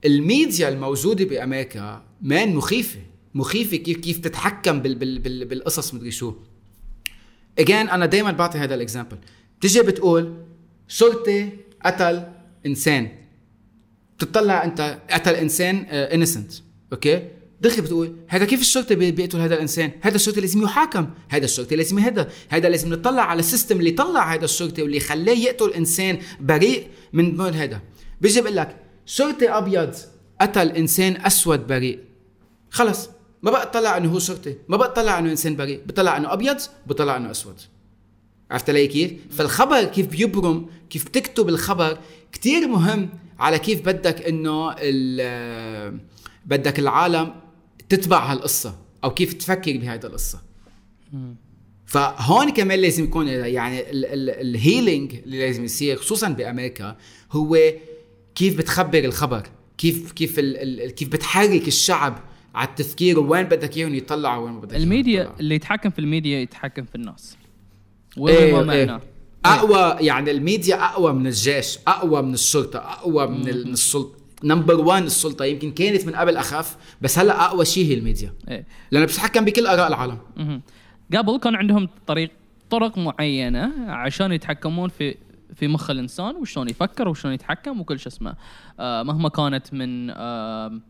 Speaker 2: الميديا الموجودة بأمريكا man مخيفة. مخيفة كيف كيف تتحكم بال بال بال بالقصص مدري شو. again أنا دائما بعطي هذا ال example بتيجي بتقول شرطي قتل إنسان. بتطلع أنت قتل إنسان innocent okay؟ دغري بتقول هذا كيف الشرطي بي- بيقتل هذا الإنسان؟ هذا الشرطي لازم يحاكم هذا الشرطي لازم يهدى هذا لازم نطلع على ال system اللي طلع هذا الشرطي واللي خلاه يقتل إنسان بريء من دون هذا. بيجي بقول لك شرطي أبيض قتل إنسان أسود بريء. خلص. ما بقى اطلع إنه هو شرطي ما بقى اطلع إنه إنسان بريء بطلع إنه أبيض بطلع إنه أسود. عرفت علي كيف؟ فالخبر كيف بيبرم كيف بتكتب الخبر كتير مهم على كيف بدك إنه بدك العالم تتبع هالقصة أو كيف تفكر بهيدا القصة. فهون كمان لازم يكون يعني ال healing اللي لازم يصير خصوصا بأمريكا هو كيف بتخبر الخبر كيف كيف ال ال كيف بتحرك الشعب على التفكير وين بدك إياهم يطلعوا وين بدك
Speaker 1: الميديا
Speaker 2: يطلعوا.
Speaker 1: اللي يتحكم في الميديا يتحكم في الناس. وين
Speaker 2: إيه
Speaker 1: ما
Speaker 2: إيه.
Speaker 1: معناه
Speaker 2: أقوى يعني الميديا أقوى من الجيش أقوى من الشرطة أقوى من, من السلطة. number 1 السلطة يمكن كانت من قبل اخف بس هلأ أقوى شيء هي الميديا
Speaker 1: إيه.
Speaker 2: لأنه بتتحكم بكل آراء العالم.
Speaker 1: قبل كان عندهم طريق طرق معينة عشان يتحكمون في في مخ الإنسان وشلون يفكر وشلون يتحكم وكل شو اسمه آه مهما كانت من آه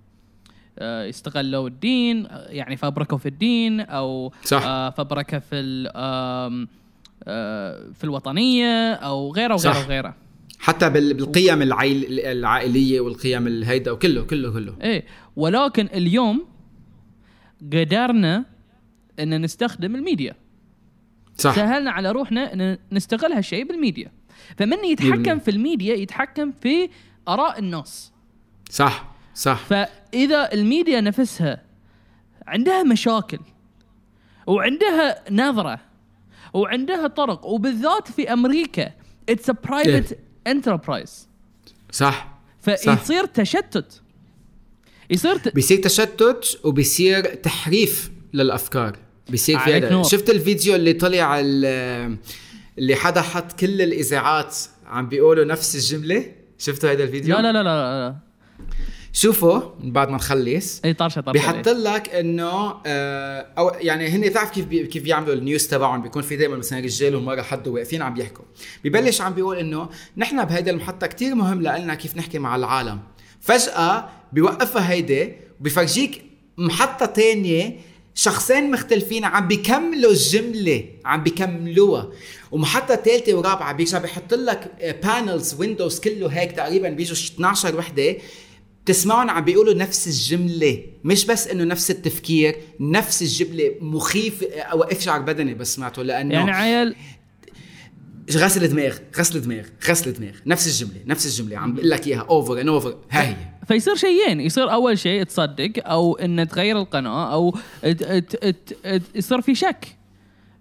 Speaker 1: آه استغلوا الدين آه، يعني فبركوا في الدين أو
Speaker 2: صح.
Speaker 1: آه فبركه في آه في الوطنية أو غيره وغيره
Speaker 2: صح.
Speaker 1: وغيره
Speaker 2: حتى بال- بالقيم العائل العائلية والقيم الهيدا وكله كله كله.
Speaker 1: إيه. ولكن اليوم قدرنا إن نستخدم الميديا.
Speaker 2: صح.
Speaker 1: سهلنا على روحنا إن نستغل هالشيء بالميديا. فمن يتحكم. في الميديا يتحكم في آراء الناس.
Speaker 2: صح صح.
Speaker 1: فإذا الميديا نفسها عندها مشاكل وعندها نظرة وعندها طرق وبالذات في أمريكا it's private enterprise
Speaker 2: صح.
Speaker 1: فيصير تشتت. يصير ت...
Speaker 2: بيصير تشتت وبيصير تحريف للأفكار. بيصير في هذا. شفت الفيديو اللي طلع ال- اللي حدا حط كل الإذاعات عم بيقولوا نفس الجملة؟ شفتوا هذا الفيديو؟
Speaker 1: لا لا لا لا, لا.
Speaker 2: شوفوا من بعد ما نخلص.
Speaker 1: اي طرشة طرشة
Speaker 2: بيحط لك إنه آه أو يعني هن بتعرف كيف بي كيف بيعملوا ال news تبعهم بيكون في دائما مثلا رجال ومرة حد واقفين عم بيحكوا ببلش عم بيقول إنه نحن بهيدي المحطة كتير مهم لنا كيف نحكي مع العالم. فجأة بيوقفها هيدي وبيفرجيك محطة تانية شخصين مختلفين عم بيكملوا الجملة عم بيكملوها. ومحطة ثالثه ورابعة بيرجع بيحط لك panels windows كله هيك تقريبا بيجوا شي 12 وحدة تسمعهم عم بيقولوا نفس الجملة مش بس إنه نفس التفكير نفس الجملة مخيف اوقف شعر بدني بس سمعته لأنه
Speaker 1: يعني عيل
Speaker 2: غسل دماغ غسل دماغ غسل دماغ نفس الجملة نفس الجملة عم بقول لك إياها over and over ها هي.
Speaker 1: فيصير شيئين يصير أول شيء تصدق أو إن تغير القناة أو يصير في شك.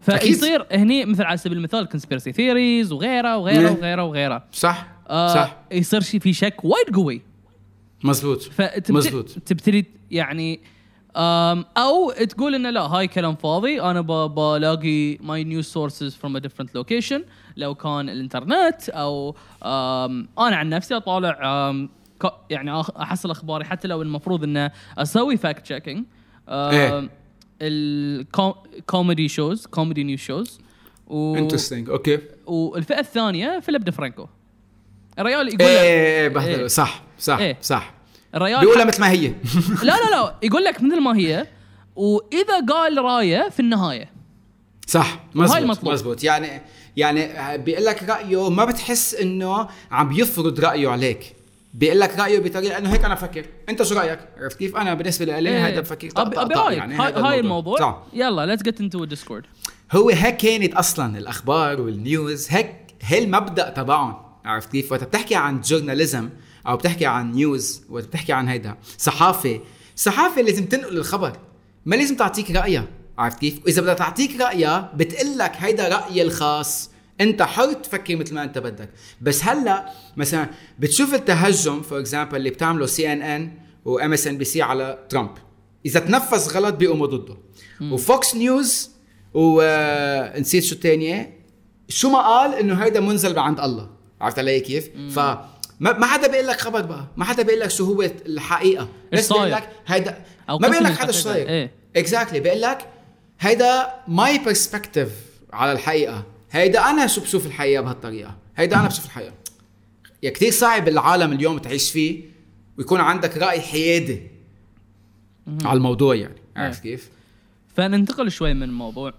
Speaker 1: فيصير هني مثل على سبيل المثال conspiracy theories وغيره وغيره
Speaker 2: نعم.
Speaker 1: وغيره وغيره
Speaker 2: صح
Speaker 1: آه
Speaker 2: صح.
Speaker 1: يصير في شك وايد قوي.
Speaker 2: مزبوط. مزبوط.
Speaker 1: فتبتدي يعني أو تقول إنه لا هاي كلام فاضي. أنا بلاقي my news sources from a different location لو كان الإنترنت أو أنا عن نفسي أطالع يعني أحصل أخباري حتى لو المفروض إنه أسوي fact checking.
Speaker 2: ال
Speaker 1: comedy shows comedy news shows و...
Speaker 2: interesting okay
Speaker 1: والفئة الثانية فيليب ديفرانكو الريال يقول إيه
Speaker 2: إيه بهدل
Speaker 1: إيه.
Speaker 2: صح. صح
Speaker 1: إيه.
Speaker 2: صح.
Speaker 1: الريال
Speaker 2: بيقولها مثل ما هي. <laughs>
Speaker 1: لا لا لا يقول لك مثل ما هي. وإذا قال رايه في النهاية.
Speaker 2: صح مزبوط
Speaker 1: المطلوب.
Speaker 2: مزبوط. يعني يعني بيقول لك رأيه ما بتحس إنه عم يفرض رأيه عليك. بيقول لك رأيه بطريقة إنه هيك أنا بفكر. أنت شو رأيك؟ عرفت كيف؟ أنا بالنسبة لي
Speaker 1: إيه.
Speaker 2: هذا بفكر. طق
Speaker 1: رأيك.
Speaker 2: يعني
Speaker 1: هاي, هاي الموضوع.
Speaker 2: صح.
Speaker 1: يلا let's get into Discord
Speaker 2: هو هيك كانت أصلا الأخبار وال news. هيك هي المبدأ تبعهم. عرفت كيف؟ وقت بتحكي عن journalism أو بتحكي عن news وقت بتحكي عن هيدا. صحافة. صحافة لازم تنقل الخبر. ما لازم تعطيك رأيها. عرفت كيف؟ وإذا بدها تعطيك رأيها بتقول لك هيدا رأيي الخاص. أنت حر تفكر مثل ما أنت بدك. بس هلأ مثلا بتشوف التهجم for example اللي بتعمله سي ان ان وام اس ان بي سي على ترامب. إذا تنفس غلط بيقوموا ضده. و Fox News ونسيت شو الثانية شو ما قال إنه هيدا منزل من عند الله. عرفت علي كيف؟ ف ما ما حدا بيقول لك خبر بقى. ما حدا بيقول لك شو هو
Speaker 1: الحقيقة.
Speaker 2: بس بيقول؟ لك هيدا ما بيقول لك هذا شو. صاير.
Speaker 1: إيه.
Speaker 2: exactly بيقول لك هيدا my perspective على الحقيقة. هيدا أنا شو بشوف الحقيقة بهالطريقة. هيدا أنا بشوف الحقيقة. يا كثير صعب العالم اليوم تعيش فيه ويكون عندك رأي حيادي على الموضوع يعني. عرفت كيف؟
Speaker 1: فننتقل شوي من الموضوع.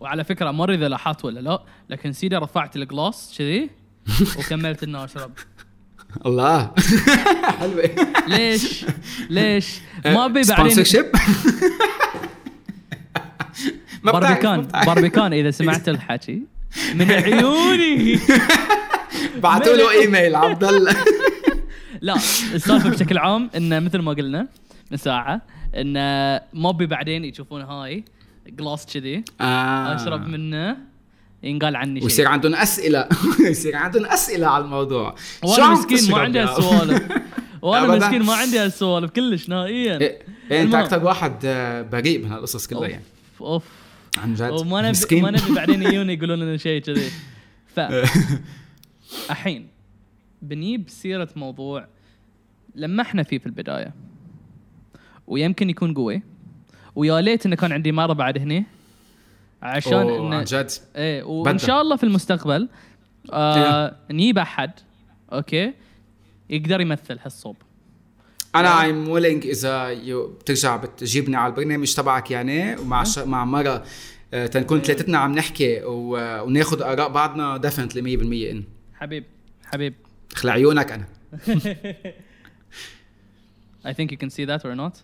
Speaker 1: وعلى فكرة ما ادري إذا لاحظت ولا لا لكن سيدي رفعت الجلاس كذي. وكملت إنه أشرب.
Speaker 2: الله. حلوة.
Speaker 1: ليش؟ ليش؟ ما ابي بعدين
Speaker 2: ما
Speaker 1: باربيكان. باربيكان إذا سمعت الحكي. من عيوني.
Speaker 2: بعتوا له إيميل عبد الله.
Speaker 1: لا السالفة بشكل عام انه مثل ما قلنا من ساعة انه ما ابي بعدين يشوفون هاي جلاس كذي
Speaker 2: آه.
Speaker 1: أشرب منه. ينقال عني
Speaker 2: ويصير
Speaker 1: شيء
Speaker 2: عندهم أسئلة. <laughs> يصير عندهم أسئلة على الموضوع. شو عم
Speaker 1: مسكين ما عندي هالسوالف. <laughs>
Speaker 2: وأنا.
Speaker 1: مسكين ما عندي هالسوالف كلش نهائيا.
Speaker 2: إيه إيه انت. أكثر واحد آه، بريء من هالقصص كلها يعني.
Speaker 1: أوف أوف.
Speaker 2: عن جد.
Speaker 1: وما نبي. ما نبي بعدين يجون يقولون لنا شيء كذي. <laughs> ف الحين بنجيب سيرة موضوع لمحنا فيه في البداية. ويمكن يكون قوي. ويا ليت انه كان عندي مره بعد هنا عشان انه
Speaker 2: عن جد؟
Speaker 1: إيه
Speaker 2: وإن.
Speaker 1: شاء الله في المستقبل آه نجيب أحد okay يقدر يمثل هالصوب.
Speaker 2: أنا I'm willing إذا يو- بترجع بتجيبني على البرنامج تبعك يعني ومع ش... مع مرة آه، تنكون ثلاثتنا عم نحكي و... وناخذ آراء بعضنا definitely 100% إن.
Speaker 1: حبيب حبيب.
Speaker 2: اخلع عيونك أنا. <laughs>
Speaker 1: I think you can see that or not.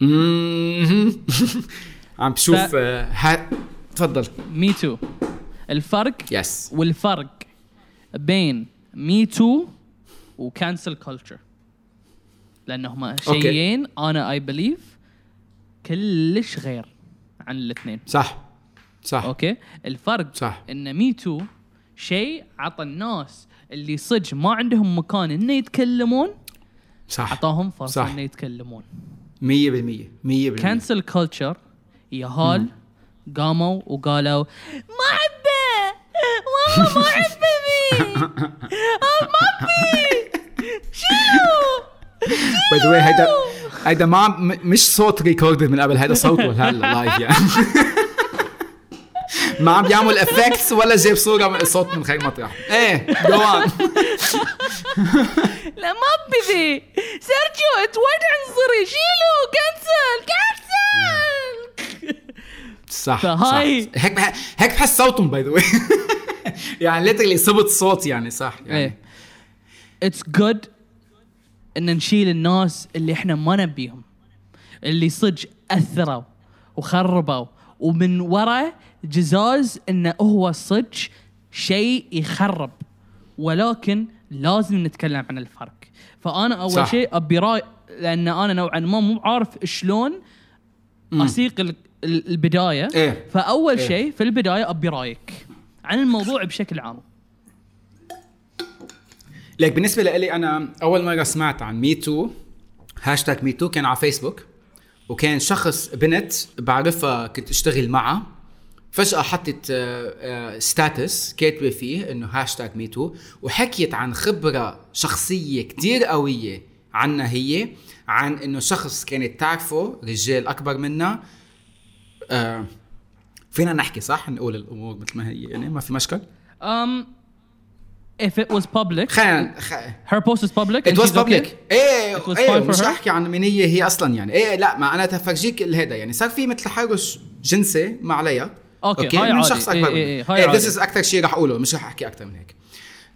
Speaker 1: <laughs> <laughs>
Speaker 2: عم بشوف
Speaker 1: ف-
Speaker 2: آه، ها تفضل.
Speaker 1: مي تو الفرق
Speaker 2: يس
Speaker 1: والفرق بين me too و cancel culture
Speaker 2: لانهما.
Speaker 1: شيئين أنا I believe كلش غير عن الاثنين
Speaker 2: صح. صح.
Speaker 1: okay؟ الفرق
Speaker 2: صح.
Speaker 1: إن me too شيء عطى الناس اللي صدق ما عندهم مكان إنه يتكلمون
Speaker 2: صح.
Speaker 1: اعطاهم
Speaker 2: فرصة.
Speaker 1: إنه يتكلمون.
Speaker 2: 100% 100%
Speaker 1: كانسل كلتشر يهال قاموا وقالوا ما احبه والله ما احبه بي آه، ما بي شو؟
Speaker 2: by the way هيدا هيدا ما مش صوت recorded من قبل هيدا صوته هلا live يعني. <laughs> ما عم بيعمل effects ولا جايب صورة من صوت من غير مطرح إيه جوان <laughs>
Speaker 1: لا ما ذي. سيرجيو انت وايد عنصري شيلوا cancel cancel
Speaker 2: صح
Speaker 1: فهاي-
Speaker 2: صح. هيك بح- هيك بحس صوتهم by the way يعني literally صبت صوت يعني صح يعني.
Speaker 1: إيه. اتس جود إن نشيل الناس اللي إحنا ما نبيهم اللي صدق أثروا وخربوا. ومن ورا جزاز انه هو صدق شيء يخرب. ولكن لازم نتكلم عن الفرق. فأنا أول
Speaker 2: صح.
Speaker 1: شيء أبي رأي لأن أنا نوعا ما مو عارف شلون أسيق البداية
Speaker 2: إيه.
Speaker 1: فأول
Speaker 2: إيه.
Speaker 1: شيء في البداية أبي رأيك عن الموضوع بشكل عام
Speaker 2: لك بالنسبة لي أنا أول مرة سمعت عن me too hashtag me too كان على فيسبوك وكان شخص بنت بعرفها كنت أشتغل معها فجأة حطت status كاتبة فيه إنه hashtag me too وحكيت عن خبرة شخصية كتير قوية عنها هي عن إنه شخص كانت تعرفه رجال أكبر منها آه فينا نحكي صح نقول الأمور مثل ما هي يعني ما في مشكل
Speaker 1: um if it was public
Speaker 2: خلينا خ...
Speaker 1: her post is public
Speaker 2: It was
Speaker 1: she's okay?
Speaker 2: public إيه
Speaker 1: It was إيه
Speaker 2: مش? أحكي عن مين هي هي أصلا يعني إيه لا ما أنا تفرجيك الهيدا يعني صار في مثل تحرش جنسي مع عليها
Speaker 1: أوكي، هاي
Speaker 2: من
Speaker 1: عادي.
Speaker 2: شخص
Speaker 1: إيه،
Speaker 2: أكبر.
Speaker 1: إيه، هاي
Speaker 2: إيه
Speaker 1: عادي.
Speaker 2: this أكثر شيء رح أقوله مش رح أحكي أكثر من هيك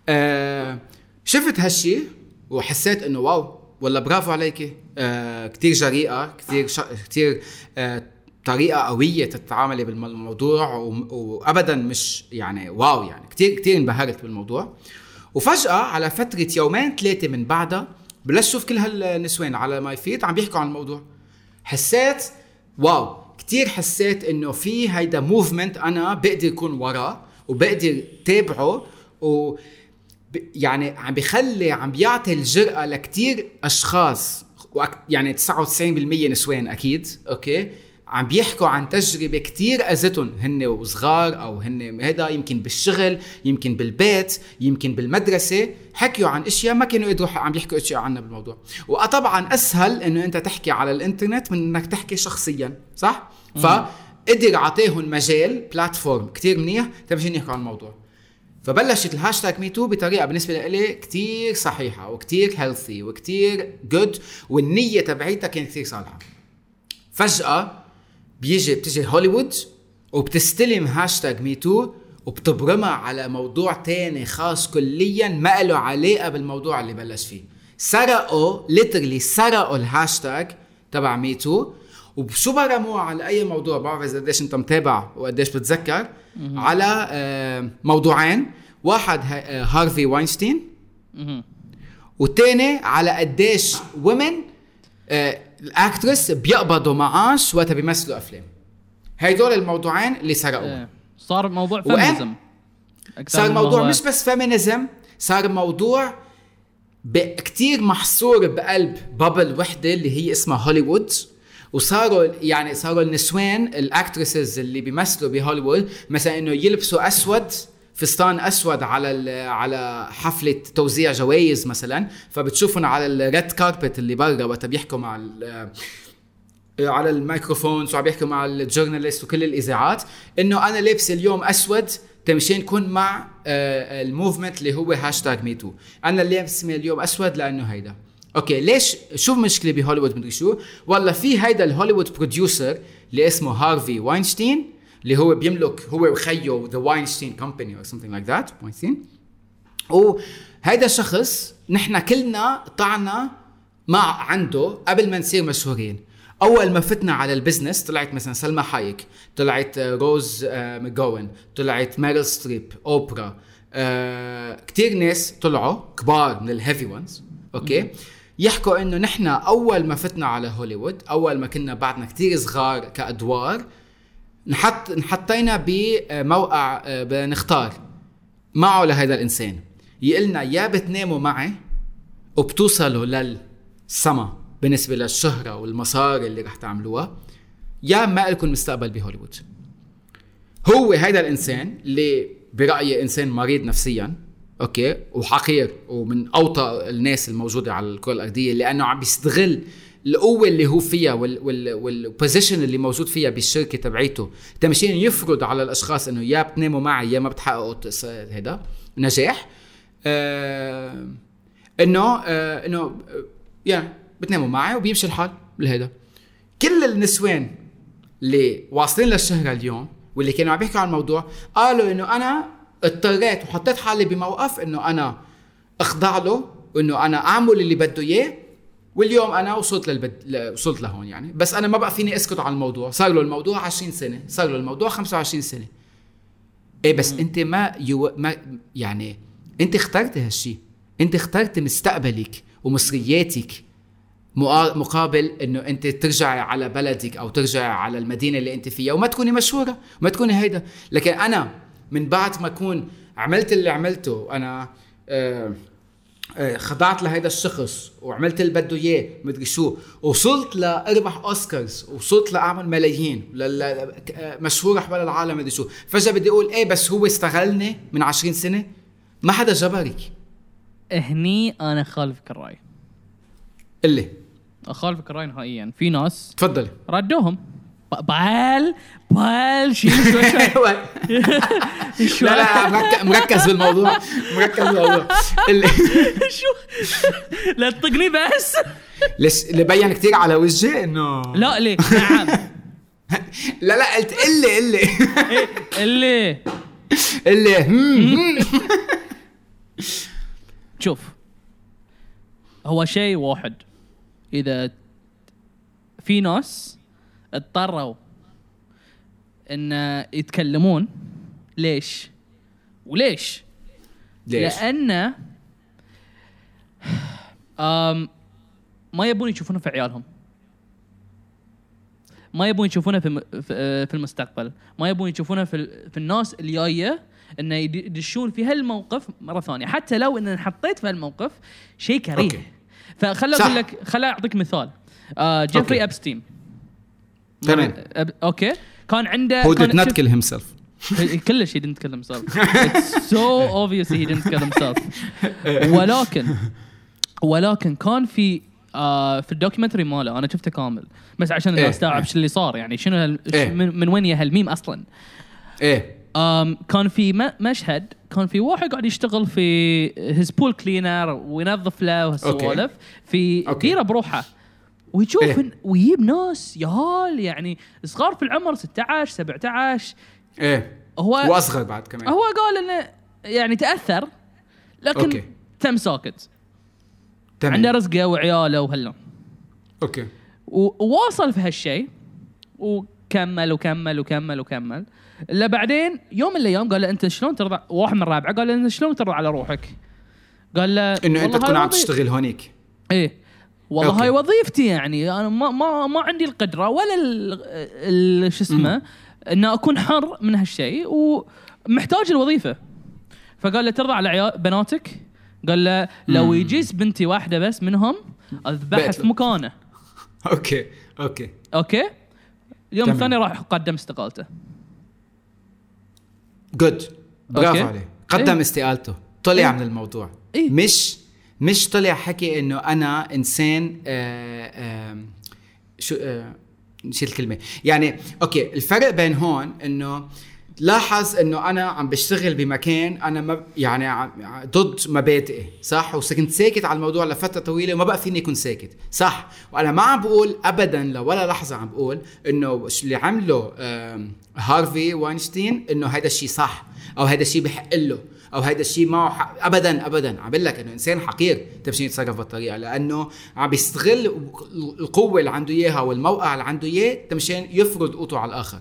Speaker 2: آه شفت هالشيء وحسيت إنه wow والله برافو عليكي آه كثير جريئة كثير ش... كثير آه طريقه قوية تتعاملي بالموضوع. وابدا مش يعني wow يعني. كثير كثير انبهرت بالموضوع. وفجأة على فترة يومين ثلاثة من بعدها بلشت أشوف كل هالنسوان على my feed عم بيحكوا عن الموضوع. حسيت wow كتير حسيت إنه في هيدا movement أنا بقدر اكون وراه وبقدر تابعه و يعني عم بيخلي عم بيعطي الجرأة لكتير أشخاص وأك- يعني 99% نسوان أكيد أوكي؟ عم بيحكوا عن تجربة كتير أذتهم هن وصغار أو هن هذا يمكن بالشغل يمكن بالبيت يمكن بالمدرسة حكيوا عن أشياء ما كانوا يقدروا عم يحكوا أشياء عنها بالموضوع. وطبعا أسهل إنه أنت تحكي على الإنترنت من إنك تحكي شخصيا صح؟ فقدر أعطيهم مجال platform كتير منيح تمشي يحكوا عن الموضوع؟ فبلشت ال hashtag me too بطريقة بالنسبة لي كتير صحيحة وكتير healthy وكتير good والنية تبعيتها كانت كتير صالحة. فجأة بيجي بتجي هوليوود وبتستلم hashtag me too وبتبرمها على موضوع تاني خاص كليا ما له علاقة بالموضوع اللي بلش فيه. سرقوا literally سرقوا الهاشتاج تبع me too. وشو برموه على أي موضوع؟ بعرف إذا قديش أنت متابع وقديش بتذكر. على آه، موضوعين. واحد آه، هارفي واينشتين.
Speaker 1: مهم.
Speaker 2: والتاني على قديش ومن ال actress بيقبضوا معاش وقتها بيمثلوا أفلام هيدول الموضوعين اللي سرقوا
Speaker 1: إيه. صار موضوع
Speaker 2: وين؟
Speaker 1: feminism
Speaker 2: صار موضوع مش بس feminism صار موضوع كتير محصور بقلب bubble وحدة اللي هي اسمها هوليوود وصاروا يعني صاروا النسوان ال actresses اللي بيمثلوا بهوليوود مثلا إنه يلبسوا أسود فستان أسود على على حفلة توزيع جوائز مثلا فبتشوفهم على ال red carpet اللي برا وقت بيحكوا مع ال- على ال microphones وعم بيحكوا مع ال journalists وكل الإذاعات إنه أنا لابس اليوم أسود تمشين كون مع آه، ال movement اللي هو hashtag MeToo أنا لابس اليوم أسود لأنه هيدا. أوكي ليش؟ شو المشكلة بهوليوود مدري شو؟ والله في هيدا الهوليوود producer اللي اسمه هارفي واينشتين اللي هو بيملك هو وخيه The Weinstein Company or something like that واينشتين وهيدا الشخص نحن كلنا طعنا مع عنده قبل ما نصير مشهورين. أول ما فتنا على ال business طلعت مثلا سلمى حايك طلعت روز آه، ماجوين طلعت ميريل ستريب أوبرا آه كتير ناس طلعوا كبار من ال heavy ones أوكي؟ يحكوا إنه نحن أول ما فتنا على هوليوود أول ما كنا بعدنا كتير صغار كأدوار نحط نحطينا بموقع آه، بدنا نختار معه لهذا الإنسان. يقلنا يا بتناموا معي وبتوصلوا للسما بالنسبة للشهرة والمصاري اللي رح تعملوها يا ما لكم مستقبل بهوليوود. هو هذا الإنسان اللي برأيي إنسان مريض نفسيا أوكي وحقير ومن اوطى الناس الموجودة على الكرة الأرضية لأنه عم بيستغل القوة اللي هو فيها وال وال وال position اللي موجود فيها بالشركة تبعيته. تمشين يفرض على الأشخاص إنه يا بتناموا معي يا ما بتحققوا هيدا نجاح. آه إنه آه إنه آه، يا بتناموا معي وبيمشي الحال لهيدا. كل النسوان اللي واصلين للشهرة اليوم واللي كانوا عم بيحكوا عن الموضوع قالوا إنه أنا اضطريت وحطيت حالي بموقف إنه أنا أخضع له وإنه أنا أعمل اللي بده إياه واليوم أنا وصلت للبد... ل- وصلت لهون يعني. بس أنا ما بقى فيني أسكت عن الموضوع. صار له الموضوع 20 سنة. صار له الموضوع 25 سنة. إيه بس أنت ما يو... ما يعني أنت اخترت هالشيء أنت اخترت مستقبلك ومصرياتك مقا- مقابل إنه أنت ترجعي على بلدك أو ترجعي على المدينة اللي أنت فيها. وما تكوني مشهورة. وما تكوني هيدا. لكن أنا من بعد ما أكون عملت اللي عملته أنا آه، خضعت لهيدا الشخص وعملت اللي بده اياه مدري شو. وصلت لاربح أوسكارز وصلت لأعمل ملايين آه، مشهور حول العالم مدري شو. فجأة بدي أقول إيه بس هو استغلني من 20 سنة؟ ما حدا جبرك.
Speaker 1: هني أنا خالفك الرأي.
Speaker 2: اللي
Speaker 1: اخالفك الرأي نهائيا. في ناس
Speaker 2: تفضلي.
Speaker 1: ردوهم. ب- بال شيل شوي
Speaker 2: لا لا مركز, بالموضوع. مركز بالموضوع.
Speaker 1: شو <laughs> لا تطقني بس.
Speaker 2: ليش اللي بين كثير على وجهي انه
Speaker 1: لا ليه نعم. <laughs>
Speaker 2: لا لا قلت اللي. اللي هم، هم. <laughs>
Speaker 1: شوف هو شيء واحد. إذا في ناس اضطروا إن يتكلمون ليش؟ وليش؟
Speaker 2: ليش؟
Speaker 1: لأن أم ما يبون يشوفونه في عيالهم. ما يبون يشوفونه في م- في المستقبل. ما يبون يشوفونه في في الناس الجاية إنه يد- يدشون في هالموقف مرة ثانية. حتى لو إن انحطيت في هالموقف شيء كريه.
Speaker 2: أوكي.
Speaker 1: فخل. أقول لك خل أعطيك مثال. آه جيفري
Speaker 2: أوكي.
Speaker 1: أبستين.
Speaker 2: تمام.
Speaker 1: أب... أوكي. كان عنده
Speaker 2: هو did not kill himself. <laughs>
Speaker 1: كلش he didn't kill himself. It's so obvious he didn't kill himself. <laughs> ولكن ولكن كان في آه في ال documentary ماله أنا شفته كامل. بس عشان
Speaker 2: إيه، إيه.
Speaker 1: شو اللي صار يعني. شنو هال...
Speaker 2: إيه.
Speaker 1: من, من وين يا هالميم أصلا؟
Speaker 2: إيه.
Speaker 1: آم كان في مشهد كان في واحد قاعد يشتغل في he's pool cleaner وينظف له وهالسوالف في. ديرة بروحه. ويشوف
Speaker 2: إيه.
Speaker 1: ويجيب ناس يهال يعني صغار في العمر 16 17
Speaker 2: إيه.
Speaker 1: هو
Speaker 2: وأصغر بعد كمان.
Speaker 1: هو قال إنه يعني تأثر لكن
Speaker 2: أوكي.
Speaker 1: تم ساكت.
Speaker 2: تمام.
Speaker 1: عنده رزقه وعياله وهلا أوكي. وواصل في هالشيء وكمل وكمل وكمل وكمل. إلا بعدين يوم من الأيام قال له أنت شلون ترضى؟ واحد من ربعه قال له أنت شلون ترضى على روحك؟ قال له
Speaker 2: إنه
Speaker 1: أنت
Speaker 2: تكون عم تشتغل هونيك.
Speaker 1: إيه. والله
Speaker 2: أوكي.
Speaker 1: هاي وظيفتي يعني أنا ما ما ما عندي القدرة ولا ال- شو اسمه إن أكون حر من هالشيء ومحتاج الوظيفة فقال له ترضى على عيال بناتك؟ قال له لو يجيس بنتي واحدة بس منهم اذبحها في. مكانه <laughs>
Speaker 2: أوكي أوكي
Speaker 1: أوكي اليوم. الثاني راح قدم استقالته
Speaker 2: good برافو. عليه قدم
Speaker 1: إيه.
Speaker 2: استقالته طلع
Speaker 1: إيه.
Speaker 2: من الموضوع
Speaker 1: إيه.
Speaker 2: مش مش طلع حكي إنه أنا إنسان آه آه شو آه نسيت الكلمة. يعني أوكي الفرق بين هون إنه لاحظ إنه أنا عم بشتغل بمكان أنا ما يعني ضد مبادئي صح؟ وكنت ساكت على الموضوع لفترة طويلة وما بقى فيني أكون ساكت صح؟ وأنا ما عم بقول ابدا لولا لحظة عم بقول إنه اللي عمله هارفي واينشتين إنه هذا الشيء صح أو هذا الشيء بحق له. أو هذا الشيء معه حق ابدا ابدا. عم بقول لك إنه إنسان حقير تمشي يتصرف بالطريقة. لأنه عم بيستغل القوة اللي عنده إياها والموقع اللي عنده إياه تمشان يفرض قوته على الآخر.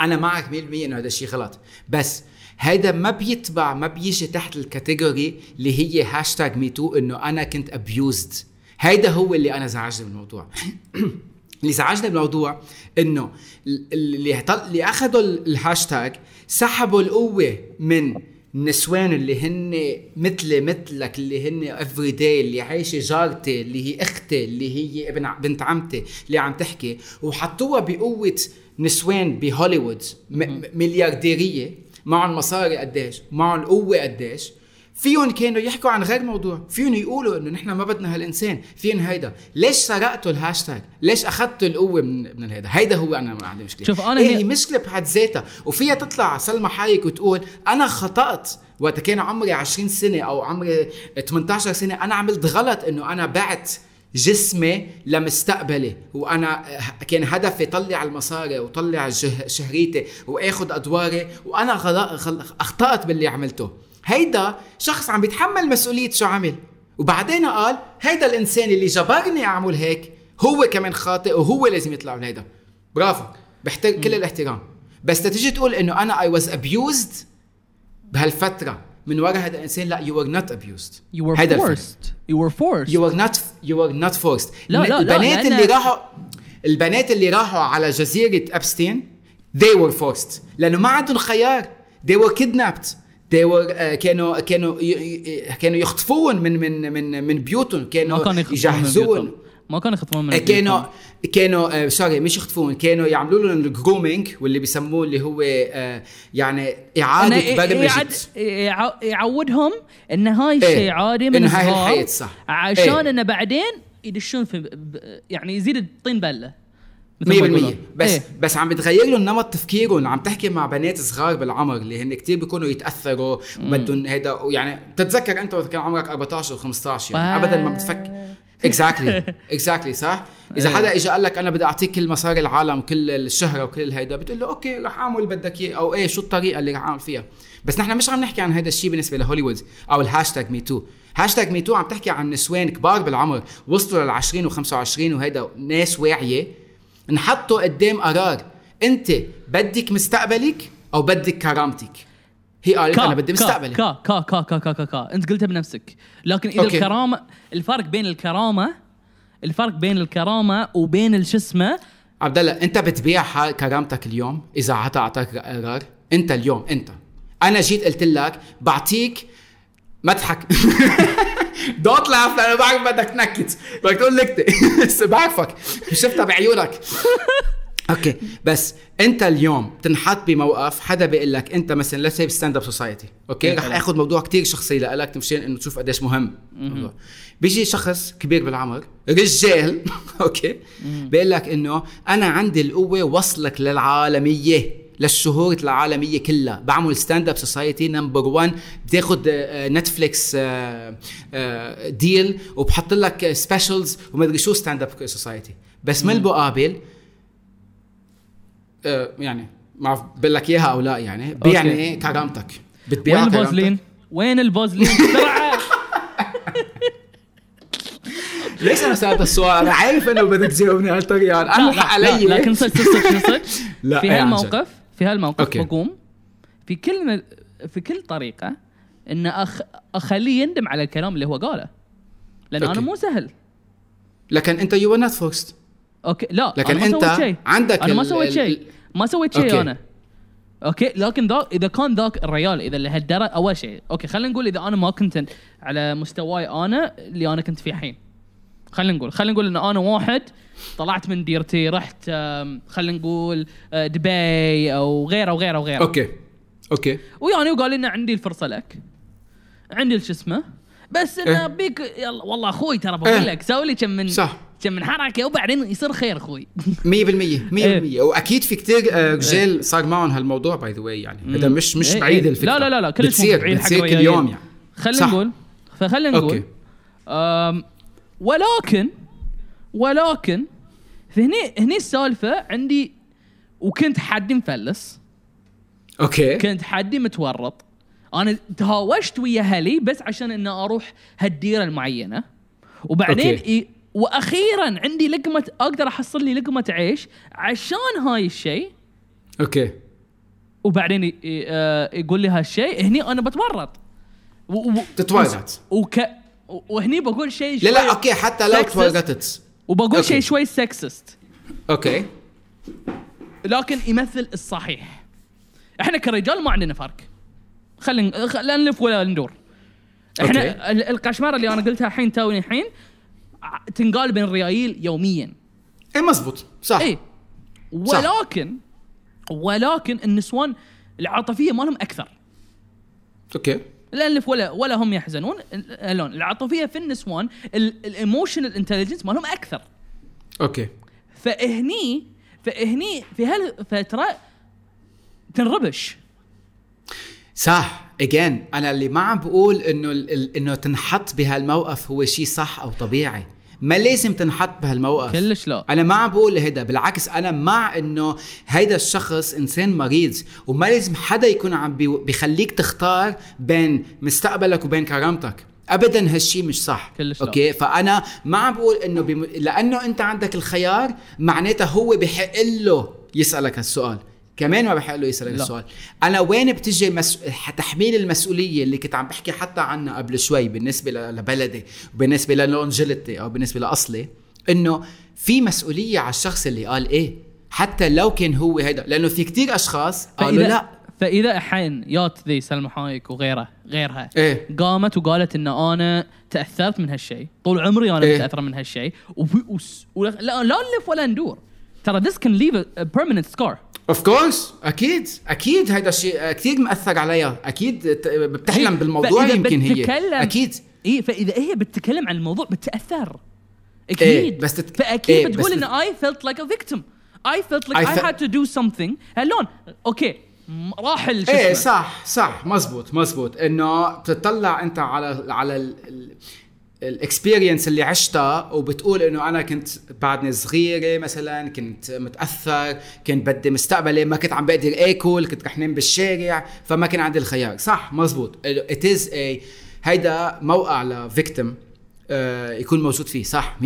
Speaker 2: أنا معك 100% إنه هذا الشيء غلط. بس هيدا ما بيتبع ما بيجي تحت ال category اللي هي hashtag MeToo إنه أنا كنت abused هيدا هو اللي أنا زعجني بالموضوع <clears throat> اللي زعجني بالموضوع إنه اللي. اللي أخذوا الهاشتاج سحبوا القوة من النسوان اللي هن مثلي مثلك اللي هن everyday اللي عايشة جارتي اللي هي أختي اللي هي ابن بنت عمتي اللي عم تحكي. وحطوها بقوة نسوان بهوليوود م- مليارديرية معهم مصاري قديش معهم قوة قديش. فيهم كانوا يحكوا عن غير موضوع. فيهم يقولوا إنه نحن ما بدنا هالإنسان. فيهم هيدا. ليش سرقتوا الهاشتاج؟ ليش أخذتوا القوة من من هيدا؟ هيدا هو أنا ما عندي مشكلة.
Speaker 1: شوف، أنا
Speaker 2: إيه
Speaker 1: هي-
Speaker 2: هي مشكله بحد ذاتها. وفيها تطلع سلمى حايك وتقول أنا خطأت. وقت كان عمري 20 سنة أو عمري 18 سنة أنا عملت غلط إنه أنا بعت جسمي لمستقبلي. وأنا كان هدفي طلع المصاري وطلع شهريتي وآخذ أدواري. وأنا أخطأت باللي عملته. هيدا شخص عم بيتحمل مسؤولية شو عمل. وبعدين قال هيدا الإنسان اللي جبرني أعمل هيك هو كمان خاطئ وهو لازم يطلع من هيدا. برافو. بحترم كل الاحترام. بس تيجي تقول إنه أنا I was abused بهالفترة. من وراء هذا الإنسان؟ لا you are not abused
Speaker 1: You were forced. You were forced.
Speaker 2: you are not you are not forced
Speaker 1: لا، لا، لا،
Speaker 2: البنات
Speaker 1: لأن-
Speaker 2: اللي راحوا البنات اللي راحوا على جزيرة ابستين they were forced. لأنه ما عندهم خيار. They were kidnapped. They were uh, كانوا كانوا كانوا يخطفون من من من من بيوتهم كانوا
Speaker 1: من
Speaker 2: يجهزون.
Speaker 1: ما كانوا يخطفون من
Speaker 2: كانوا
Speaker 1: بيوتهم.
Speaker 2: كانوا sorry مش يخطفون كانوا يعملوا لهم ال grooming واللي بيسموه اللي هو آه يعني
Speaker 1: إعادة
Speaker 2: برمجه
Speaker 1: يعودهم إن هاي
Speaker 2: إيه.
Speaker 1: الشيء عادي من
Speaker 2: إنه هاي
Speaker 1: صغار
Speaker 2: الحياة صح.
Speaker 1: عشان
Speaker 2: إيه.
Speaker 1: إنه بعدين يدشون في يعني يزيد الطين بلة
Speaker 2: 100%
Speaker 1: ما يقولون.
Speaker 2: بس
Speaker 1: إيه.
Speaker 2: بس عم بتغير لهم نمط تفكيرهم عم تحكي مع بنات صغار بالعمر اللي هن كتير بيكونوا يتأثروا وبدهم هيدا يعني بتتذكر انت وقت كان عمرك 14 و15 يعني ابدا ما بتفكر exactly exactly صح؟ إذا
Speaker 1: إيه.
Speaker 2: حدا اجى قال لك أنا بدي أعطيك كل مصاري العالم كل الشهرة وكل هيدا بتقول له أوكي رح أعمل اللي بدك إياه. أو إيه شو الطريقة اللي رح أعمل فيها؟ بس نحن مش عم نحكي عن هذا الشيء بالنسبة لهوليوود أو ال hashtag me too. hashtag me too عم تحكي عن نسوان كبار بالعمر وصلوا لل 20 و25 وهيدا ناس واعية. انحطوا قدام قرار. انت بدك مستقبلك أو بدك كرامتك. هي قالت أنا بدي مستقبلي.
Speaker 1: كا كا كا كا كا كا, كا. انت قلتها بنفسك. لكن إذا
Speaker 2: أوكي.
Speaker 1: الكرامة الفرق بين الكرامة الفرق بين الكرامة وبين الش اسمه؟
Speaker 2: عبد الله انت بتبيع كرامتك اليوم؟ إذا حدا اعطاك قرار انت اليوم انت. أنا جيت قلت لك بعطيك ما <laughs> don't laugh لأنه بعرف بدك تنكت. بدك تقول نكته <laughs> بس بعرفك. شفتها بعيونك. <laughs> أوكي بس أنت اليوم تنحط بموقف حدا بيقول لك أنت مثلا let's say stand up society
Speaker 1: أوكي؟
Speaker 2: رح. آخذ موضوع كتير شخصي لك مشان إنه تشوف قديش مهم. الموضوع. بيجي شخص كبير بالعمر رجال <laughs> أوكي؟ بيقول لك إنه أنا عندي القوة وصلك للعالمية. للشهورة العالمية كلها. بعمل stand up society number 1 بتاخد Netflix deal وبحط لك specials ومدري شو stand up society بس من المقابل آه، يعني ما بعرف بقول لك إياها أو لا يعني بيعني كرامتك. بتبيع
Speaker 1: وين؟ البازلين؟ وين البازلين؟ بسرعة. <laughs>
Speaker 2: ليش أنا سألت السؤال؟ أنا عارف إنه بدك تجاوبني هالطريقه أنا الحق علي.
Speaker 1: لا لكن صدق صدق صدق. <laughs>
Speaker 2: لا،
Speaker 1: في
Speaker 2: إيه
Speaker 1: هالموقف؟ في هالموقف
Speaker 2: أوكي.
Speaker 1: بقوم في كل في كل طريقة إن أخ أخليه يندم على الكلام اللي هو قاله. لأن
Speaker 2: أوكي.
Speaker 1: أنا مو سهل.
Speaker 2: لكن أنت you're not forced
Speaker 1: أوكي. لا
Speaker 2: لكن
Speaker 1: أنا ما سويت شيء.
Speaker 2: عندك
Speaker 1: أنا ما سويت شيء. ما سويت شيء. أنا. أوكي. لكن ذاك إذا كان ذاك الريال إذا اللي هالدرجه أول شيء. أوكي خلينا نقول إذا أنا ما كنت على مستواي أنا اللي أنا كنت فيه الحين. خلينا نقول خلينا نقول إن أنا واحد طلعت من ديرتي رحت خلينا نقول آه، دبي أو غيره وغيره وغيره.
Speaker 2: أوكي. أوكي.
Speaker 1: ويعني وقال لنا عندي الفرصة لك. عندي شو اسمه. بس انه
Speaker 2: إيه.
Speaker 1: بيك يلا والله أخوي ترى بقول
Speaker 2: إيه.
Speaker 1: لك سوي لي كم من
Speaker 2: صح.
Speaker 1: كم من حركة وبعدين يصير خير أخوي. <laughs>
Speaker 2: 100% 100% وأكيد في كتير آه، رجال صار معهم هالموضوع by the way يعني. هذا مش مش
Speaker 1: إيه،
Speaker 2: بعيد
Speaker 1: إيه.
Speaker 2: الفكرة.
Speaker 1: لا لا لا لا كلش
Speaker 2: بتصير
Speaker 1: بعيد حق
Speaker 2: بتصير كل. يوم يعني.
Speaker 1: خلينا. نقول فخلينا نقول ولكن ولكن فهني هني السالفة عندي وكنت حدي مفلس.
Speaker 2: أوكي.
Speaker 1: كنت حدي متورط. أنا تهاوشت ويا أهلي بس عشان إني أروح هالديرة المعينة. وبعدين
Speaker 2: أوكي.
Speaker 1: وأخيرا عندي لقمه أقدر أحصل لي لقمة عيش عشان هاي الشيء.
Speaker 2: أوكي.
Speaker 1: وبعدين آه، يقول لي هالشيء هني أنا بتورط.
Speaker 2: تتورط.
Speaker 1: وك وهني بقول شيء
Speaker 2: لا
Speaker 1: شوي
Speaker 2: لا أوكي حتى لو. تورطت
Speaker 1: وبقول. شيء شوي sexist
Speaker 2: أوكي.
Speaker 1: لكن يمثل الصحيح. إحنا كرجال ما عندنا فرق. خلينا لا نلف ولا ندور. إحنا
Speaker 2: أوكي.
Speaker 1: ال- القشمرة اللي أنا قلتها الحين توني الحين تنقال بين الريايل يوميا.
Speaker 2: اي مزبوط. صح.
Speaker 1: اي ولكن ولكن النسوان العاطفية مالهم أكثر.
Speaker 2: أوكي.
Speaker 1: لا نلف ولا ولا هم يحزنون. ال- لون العاطفية في النسوان ال emotional intelligence مالهم أكثر.
Speaker 2: أوكي.
Speaker 1: فهني فهني في هالفترة تنربش.
Speaker 2: صح. again أنا اللي ما عم بقول إنه إنه تنحط بهالموقف هو شيء صح أو طبيعي. ما لازم تنحط بهالموقف.
Speaker 1: كلش لا.
Speaker 2: أنا ما عم بقول هيدا بالعكس أنا مع إنه هيدا الشخص إنسان مريض وما لازم حدا يكون عم بي- بيخليك تختار بين مستقبلك وبين كرامتك. ابدا هالشيء مش صح.
Speaker 1: كلش لا.
Speaker 2: أوكي؟ فأنا ما عم بقول إنه بم... لأنه أنت عندك الخيار معناتها هو بحق له يسألك هالسؤال. كمان ما بحق له يسالك
Speaker 1: لا.
Speaker 2: السؤال. أنا وين بتجي مس... تحميل المسؤولية اللي كنت عم بحكي حتى عنها قبل شوي بالنسبة لبلدي وبالنسبة لل nationality أو بالنسبة لأصلي إنه في مسؤولية على الشخص اللي قال إيه. حتى لو كان هو هيدا لأنه في كتير أشخاص قالوا لا.
Speaker 1: فإذا الحين يات ذي سلمى حايك وغيره غيرها
Speaker 2: إيه.
Speaker 1: قامت وقالت إن أنا تأثرت من هالشيء طول عمري أنا
Speaker 2: إيه.
Speaker 1: متأثرة من هالشيء وفي وس... ولا لا, لا نلف ولا ندور. ترى this can leave a permanent scar.
Speaker 2: of course أكيد. أكيد هذا الشيء كثير مأثر عليها. أكيد بتحلم
Speaker 1: هي-
Speaker 2: بالموضوع يمكن هي. أكيد.
Speaker 1: اي فإذا هي بتتكلم عن الموضوع بتأثر. أكيد.
Speaker 2: إيه، بس تت-
Speaker 1: فأكيد
Speaker 2: إيه،
Speaker 1: بتقول
Speaker 2: بس
Speaker 1: إن I felt like a victim. I felt like
Speaker 2: I
Speaker 1: I,
Speaker 2: fe-
Speaker 1: had to do something. هلون. أوكي. راح ال- شو إيه.
Speaker 2: صح صح. مزبوط مزبوط. إنه بتطلع أنت على على ال experience اللي عشتها وبتقول إنه أنا كنت بعدني صغيرة مثلا كنت متأثر كنت بدي مستقبلي ما كنت عم بقدر آكل كنت رح نام بالشارع فما كان عندي الخيار. صح مزبوط. it is هيدا موقع ل victim آه يكون موجود فيه. صح 100%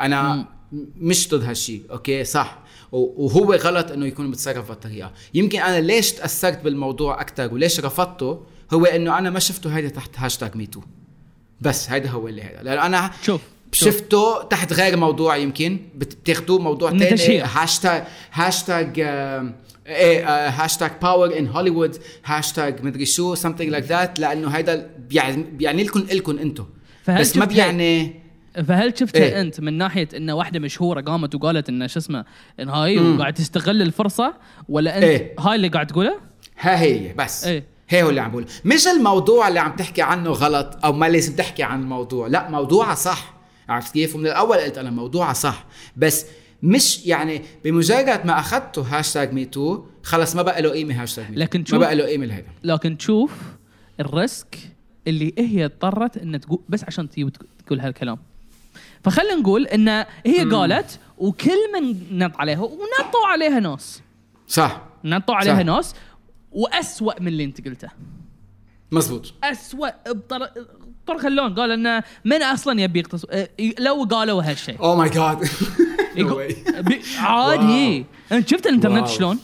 Speaker 2: أنا
Speaker 1: مم.
Speaker 2: مش ضد هالشيء أوكي؟ صح. وهو غلط إنه يكون متصرف بهالطريقه يمكن أنا ليش تأثرت بالموضوع أكثر وليش رفضته؟ هو إنه أنا ما شفته هيدا تحت hashtag me too بس هيدا هو اللي هيدا لأنه أنا
Speaker 1: شوف.
Speaker 2: شفته تحت غير موضوع يمكن بت- بتاخدوه موضوع تاني. hashtag hashtag آم، إيه آه، hashtag power in Hollywood هاشتاج مدري شو something like that لأنه هيدا بيعني, بيعني لكم الكم
Speaker 1: أنتم
Speaker 2: بس ما بيعني
Speaker 1: فهل شفتها
Speaker 2: إيه.
Speaker 1: أنت من ناحية إن واحدة مشهورة قامت وقالت إن شو اسمه إن هاي. وقاعد تستغل الفرصة ولا أنت
Speaker 2: إيه.
Speaker 1: هاي اللي قاعد تقوله؟
Speaker 2: ها هي بس
Speaker 1: إيه.
Speaker 2: هي هو اللي عم بقول مش الموضوع اللي عم تحكي عنه غلط أو ما لازم تحكي عن الموضوع. لا موضوعها صح. عرفت كيف؟ ومن الأول قلت أنا موضوعها صح. بس مش يعني بمجرد ما أخذته هاشتاج MeToo خلص ما بقى له قيمة هاشتاج MeToo
Speaker 1: لكن
Speaker 2: ما
Speaker 1: شوف-
Speaker 2: بقى له قيمة لهذا
Speaker 1: لكن تشوف ال risk اللي هي اضطرت ان تقول بس عشان تقول هالكلام. فخلينا نقول إن هي قالت وكل من نط عليها ونطوا عليها ناس.
Speaker 2: صح.
Speaker 1: نطوا عليها
Speaker 2: صح.
Speaker 1: ناس. وأسوأ من اللي انت قلته.
Speaker 2: مزبوط.
Speaker 1: أسوأ بطر... طرق اللون. قال إنه من أصلا يبي يقتص... لو قالوا هالشيء.
Speaker 2: oh
Speaker 1: my God عادي أنت شفت
Speaker 2: الإنترنت.
Speaker 1: شلون؟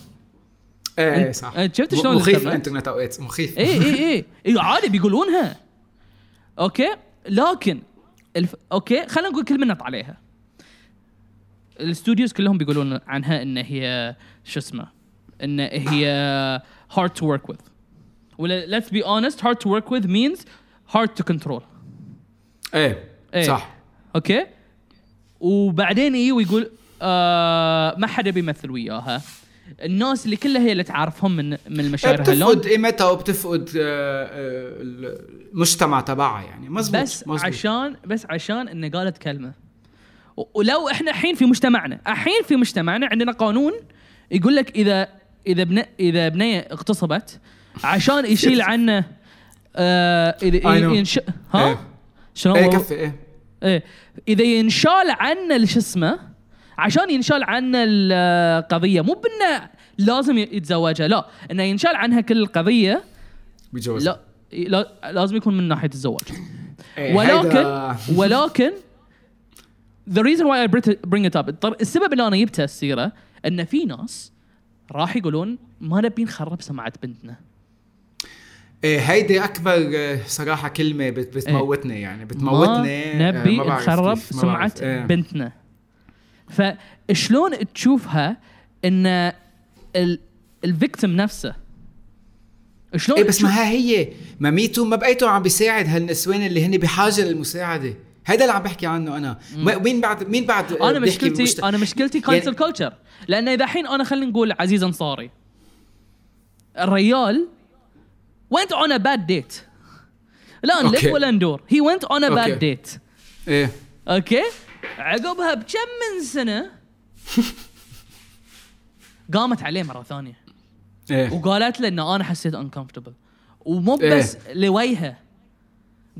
Speaker 2: إيه صح.
Speaker 1: أنت شفت شلون
Speaker 2: مخيف؟
Speaker 1: الإنترنت؟
Speaker 2: اوقات مخيف.
Speaker 1: اي اي اي اي عادي بيقولونها. okay؟ لكن الف... okay خلينا نقول كل من نط عليها. ال studios كلهم بيقولون عنها إن هي شو اسمه إن هي hard to work with. ولا let's be honest hard to work with means hard to control.
Speaker 2: إيه
Speaker 1: إيه.
Speaker 2: صح.
Speaker 1: أوكي؟ وبعدين يجي ويقول آه ما حدا بيمثل وياها. الناس اللي كلها هي اللي تعرفهم من من المشاهير هاللون.
Speaker 2: بتفقد قيمتها وبتفقد آه، المجتمع تبعها يعني. مزبوط
Speaker 1: بس
Speaker 2: مزبوط.
Speaker 1: عشان بس عشان انه قالت كلمة. ولو إحنا الحين في مجتمعنا الحين في مجتمعنا عندنا قانون يقول لك إذا إذا بن إذا بنيه اغتصبت عشان يشيل <laughs> عنه آه
Speaker 2: إذا.
Speaker 1: ينش... ها؟
Speaker 2: إيه.
Speaker 1: شلون
Speaker 2: إيه
Speaker 1: هو-
Speaker 2: كفي إيه.
Speaker 1: إيه. إذا ينشال عنه شو اسمه؟ عشان ينشال عنه القضية. مو بأنه لازم يتزوجها لا. إنه ينشال عنها كل القضية.
Speaker 2: بجوز
Speaker 1: لا لا لازم يكون من ناحية الزواج.
Speaker 2: إيه،
Speaker 1: ولكن ولكن the reason why I bring it- up السبب اللي أنا جبتها السيرة إن في ناس راح يقولون ما نبي نخرب سمعه بنتنا.
Speaker 2: إيه هيدي أكبر آه، صراحة كلمة بت- بتموتني يعني بتموتني
Speaker 1: ما
Speaker 2: آه،
Speaker 1: نبي
Speaker 2: ما
Speaker 1: نخرب
Speaker 2: ما
Speaker 1: سمعه.
Speaker 2: إيه.
Speaker 1: بنتنا. فشلون تشوفها إن ال victim نفسه؟ شلون
Speaker 2: إيه بس ما ها هي. ما MeToo ما بقيتوا عم بيساعد هالنسوان اللي هن بحاجة للمساعدة. هيدا اللي عم بحكي عنه أنا. مين بعد مين بعد أنا
Speaker 1: مشكلتي
Speaker 2: بمجت-
Speaker 1: أنا مشكلتي
Speaker 2: يعني-
Speaker 1: cancel culture لأن إذا الحين أنا خلينا نقول عزيز أنصاري. الريال went on a bad date. لا نلف. ولا ندور. He went on a bad
Speaker 2: okay.
Speaker 1: date.
Speaker 2: إيه.
Speaker 1: okay؟ عقبها بكم من سنة قامت عليه مرة ثانية.
Speaker 2: إيه.
Speaker 1: وقالت له ان أنا حسيت uncomfortable. ومو
Speaker 2: إيه.
Speaker 1: بس لوجهه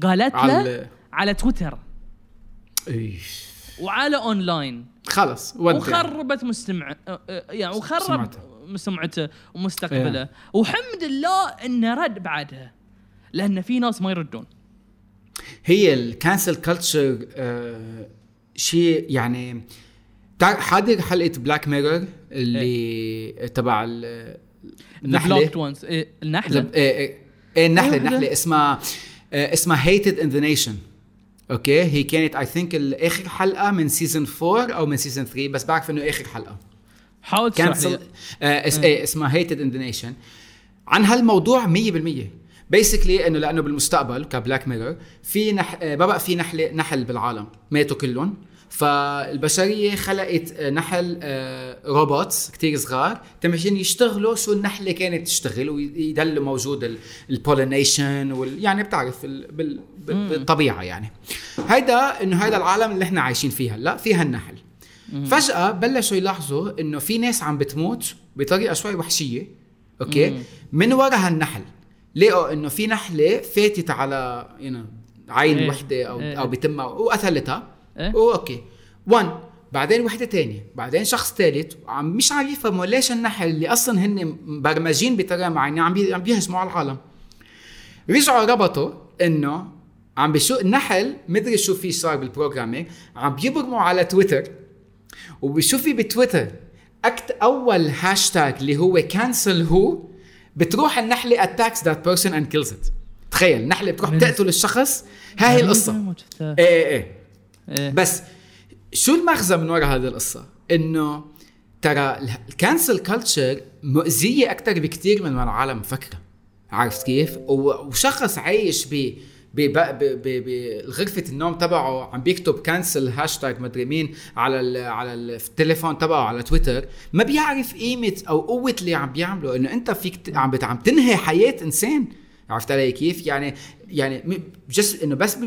Speaker 1: قالت له
Speaker 2: على-
Speaker 1: على تويتر.
Speaker 2: إيه.
Speaker 1: وعلى اونلاين
Speaker 2: خلص
Speaker 1: وخربت مستمع أه، يعني وخرب
Speaker 2: سمعته.
Speaker 1: ومستقبله وحمد الله إنه رد بعدها لأن في ناس ما يردون.
Speaker 2: هي ال cancel culture شيء يعني حاضر حلقة Black Mirror اللي تبع ال-
Speaker 1: النحلة. وانس
Speaker 2: النحلة؟ إيه إيه إيه
Speaker 1: النحلة.
Speaker 2: النحلة. اسمها آه، اسمها Hated in the Nation okay هي كانت I think آخر حلقة من season 4 أو من season 3 بس بعرف إنه آخر حلقة.
Speaker 1: حاول تشرح لي
Speaker 2: اس اسمها Hated in the Nation عن هالموضوع 100% basically إنه لأنه بالمستقبل ك Black Mirror في نح... آه، ما بقى في نحل نحل بالعالم. ماتوا كلهم. فالبشرية خلقت آه، نحل آه، robots كتير صغار تمشين يشتغلوا شو النحلة كانت تشتغل ويضل موجود ال pollination وال... يعني بتعرف ال... بال... بال- بالطبيعة يعني. هيدا إنه هيدا العالم اللي إحنا عايشين فيه هلأ فيها النحل. فجأة بلشوا يلاحظوا إنه في ناس عم بتموت بطريقة شوي وحشية
Speaker 1: okay.
Speaker 2: من ورا هالنحل لقوا إنه في نحلة فاتت على يو عين
Speaker 1: إيه.
Speaker 2: وحدة أو
Speaker 1: إيه.
Speaker 2: أو بتمها وقتلتها.
Speaker 1: إيه.
Speaker 2: okay. 1 بعدين وحدة تانية. بعدين شخص ثالث عم مش عم يفهموا ليش النحل اللي أصلا هن مبرمجين بطريقة معينة عم عم بيهجموا على العالم. رجعوا ربطوا إنه عم بشو النحل مدري شو في صار بال programming عم بيبرموا على تويتر. وبشوفي بتويتر أكتر أول هاشتاج اللي هو cancel who بتروح النحلة attacks that person and kills it تخيل النحله بتروح بتقتل الشخص. هاي هي القصة. إيه إيه.
Speaker 1: إيه.
Speaker 2: بس شو المغزى من وراء هذه القصة؟ إنه ترى ال cancel culture مؤذية أكثر بكثير من ما العالم مفكره عرفت كيف؟ وشخص عايش ب بغرفة النوم تبعه عم بيكتب cancel هاشتاج مدري مين على ال على ال- التليفون تبعه على تويتر ما بيعرف قيمة أو قوة اللي عم بيعمله إنه أنت فيك عم عم تنهي حياة إنسان عرفت علي كيف؟ يعني يعني just إنه بس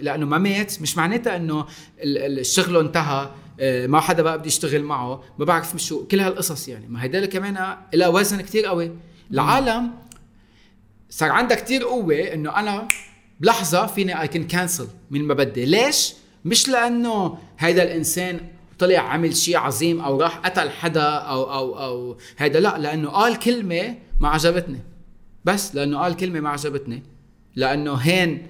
Speaker 2: لأنه ما مات مش معناتها إنه ال- ال- الشغل انتهى آه، ما حدا بقى بده يشتغل معه ما بعرف شو كل هالقصص يعني. ما هيدا كمان لها وزن كتير قوي. العالم صار عندها كتير قوة إنه أنا بلحظة فيني I can cancel من ما بدي. ليش؟ مش لأنه هيدا الإنسان طلع عمل شيء عظيم أو راح قتل حدا أو أو أو هيدا لا لأنه قال كلمة ما عجبتني. بس لأنه قال كلمة ما عجبتني لأنه هين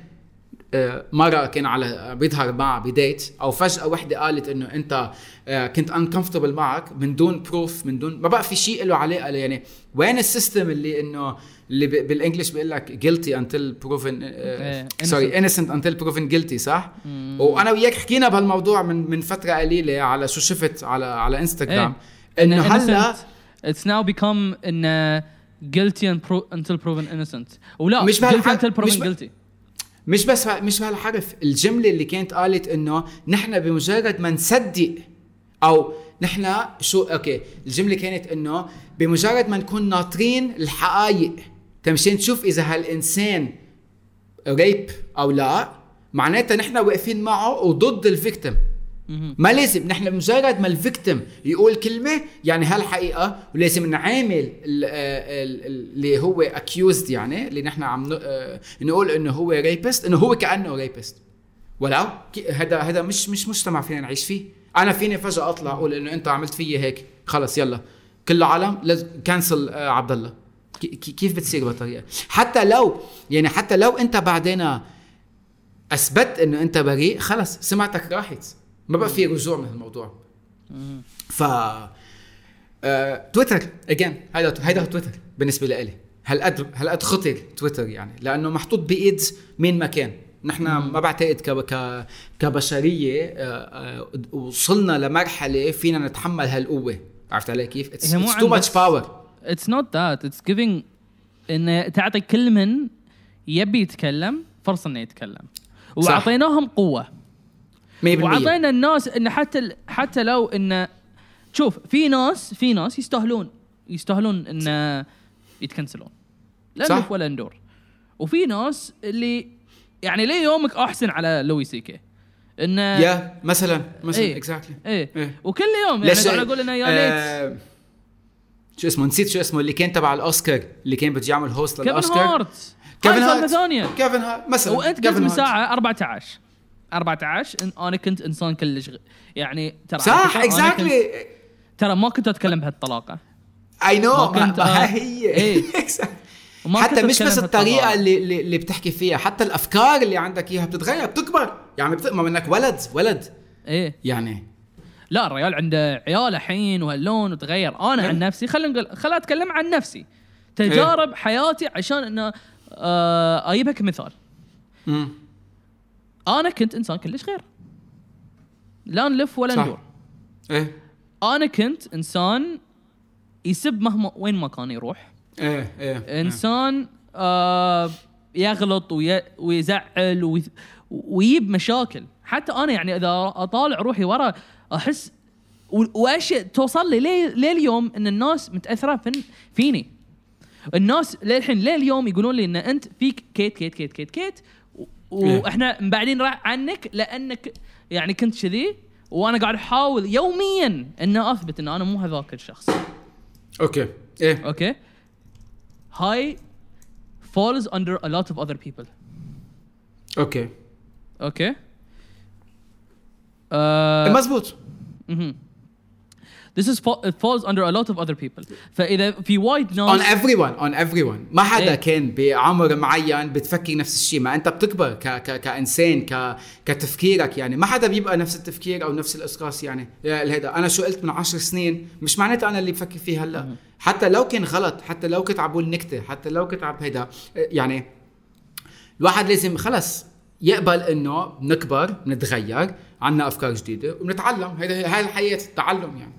Speaker 2: آه، مرة كان على بيظهر معها ب date أو فجأة وحدة قالت إنه أنت آه، كنت uncomfortable معك من دون proof من دون ما بقى في شيء له علاقة يعني وين ال system اللي إنه اللي بال English بيقول لك until proven
Speaker 1: إيه،
Speaker 2: sorry innocent. until proven guilty صح؟ وأنا وياك حكينا بهالموضوع من من فترة قليلة على شو شفت على على انستغرام
Speaker 1: إنه هلأ it's now become إن pro- until proven innocent. ولا
Speaker 2: مش
Speaker 1: guilty
Speaker 2: بهالحق-
Speaker 1: until proven
Speaker 2: مش بس مش بهالحرف الجملة اللي كانت قالت إنه نحن بمجرد ما نصدق أو نحن شو okay. الجملة كانت إنه بمجرد ما نكون ناطرين الحقائق. تمشين نشوف إذا هالإنسان rape أو لا معناتها نحن واقفين معه وضد ال victim.
Speaker 1: مهم.
Speaker 2: ما لازم. نحن بمجرد ما ال victim يقول كلمة يعني هالحقيقة ولازم نعامل آه، ال- ال- اللي هو accused يعني اللي نحن عم آه، نقول إنه هو rapist إنه هو كأنه rapist ولو هذا هذا مش مش مجتمع فينا نعيش فيه. أنا فيني فجأة أطلع أقول إنه أنت عملت فيي هيك. خلص يلا. كل العالم لازم cancel آه، عبد الله كي- كي- كيف بتصير بهالطريقة؟ حتى لو يعني حتى لو أنت بعدين أثبت إنه أنت بريء خلص سمعتك راحت. ما بقى في رجوع من الموضوع. ف آه، تويتر again هيدا هيدا تويتر بالنسبة لإلي. هالقد هالقد خطر تويتر يعني؟ لأنه محطوط بايد مين ما كان. نحن ما بعتقد ك... كبشرية آه، آه، وصلنا لمرحلة فينا نتحمل هالقوة. عرفت علي كيف؟
Speaker 1: it's
Speaker 2: too
Speaker 1: much
Speaker 2: power
Speaker 1: it's not that. It's giving إن تعطي كل من يبي يتكلم فرصة إنه يتكلم. وأعطيناهم قوة.
Speaker 2: 100%
Speaker 1: واعطينا الناس إن حتى ال- حتى لو إن شوف في ناس في ناس يستاهلون يستاهلون إن يتكنسلون. لا
Speaker 2: صح.
Speaker 1: ولا ندور. وفي ناس اللي يعني ليه يومك أحسن على لوي سي كي؟ انه
Speaker 2: يا مثلا مثلا
Speaker 1: إيه.
Speaker 2: exactly
Speaker 1: إيه.
Speaker 2: إيه.
Speaker 1: وكل يوم يعني أقول إنه يا ليت.
Speaker 2: آه، شو اسمه؟ نسيت شو اسمه اللي كان تبع الأوسكار اللي كان بده يعمل host
Speaker 1: كيفن
Speaker 2: للأوسكار.
Speaker 1: هارت.
Speaker 2: كيفن
Speaker 1: هاي سالفه
Speaker 2: هارت.
Speaker 1: ثانية
Speaker 2: كيفن هارت مثلا
Speaker 1: وإنت قلت
Speaker 2: كيفن
Speaker 1: من
Speaker 2: هارت.
Speaker 1: ساعه 14 14 إن أنا كنت إنسان كلش غ... يعني ترى
Speaker 2: صح
Speaker 1: كنت-
Speaker 2: exactly
Speaker 1: ترى ما كنت أتكلم بهالطلاقة.
Speaker 2: اي نو
Speaker 1: ما كنت- آه.
Speaker 2: هي.
Speaker 1: إيه. <laughs>
Speaker 2: Exactly. حتى مش بس
Speaker 1: الطريقة.
Speaker 2: اللي, اللي بتحكي فيها حتى الأفكار اللي عندك إياها بتتغير بتكبر. يعني بتقمى منك ولد ولد.
Speaker 1: إيه.
Speaker 2: يعني.
Speaker 1: لا الرجال عنده عيال الحين وهاللون وتغير. أنا
Speaker 2: إيه.
Speaker 1: عن نفسي خلينا نقول خليني أتكلم عن نفسي. تجارب حياتي عشان إنه آه، اجيبها كمثال
Speaker 2: امم
Speaker 1: أنا كنت إنسان كلش غير. لا نلف ولا. ندور
Speaker 2: إيه.
Speaker 1: أنا كنت إنسان يسب مهما وين ما كان يروح.
Speaker 2: إيه إيه
Speaker 1: إنسان آه يغلط وي ويزعل وي ويجيب مشاكل. حتى أنا يعني إذا أطالع روحي ورا أحس واشياء توصل لي ليه اليوم إن الناس متأثرة فين فيني. الناس للحين ليه اليوم يقولون لي إن أنت فيك كيت كيت كيت كيت كيت
Speaker 2: إيه.
Speaker 1: وإحنا مبعدين عنك لأنك يعني كنت كذي وأنا قاعد أحاول يوميا ان أثبت ان أنا مو هذاك الشخص.
Speaker 2: okay. إيه.
Speaker 1: okay؟ هاي falls under a lot of other people.
Speaker 2: okay.
Speaker 1: okay؟ uh,
Speaker 2: مزبوط.
Speaker 1: This is it falls under a lot of other people. فإذا في وايد
Speaker 2: on
Speaker 1: ناس
Speaker 2: everyone on everyone. ما حدا
Speaker 1: إيه.
Speaker 2: كان بعمر معين بتفكر نفس الشيء. ما أنت بتكبر ك ك كإنسان ك كتفكيرك يعني. ما حدا بيبقى نفس التفكير أو نفس الإسقاص يعني. الهيدا. أنا شو قلت من عشر سنين مش معناتها أنا اللي بفكر فيه هلأ. حتى لو كان غلط حتى لو كنت عم بقول نكتة حتى لو كنت عم هيدا يعني الواحد لازم خلص يقبل إنه بنكبر بنتغير عنا أفكار جديدة وبنتعلم. هيدا هاي الحياة التعلم يعني.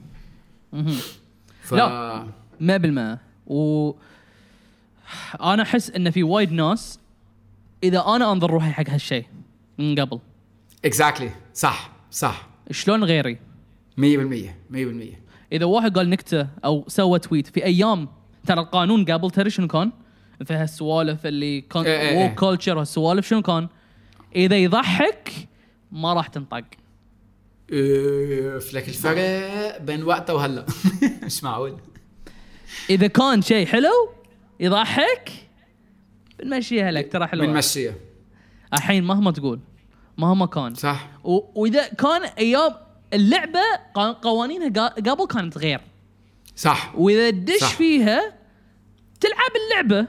Speaker 2: ف...
Speaker 1: لا. ما بالماء و أنا أحس إن في وايد ناس إذا أنا أنظر روحي حق هالشيء من قبل
Speaker 2: اكزاكتلي صح صح
Speaker 1: شلون غيري
Speaker 2: 100% 100%
Speaker 1: إذا واحد قال نكتة أو سوى تويت في أيام ترى القانون قبل تدري شنو كان؟ في هالسوالف اللي كان وو. كلتشر وهالسوالف شنو كان؟ إذا يضحك ما راح تنطق
Speaker 2: اوف لك الفرق بين وقتها وهلا. <laughs> مش معقول.
Speaker 1: إذا كان شيء حلو يضحك بنمشيها لك ترى حلوة.
Speaker 2: بنمشيها.
Speaker 1: الحين مهما تقول مهما كان.
Speaker 2: صح.
Speaker 1: و- وإذا كان أيام اللعبة قوانينها قبل كانت غير.
Speaker 2: صح.
Speaker 1: وإذا تدش. فيها تلعب
Speaker 2: اللعبة.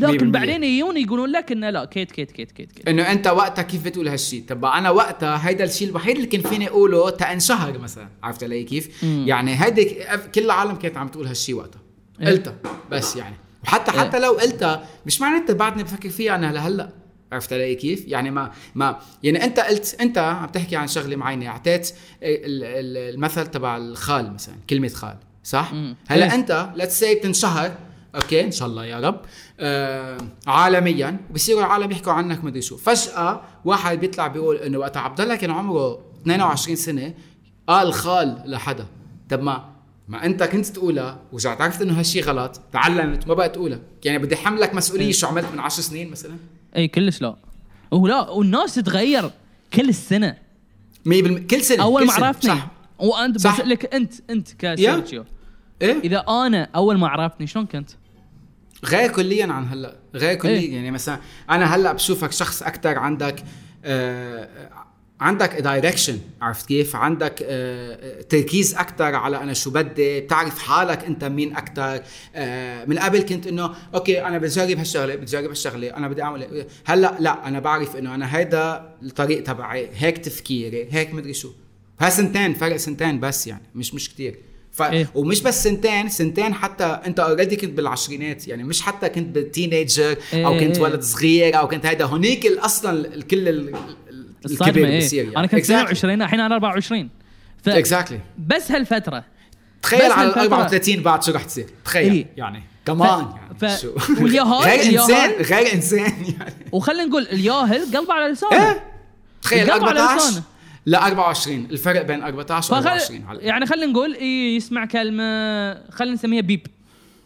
Speaker 1: لكن. بعدين يجون يقولون لك إنه لا كيت كيت كيت كيت كيت
Speaker 2: إنه أنت وقتها كيف بتقول هالشيء طب أنا وقتها هيدا الشيء الوحيد اللي كان فيني أقوله تانشهر مثلا عرفت علي كيف
Speaker 1: مم.
Speaker 2: يعني هيدي كل العالم كانت عم تقول هالشيء وقتها
Speaker 1: إيه.
Speaker 2: قلتها بس يعني وحتى
Speaker 1: إيه.
Speaker 2: حتى لو قلتها مش معناتها بعدني بفكر فيها أنا لهلأ عرفت علي كيف؟ يعني ما ما يعني أنت قلت أنت عم تحكي عن شغلة معينة أعطيت ال- ال- المثل تبع الخال مثلا كلمة خال صح؟
Speaker 1: مم.
Speaker 2: هلأ
Speaker 1: إيه.
Speaker 2: أنت let's say بتنشهر okay؟ إن شاء الله يا رب. آه عالميا. وبصيروا العالم يحكوا عنك مدري شو. فجأة واحد بيطلع بيقول إنه وقت عبد الله كان عمره 22 سنة قال خال لحدا. طب ما ما أنت كنت تقولها ورجعت عرفت إنه هالشيء غلط. تعلمت ما بقى تقولها. يعني بدي حملك مسؤولية شو عملت من 10 سنين مثلا؟
Speaker 1: اي كلش لا. ولا والناس تتغير كل السنة.
Speaker 2: 100% كل
Speaker 1: سنة
Speaker 2: أول
Speaker 1: ما
Speaker 2: سنة.
Speaker 1: عرفتني
Speaker 2: صح.
Speaker 1: وأنت
Speaker 2: صح.
Speaker 1: بسالك أنت أنت كسيرجيو
Speaker 2: إيه؟
Speaker 1: إذا أنا أول ما عرفتني شلون كنت؟
Speaker 2: غير كليا عن هلأ. غير كليا.
Speaker 1: إيه.
Speaker 2: يعني مثلا أنا هلأ بشوفك شخص أكثر عندك آه عندك direction عرفت كيف؟ عندك آه تركيز أكثر على أنا شو بدي بتعرف حالك أنت مين أكثر آه من قبل كنت إنه okay أنا بجرب هالشغلة بجرب هالشغلة أنا بدي أعمل إيه. هلأ لا أنا بعرف إنه أنا هيدا الطريق تبعي هيك تفكيري هيك مدري شو. هالسنتين فرق سنتين بس يعني مش مش كتير. ف...
Speaker 1: إيه.
Speaker 2: ومش بس سنتين سنتين حتى انت already كنت بالعشرينات يعني مش حتى كنت بال teenager أو
Speaker 1: إيه،
Speaker 2: كنت
Speaker 1: إيه.
Speaker 2: ولد صغير أو كنت هيدا. هونيك أصلا كل الكبير
Speaker 1: إيه.
Speaker 2: بصير يعني
Speaker 1: أنا كنت
Speaker 2: exactly.
Speaker 1: 22 الحين أنا 24 ف
Speaker 2: اكزاكتلي
Speaker 1: بس هالفترة
Speaker 2: تخيل على ال
Speaker 1: هالفترة-
Speaker 2: 34 بعد شو رح تصير؟ تخيل.
Speaker 1: إيه.
Speaker 2: يعني كمان
Speaker 1: ف-
Speaker 2: يعني. شو؟
Speaker 1: والياهال-
Speaker 2: غير
Speaker 1: إنسان
Speaker 2: غير إنسان يعني.
Speaker 1: وخلينا نقول الياهل قلبه على لسانه.
Speaker 2: إيه. تخيل
Speaker 1: القلب على
Speaker 2: 14
Speaker 1: لسانه.
Speaker 2: لا 24 الفرق بين 14 و 24
Speaker 1: فخل...
Speaker 2: على
Speaker 1: يعني خلينا نقول إيه يسمع كلمه خلينا نسميها بيب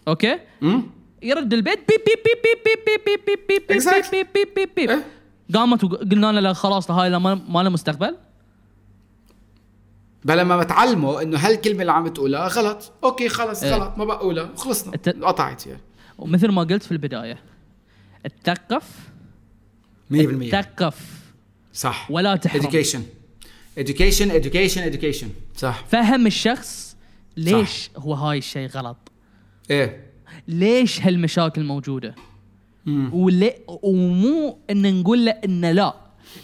Speaker 1: أوكي
Speaker 2: امم
Speaker 1: يرد البيت بيب بيب بيب بيب بيب بيب بيب بيب بيب. beep beep beep beep
Speaker 2: إيه.
Speaker 1: قامت وقلنا له لا خلاص هاي ما له مستقبل
Speaker 2: بلا ما بتعلموا انه هالكلمه اللي عم بتقولها غلط okay خلص
Speaker 1: إيه.
Speaker 2: غلط ما بقولها وخلصنا
Speaker 1: الت-
Speaker 2: قطعت يعني
Speaker 1: ومثل ما قلت في البدايه اتثقف
Speaker 2: 100%
Speaker 1: ثقف
Speaker 2: صح
Speaker 1: ولا تحرم
Speaker 2: education education education education. صح.
Speaker 1: فهم الشخص ليش هو هاي الشيء غلط.
Speaker 2: إيه.
Speaker 1: ليش هالمشاكل موجودة؟ ولا ومو إن نقول له ان لا.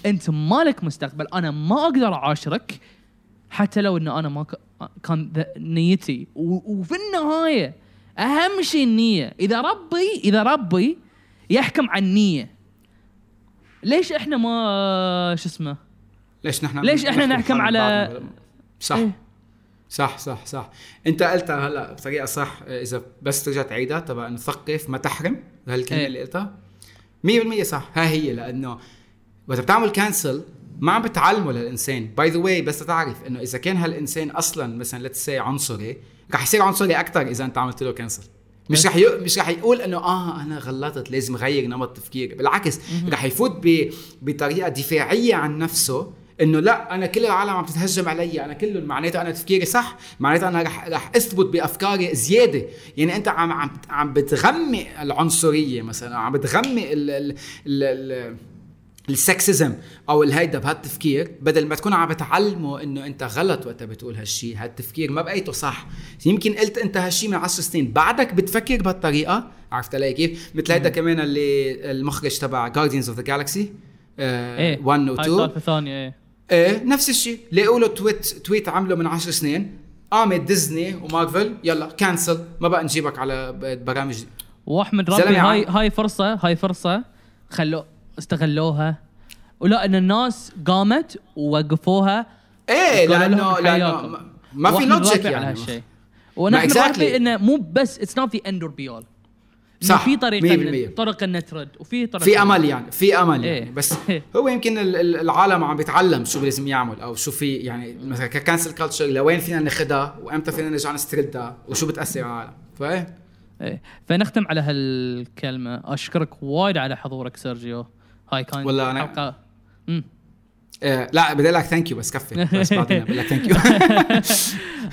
Speaker 1: أنت مالك مستقبل. أنا ما أقدر أعاشرك حتى لو انه أنا ما ك... كان ذا- نيتي. و... وفي النهايه أهم شيء النية. إذا ربي إذا ربي يحكم عن النية ليش إحنا ما شو اسمه؟
Speaker 2: ليش نحن
Speaker 1: ليش إحنا
Speaker 2: نحكم
Speaker 1: على-؟
Speaker 2: صح.
Speaker 1: إيه.
Speaker 2: صح صح صح. أنت قلتها هلأ بطريقة صح إذا بس ترجع تعيدها تبع انه ثقف ما تحرم هالكلمه
Speaker 1: إيه.
Speaker 2: اللي قلتها. 100% صح. ها هي لأنه وقت بتعمل cancel ما عم بتعلمه للإنسان. by the way بس تعرف إنه إذا كان هالإنسان أصلا مثلا let's say عنصري رح يصير عنصري أكثر إذا أنت عملت له cancel مش رح يق... مش رح يقول إنه آه أنا غلطت لازم أغير نمط تفكيري. بالعكس رح يفوت ب... بطريقة دفاعية عن نفسه إنه لا أنا كل العالم عم تتهجم علي أنا كله معناته أنا تفكيري صح معناته أنا رح رح أثبت بأفكاري زيادة. يعني أنت عم عم عم بتغمق العنصرية مثلا عم بتغمق ال ال ال, ال ال sexism أو الهيدا بهالتفكير بدل ما تكون عم بتعلمه إنه أنت غلط وقت بتقول هالشيء هالتفكير ما بقيته صح. يمكن قلت أنت هالشيء من 10 سنين بعدك بتفكر بهالطريقة؟ عرفت علي كيف؟ مثل هيدا كمان اللي المخرج تبع Guardians of the Galaxy
Speaker 1: إيه.
Speaker 2: 1 و
Speaker 1: هاي
Speaker 2: 2
Speaker 1: سالفه ثانية إيه.
Speaker 2: إيه؟ نفس الشيء. لقوا له tweet tweet عمله من 10 سنين. قامت ديزني ومارفل يلا كانسل ما بقى نجيبك على برامج وأحمد
Speaker 1: ربي هاي هاي فرصة هاي فرصة. خلو استغلوها. ولا ان الناس قامت ووقفوها. إيه
Speaker 2: لأنه
Speaker 1: لأنه.
Speaker 2: ما- ما في logic
Speaker 1: ربي على
Speaker 2: يعني.
Speaker 1: هالشيء. ونحن
Speaker 2: exactly.
Speaker 1: ربي إنه مو بس it's not the end or be all
Speaker 2: صح،
Speaker 1: في طريقة
Speaker 2: 100%.
Speaker 1: طرق ان ترد وفي طرق
Speaker 2: في أمل يعني في أمل يعني.
Speaker 1: إيه.
Speaker 2: بس <laughs> هو يمكن ال- ال- العالم عم بيتعلم شو لازم يعمل أو شو في يعني مثلا ك cancel culture لوين فينا ناخذها وإمتى فينا نرجع نستردها وشو بتأثر على العالم. فايه
Speaker 1: إيه. فنختم على هالكلمة. أشكرك وايد على حضورك سيرجيو. هاي كانت
Speaker 2: والله أنا-
Speaker 1: حلقة. مم.
Speaker 2: آه لا بدي لك thank you بس كفي. بس بعدين بقول لك thank you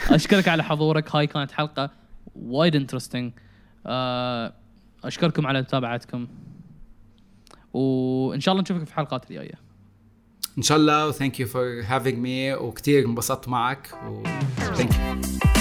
Speaker 2: <laughs>
Speaker 1: أشكرك على حضورك. هاي كانت حلقة وايد interesting أشكركم على متابعتكم. وإن شاء الله نشوفك في الحلقات الجاية.
Speaker 2: إن شاء الله و thank you for having me وكثير انبسطت معك و thank you